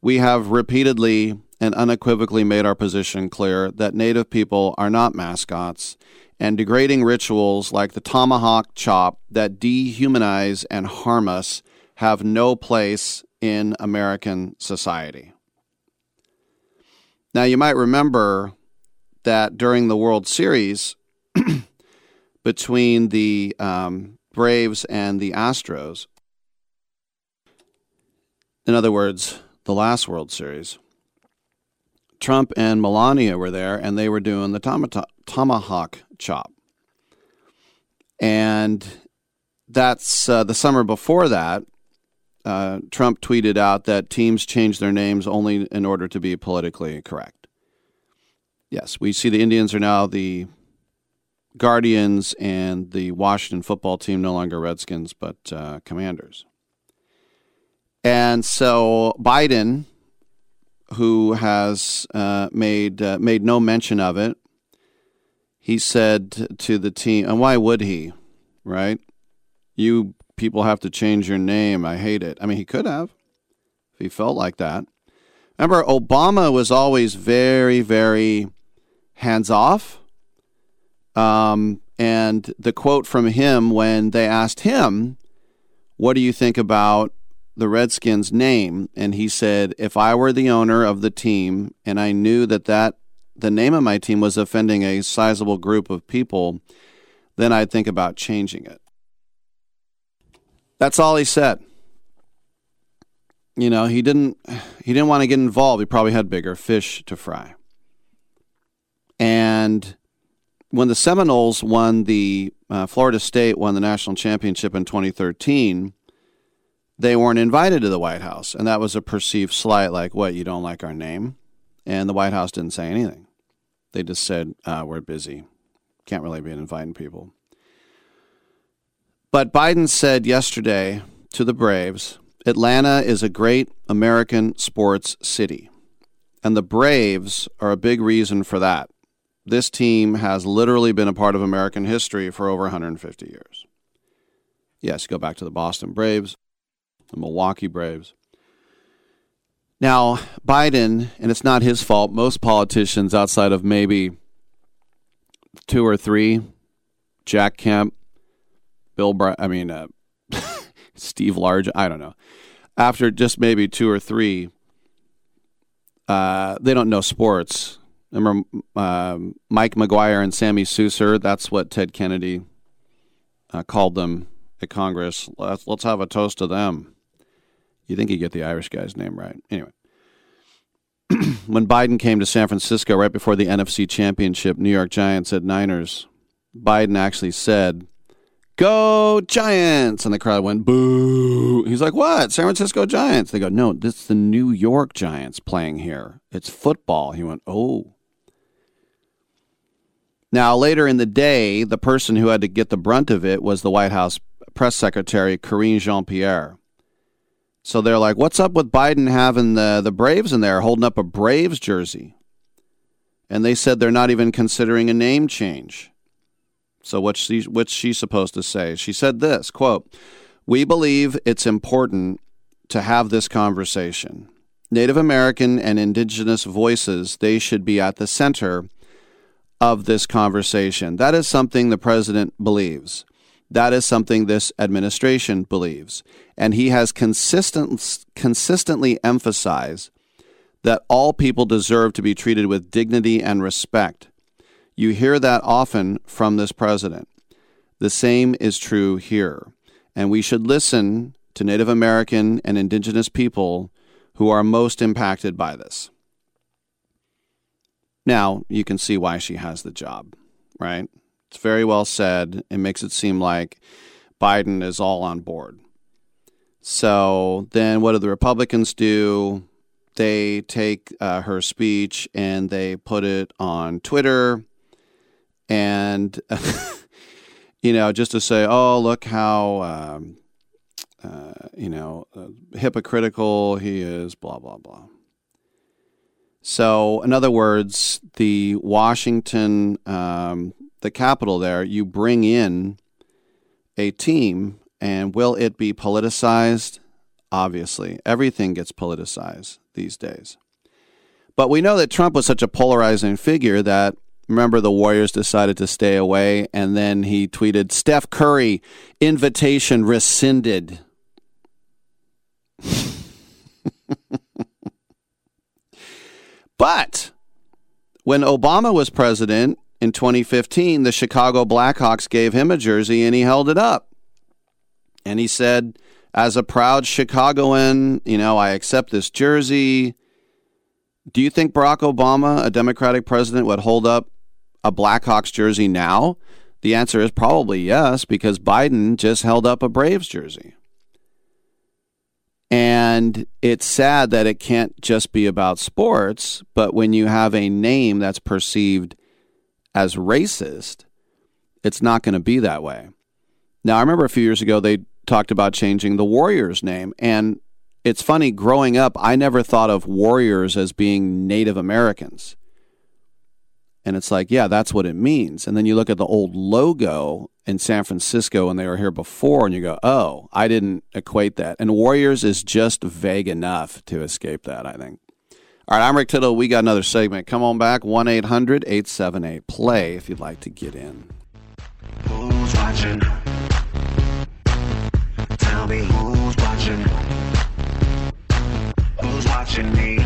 We have repeatedly and unequivocally made our position clear that Native people are not mascots and degrading rituals like the tomahawk chop that dehumanize and harm us have no place in American society. Now, you might remember that during the World Series between the um, Braves and the Astros, in other words, the last World Series, Trump and Melania were there and they were doing the tom- tomahawk chop. And that's uh, the summer before that. Uh, Trump tweeted out that teams change their names only in order to be politically correct. Yes, we see the Indians are now the Guardians and the Washington football team, no longer Redskins, but uh, Commanders. And so Biden, who has uh, made uh, made no mention of it, he said to the team, and why would he, right? You people have to change your name. I hate it. I mean, he could have if he felt like that. Remember, Obama was always very, very hands off. Um, and the quote from him when they asked him, What do you think about the Redskins' name? And he said, If I were the owner of the team and I knew that that the name of my team was offending a sizable group of people, then I'd think about changing it. That's all he said. You know, he didn't he didn't want to get involved. He probably had bigger fish to fry. And when the Seminoles won the uh, Florida State won the national championship in 2013, they weren't invited to the White House, and that was a perceived slight, like, "What you don't like our name?" And the White House didn't say anything. They just said, uh, we're busy. Can't really be inviting people. But Biden said yesterday to the Braves Atlanta is a great American sports city. And the Braves are a big reason for that. This team has literally been a part of American history for over 150 years. Yes, go back to the Boston Braves, the Milwaukee Braves. Now, Biden, and it's not his fault, most politicians outside of maybe two or three, Jack Kemp, Bill, Br- I mean, uh, Steve Largent, I don't know. After just maybe two or three, uh, they don't know sports. Remember uh, Mike McGuire and Sammy Sousser? That's what Ted Kennedy uh, called them at Congress. Let's, let's have a toast to them. You think you get the Irish guy's name right. Anyway. when Biden came to San Francisco right before the NFC Championship, New York Giants at Niners, Biden actually said, Go Giants! And the crowd went, Boo! He's like, What? San Francisco Giants? They go, No, this is the New York Giants playing here. It's football. He went, Oh. Now, later in the day, the person who had to get the brunt of it was the White House press secretary, Karine Jean Pierre. So they're like, what's up with Biden having the, the Braves in there, holding up a Braves jersey? And they said they're not even considering a name change. So what's she, what's she supposed to say? She said this, quote, we believe it's important to have this conversation. Native American and indigenous voices, they should be at the center of this conversation. That is something the president believes. That is something this administration believes. And he has consistent, consistently emphasized that all people deserve to be treated with dignity and respect. You hear that often from this president. The same is true here. And we should listen to Native American and Indigenous people who are most impacted by this. Now, you can see why she has the job, right? It's very well said. It makes it seem like Biden is all on board. So then what do the Republicans do? They take uh, her speech and they put it on Twitter and, you know, just to say, oh, look how, um, uh, you know, uh, hypocritical he is, blah, blah, blah. So, in other words, the Washington um, the capital there, you bring in a team, and will it be politicized? Obviously, everything gets politicized these days. But we know that Trump was such a polarizing figure that remember the Warriors decided to stay away, and then he tweeted, Steph Curry, invitation rescinded. but when Obama was president, in 2015, the Chicago Blackhawks gave him a jersey and he held it up. And he said, as a proud Chicagoan, you know, I accept this jersey. Do you think Barack Obama, a Democratic president, would hold up a Blackhawks jersey now? The answer is probably yes, because Biden just held up a Braves jersey. And it's sad that it can't just be about sports, but when you have a name that's perceived as racist, it's not going to be that way. Now, I remember a few years ago they talked about changing the Warriors name. And it's funny, growing up, I never thought of Warriors as being Native Americans. And it's like, yeah, that's what it means. And then you look at the old logo in San Francisco when they were here before, and you go, oh, I didn't equate that. And Warriors is just vague enough to escape that, I think. All right, I'm Rick Tittle. We got another segment. Come on back, 1 800 878 play if you'd like to get in. Who's watching? Tell me who's watching? Who's watching me?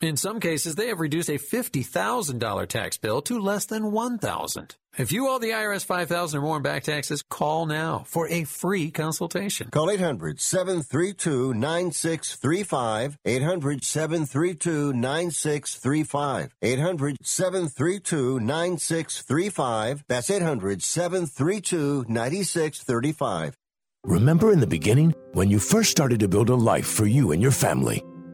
In some cases, they have reduced a $50,000 tax bill to less than 1000 If you owe the IRS 5000 or more in back taxes, call now for a free consultation. Call 800 732 9635. 800 732 9635. 800 732 9635. That's 800 732 9635. Remember in the beginning when you first started to build a life for you and your family?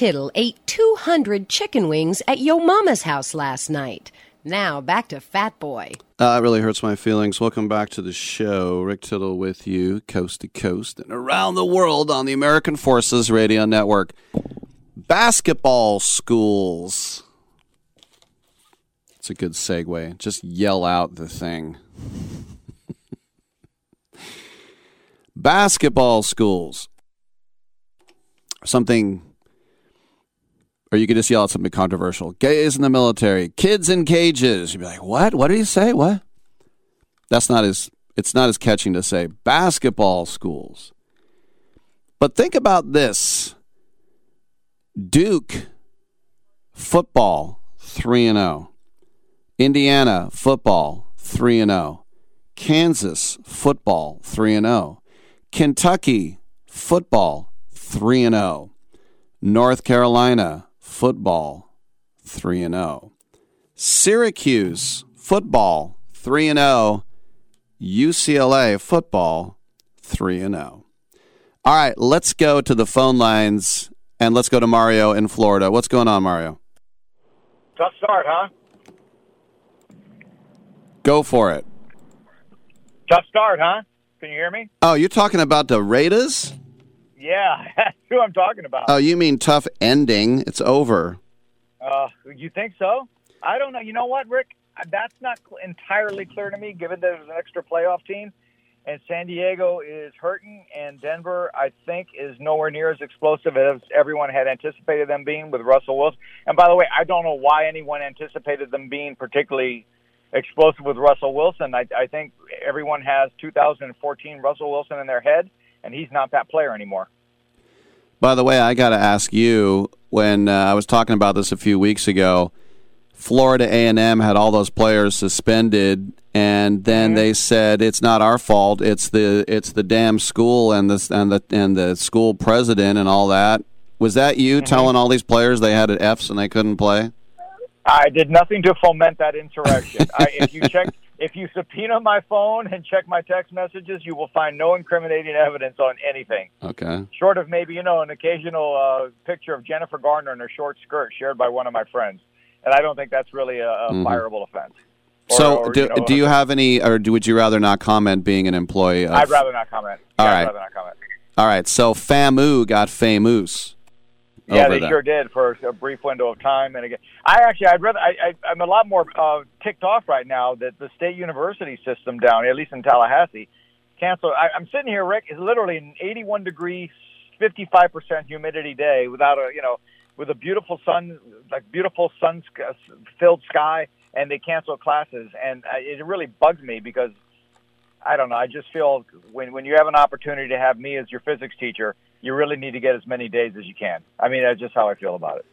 Tittle ate 200 chicken wings at Yo Mama's house last night. Now back to Fat Boy. Uh, really hurts my feelings. Welcome back to the show. Rick Tittle with you, coast to coast and around the world on the American Forces Radio Network. Basketball schools. It's a good segue. Just yell out the thing. Basketball schools. Something or you could just yell out something controversial. Gays in the military, kids in cages. You'd be like, "What? What did he say? What?" That's not as it's not as catching to say basketball schools. But think about this. Duke football 3 and 0. Indiana football 3 and 0. Kansas football 3 and 0. Kentucky football 3 and 0. North Carolina football 3 and 0. Syracuse football 3 and 0. UCLA football 3 and 0. All right, let's go to the phone lines and let's go to Mario in Florida. What's going on, Mario? Tough start, huh? Go for it. Tough start, huh? Can you hear me? Oh, you're talking about the Raiders? Yeah, that's who I'm talking about. Oh, you mean tough ending? It's over. Uh, you think so? I don't know. You know what, Rick? That's not entirely clear to me, given that there's an extra playoff team, and San Diego is hurting, and Denver, I think, is nowhere near as explosive as everyone had anticipated them being with Russell Wilson. And by the way, I don't know why anyone anticipated them being particularly explosive with Russell Wilson. I, I think everyone has 2014 Russell Wilson in their head, and he's not that player anymore. By the way, I got to ask you when uh, I was talking about this a few weeks ago. Florida A&M had all those players suspended, and then they said it's not our fault. It's the it's the damn school and the and the and the school president and all that. Was that you telling all these players they had Fs and they couldn't play? I did nothing to foment that insurrection. I, if you check, if you subpoena my phone and check my text messages, you will find no incriminating evidence on anything, Okay. short of maybe you know an occasional uh, picture of Jennifer Garner in her short skirt shared by one of my friends, and I don't think that's really a, a Mhm. fireable offense. Or- so, or, do, you know, do you have any, or do, would you rather not comment being an employee? Of, I'd rather not comment. All Yeah, right. I'd rather not comment. All right. So, FAMU got famous. Yeah, they that. sure did for a brief window of time. And again, I actually, I'd rather, I, I, I'm a lot more uh, ticked off right now that the state university system down, at least in Tallahassee, canceled. I, I'm sitting here, Rick, is literally an 81 degree, 55 percent humidity day without a, you know, with a beautiful sun, like beautiful sun filled sky, and they canceled classes, and it really bugs me because I don't know. I just feel when when you have an opportunity to have me as your physics teacher, you really need to get as many days as you can. I mean, that's just how I feel about it.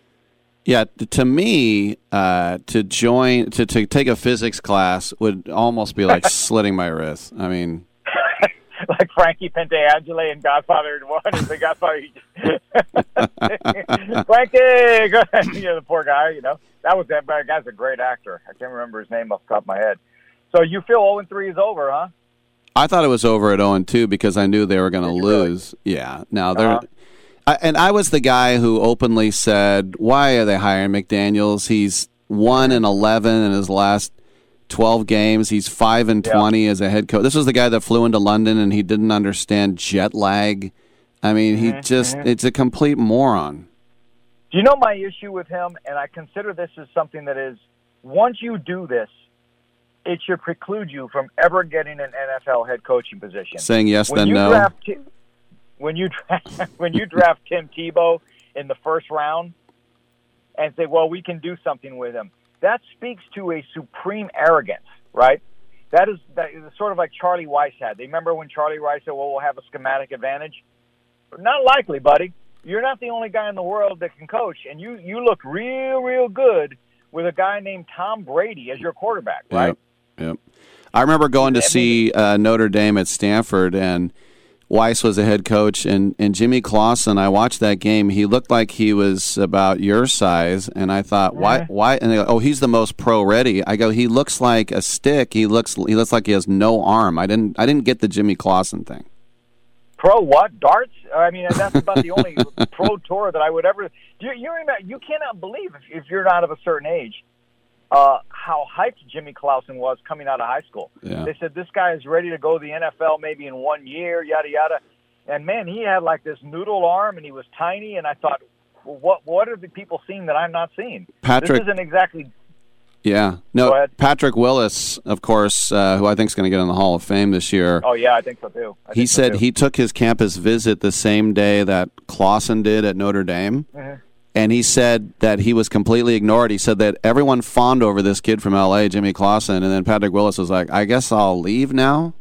Yeah, to me, uh, to join to, to take a physics class would almost be like slitting my wrist. I mean, like Frankie Pentangeli in Godfather One, and the Godfather. Frankie, go ahead. you know the poor guy. You know that was that guy's a great actor. I can't remember his name off the top of my head. So you feel 0 and 3 is over, huh? I thought it was over at 0 and 2 because I knew they were going to lose. Yeah. Now they're. Uh-huh. I, and I was the guy who openly said, "Why are they hiring McDaniels? He's one and eleven in his last twelve games. He's five and twenty as a head coach. This was the guy that flew into London and he didn't understand jet lag. I mean, he Mhm, just mhm. it's a complete moron. Do you know my issue with him? And I consider this as something that is once you do this, it should preclude you from ever getting an NFL head coaching position. Saying yes, when then you no. Draft, when you draft, when you draft Tim Tebow in the first round and say, "Well, we can do something with him," that speaks to a supreme arrogance, right? That is that is sort of like Charlie Weis had. They remember when Charlie Weis said, "Well, we'll have a schematic advantage." Not likely, buddy. You're not the only guy in the world that can coach, and you you look real, real good with a guy named Tom Brady as your quarterback, right? Yep. Yep. I remember going to see uh, Notre Dame at Stanford, and Weis was the head coach, and, and Jimmy Clausen. I watched that game. He looked like he was about your size, and I thought, why? Why? And they go, oh, he's the most pro ready. I go, he looks like a stick. He looks he looks like he has no arm. I didn't I didn't get the Jimmy Clausen thing. Pro what? Darts? I mean, that's about the only pro tour that I would ever. You you remember? You cannot believe if, if you're not of a certain age, uh, how hyped Jimmy Clausen was coming out of high school. Yeah. They said this guy is ready to go to the NFL maybe in one year, yada yada. And man, he had like this noodle arm, and he was tiny. And I thought, well, what what are the people seeing that I'm not seeing? Patrick- this isn't exactly. Yeah. No, Patrick Willis, of course, uh, who I think is going to get in the Hall of Fame this year. Oh yeah, I think so too. He so, said too. he took his campus visit the same day that Clausen did at Notre Dame. Mhm. And he said that he was completely ignored. He said that everyone fawned over this kid from L.A., Jimmy Clausen, and then Patrick Willis was like, "I guess I'll leave now."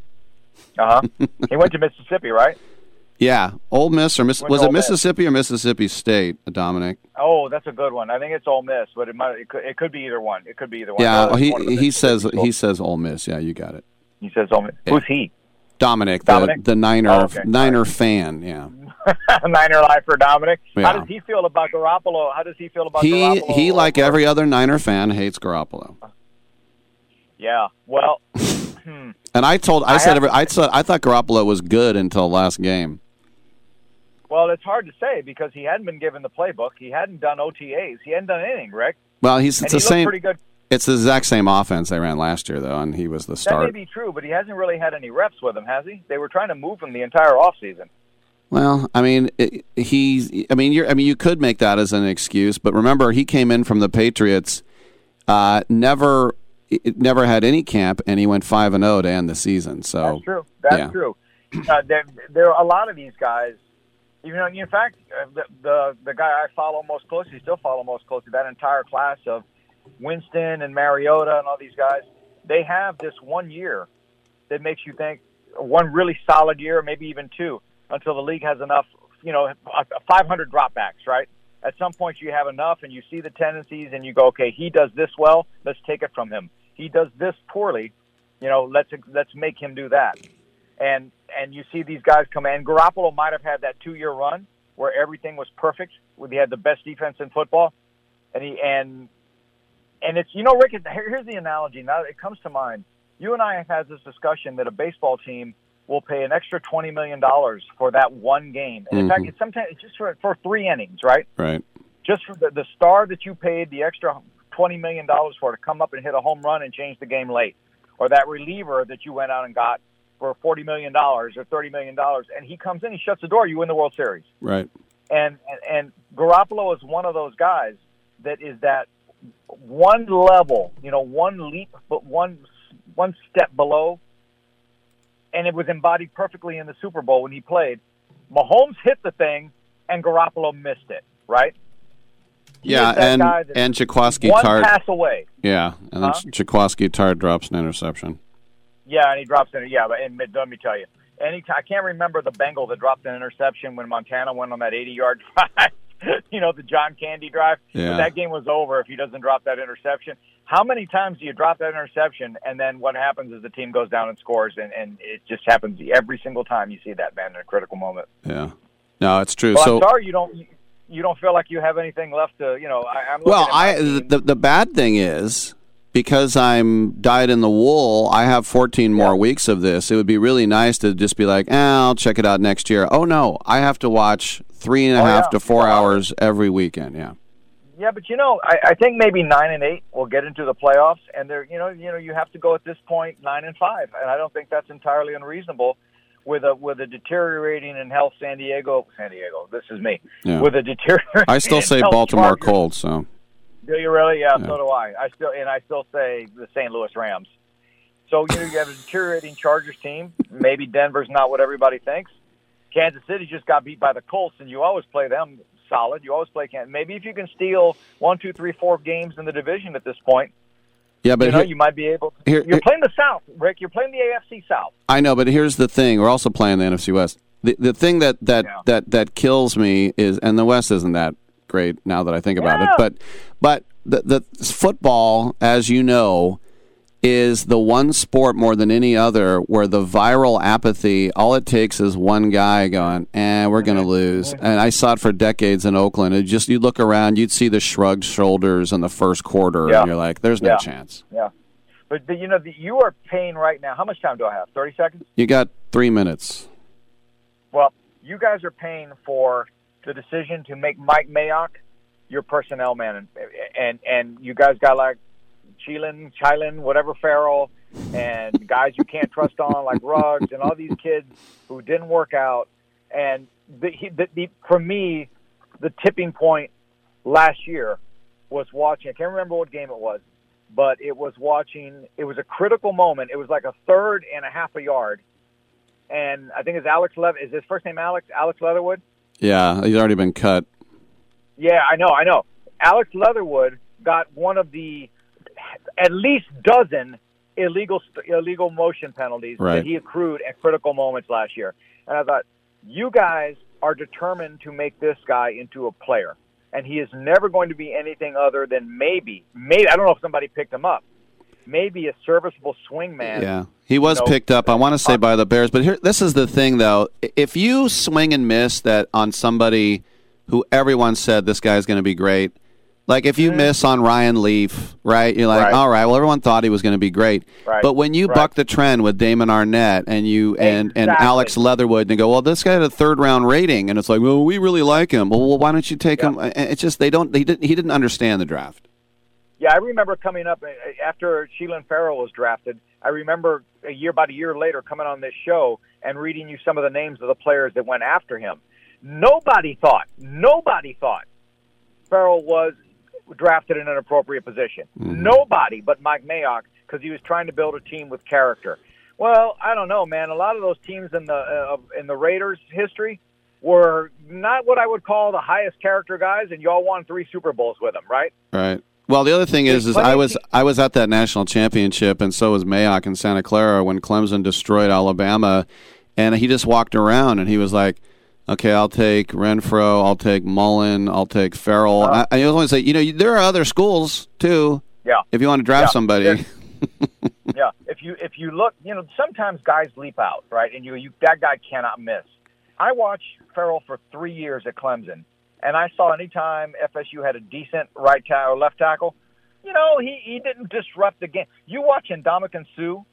Uh huh. he went to Mississippi, right? Yeah, Ole Miss or Miss was it Ole Miss. Mississippi or Mississippi State, Dominic? Oh, that's a good one. I think it's Ole Miss, but it might it could, it could be either one. It could be either one. Yeah, No, he he says Mississippi he says Ole Miss. Yeah, you got it. he says Ole Miss. Who's he? Dominic, Dominic? the the Niner Oh, okay. Niner fan. Yeah, Niner life for Dominic. How does he feel about Garoppolo? How does he feel about he Garoppolo? he like every other Niner fan hates Garoppolo. Yeah. Well, hmm. And I told I, I said every, I said I thought Garoppolo was good until last game. well, it's hard to say because he hadn't been given the playbook. He hadn't done OTAs. He hadn't done anything, Rick. Well, he's And it's he the same. pretty good. It's the exact same offense they ran last year though, and he was the That may be true, but he hasn't really had any reps with him, has he? They were trying to move him the entire offseason. Well, I mean, it, he's. I mean, you're. I mean, you could make that as an excuse, but remember, he came in from the Patriots. Uh, never, never had any camp, and he went five and zero to end the season. So That's true. That's yeah. true. Uh, there, there are a lot of these guys. You know, in fact, uh, the, the the guy I follow most closely, still follow most closely, that entire class of Winston and Mariota and all these guys. They have this one year that makes you think one really solid year, maybe even two, until the league has enough. You know, 500 dropbacks, right? At some point, you have enough, and you see the tendencies, and you go, okay, he does this well. Let's take it from him. He does this poorly. You know, let's let's make him do that and and you see these guys come in. Garoppolo might have had that two year run where everything was perfect. He had the best defense in football, and he and and it's you know Rick. Here's the analogy. Now it comes to mind. You and I have had this discussion that a baseball team will pay an extra twenty million dollars for that one game, and in fact, Mhm. it's sometimes it's just for for three innings, right? Right. Just for the, the star that you paid the extra twenty million dollars for to come up and hit a home run and change the game late, or that reliever that you went out and got for forty million dollars or thirty million dollars, and he comes in, he shuts the door, you win the World Series. Right. And and, and Garoppolo is one of those guys that is that one level, you know, one leap, but one one step below, and it was embodied perfectly in the Super Bowl when he played. Mahomes hit the thing, and Garoppolo missed it. Right? He Yeah, and and Jaquiski one Tartt. pass away. Yeah, and then Huh? Jaquiski Tartt drops an interception. Yeah, and he drops it. Yeah, but and let me tell you, any I can't remember the Bengal that dropped an interception when Montana went on that 80-yard drive. you know, the John Candy drive. Yeah. But that game was over if he doesn't drop that interception. How many times do you drop that interception, and then what happens is the team goes down and scores, and, and it just happens every single time you see that man in a critical moment. Yeah. No, it's true. Well, so I'm sorry you don't. You, don't feel like you have anything left to, you know. I, I'm Well, I the, the bad thing is because I'm dyed in the wool. I have 14 more weeks of this. It would be really nice to just be like, eh, I'll check it out next year. Oh no, I have to watch three and a Oh, half yeah. to four hours every weekend. Yeah. Yeah, but you know, I, I think maybe nine and eight will get into the playoffs, and they're you know you know you have to go at this point nine and five, and I don't think that's entirely unreasonable with a with a deteriorating in health San Diego San Diego. This is me Yeah. with a deteriorating. I still say Baltimore Chargers. cold. So Do you really? Yeah, Yeah. so do I. I still and I still say the St. Louis Rams. So you know you have a deteriorating Chargers team. Maybe Denver's not what everybody thinks. Kansas City just got beat by the Colts, and you always play them solid. You always play Kansas. Maybe if you can steal one, two, three, four games in the division at this point, yeah, but you know here- you might be able. To, here- you're here- playing the South, Rick. You're playing the AFC South. I know, but here's the thing: we're also playing the NFC West. The the thing that that that that kills me is, and the West isn't that great now that I think about it, but but the the football, as you know, is the one sport more than any other where the viral apathy. All it takes is one guy going, "Eh, we're going to lose." And I saw it for decades in Oakland. It just you look around, you'd see the shrugged shoulders in the first quarter, Yeah. and you're like, "There's no Yeah. chance." Yeah, but, but you know the, you are paying right now. How much time do I have? Thirty seconds. You got three minutes. Well, you guys are paying for the decision to make Mike Mayock your personnel man, and and, and you guys got like Cheelan, Chilin, whatever Ferrell, and guys you can't trust on like Ruggs, and all these kids who didn't work out. And the, the, the for me, the tipping point last year was watching. I can't remember what game it was, but it was watching. It was a critical moment. It was like a third and a half a yard, and I think it's Alex Lev. Is his first name Alex? Alex Leatherwood. Yeah, he's already been cut. Yeah, I know, I know. Alex Leatherwood got one of the at least dozen illegal illegal motion penalties Right. that he accrued at critical moments last year. And I thought, you guys are determined to make this guy into a player, and he is never going to be anything other than maybe, maybe I don't know if somebody picked him up, maybe a serviceable swing man. Yeah, he was you know, picked up. I want to say uh, by the Bears, but here, this is the thing, though. If you swing and miss that on somebody who everyone said this guy is going to be great, like if you miss on Ryan Leaf, right? You're like. Right. all right, well, everyone thought he was going to be great, Right. but when you Right. buck the trend with Damon Arnette and you and and Alex Leatherwood, and go, well, this guy had a third round rating, and it's like, well, we really like him. Well, why don't you take him? It's just they don't. They didn't. He didn't understand the draft. Yeah, I remember coming up uh, after Sheelan Ferrell was drafted. I remember a year, about a year later, coming on this show and reading you some of the names of the players that went after him. Nobody thought, nobody thought Ferrell was drafted in an appropriate position. Nobody but Mike Mayock because he was trying to build a team with character. Well, I don't know, man. A lot of those teams in the uh, in the Raiders' history were not what I would call the highest character guys, and y'all won three Super Bowls with them, right? Right. Well, the other thing is, is I was I was at that national championship, and so was Mayock in Santa Clara when Clemson destroyed Alabama, and he just walked around and he was like, "Okay, I'll take Renfrow, I'll take Mullen, I'll take Ferrell." Uh-huh. I, I always want to say, you know, there are other schools too. Yeah. If you want to draft Yeah, somebody, yeah. If you if you look, you know, sometimes guys leap out, right? And you you that guy cannot miss. I watched Ferrell for three years at Clemson, and I saw anytime FSU had a decent right tackle or left tackle, you know, he he didn't disrupt the game. You watch Ndamukong Suh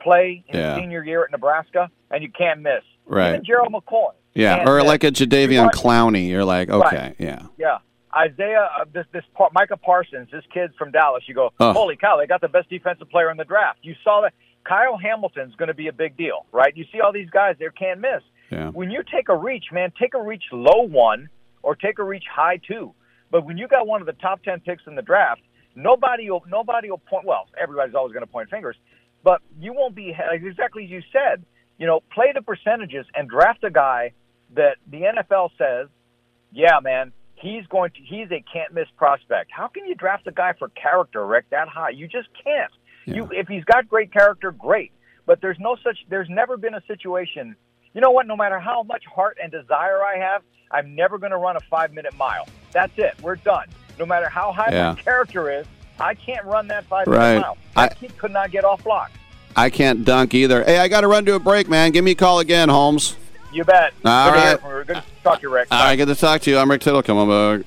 play in Yeah. his senior year at Nebraska, and you can't miss. Right. Even Gerald McCoy. Yeah, can't or like a Jadeveon Clowney. You're like, okay, Right. yeah. Yeah. Isaiah, uh, this this par- Micah Parsons, this kid from Dallas. You go, Oh. holy cow! They got the best defensive player in the draft. You saw that Kyle Hamilton's going to be a big deal, right? You see all these guys, they can't miss. Yeah. When you take a reach, man, take a reach low one or take a reach high two. But when you got one of the top ten picks in the draft, nobody will nobody will point. Well, everybody's always going to point fingers, but you won't be like, exactly as you said. You know, play the percentages and draft a guy that the NFL says, yeah, man, he's going to he's a can't miss prospect. How can you draft a guy for character, Rick, that high? You just can't. You if he's got great character, great. But there's no such there's never been a situation you know what, no matter how much heart and desire I have, I'm never gonna run a five minute mile. That's it. We're done. No matter how high Yeah. my character is, I can't run that five Right. minute mile. Kid could not get off block. I can't dunk either. Hey, I got to run to a break, man. Give me a call again, Holmes. You bet. All good right. Good to talk to you, Rick. All right, good to talk to you. I'm Rick Tittle. Come on back.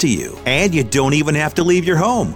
to you. And you don't even have to leave your home.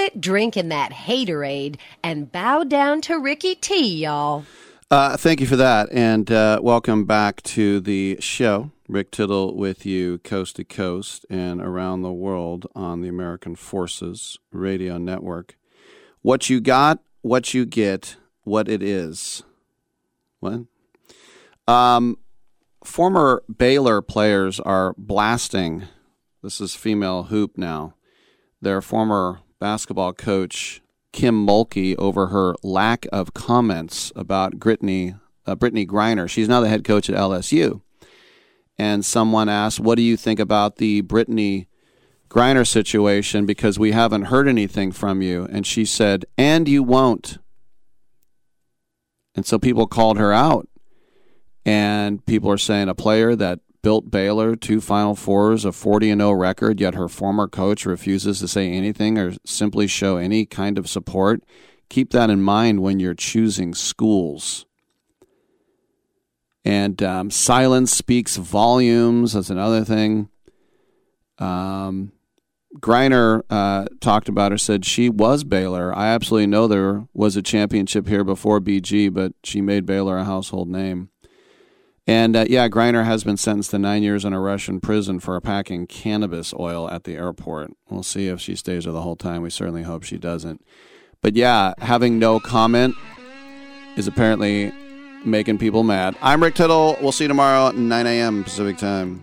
Quit drinking that haterade and bow down to Ricky T, y'all. Uh, thank you for that, and uh, welcome back to the show. Rick Tittle with you, coast to coast and around the world on the American Forces Radio Network. What you got, what you get, what it is. What? Um, former Baylor players are blasting. This is female hoop now. Their former basketball coach Kim Mulkey over her lack of comments about Brittany uh, Brittney Griner. She's now the head coach at LSU. And someone asked, "What do you think about the Brittney Griner situation? Because we haven't heard anything from you." And she said, "And you won't." And so people called her out, and people are saying a player that built Baylor two Final Fours, a 40 and 0 record, yet her former coach refuses to say anything or simply show any kind of support. Keep that in mind when you're choosing schools. And um, silence speaks volumes. That's another thing. Um, Griner uh, talked about her, said she was Baylor. I absolutely know there was a championship here before BG, but she made Baylor a household name. And uh, yeah, Griner has been sentenced to nine years in a Russian prison for packing cannabis oil at the airport. We'll see if she stays there the whole time. We certainly hope she doesn't. But yeah, having no comment is apparently making people mad. I'm Rick Tittle. We'll see you tomorrow at 9 a.m. Pacific time.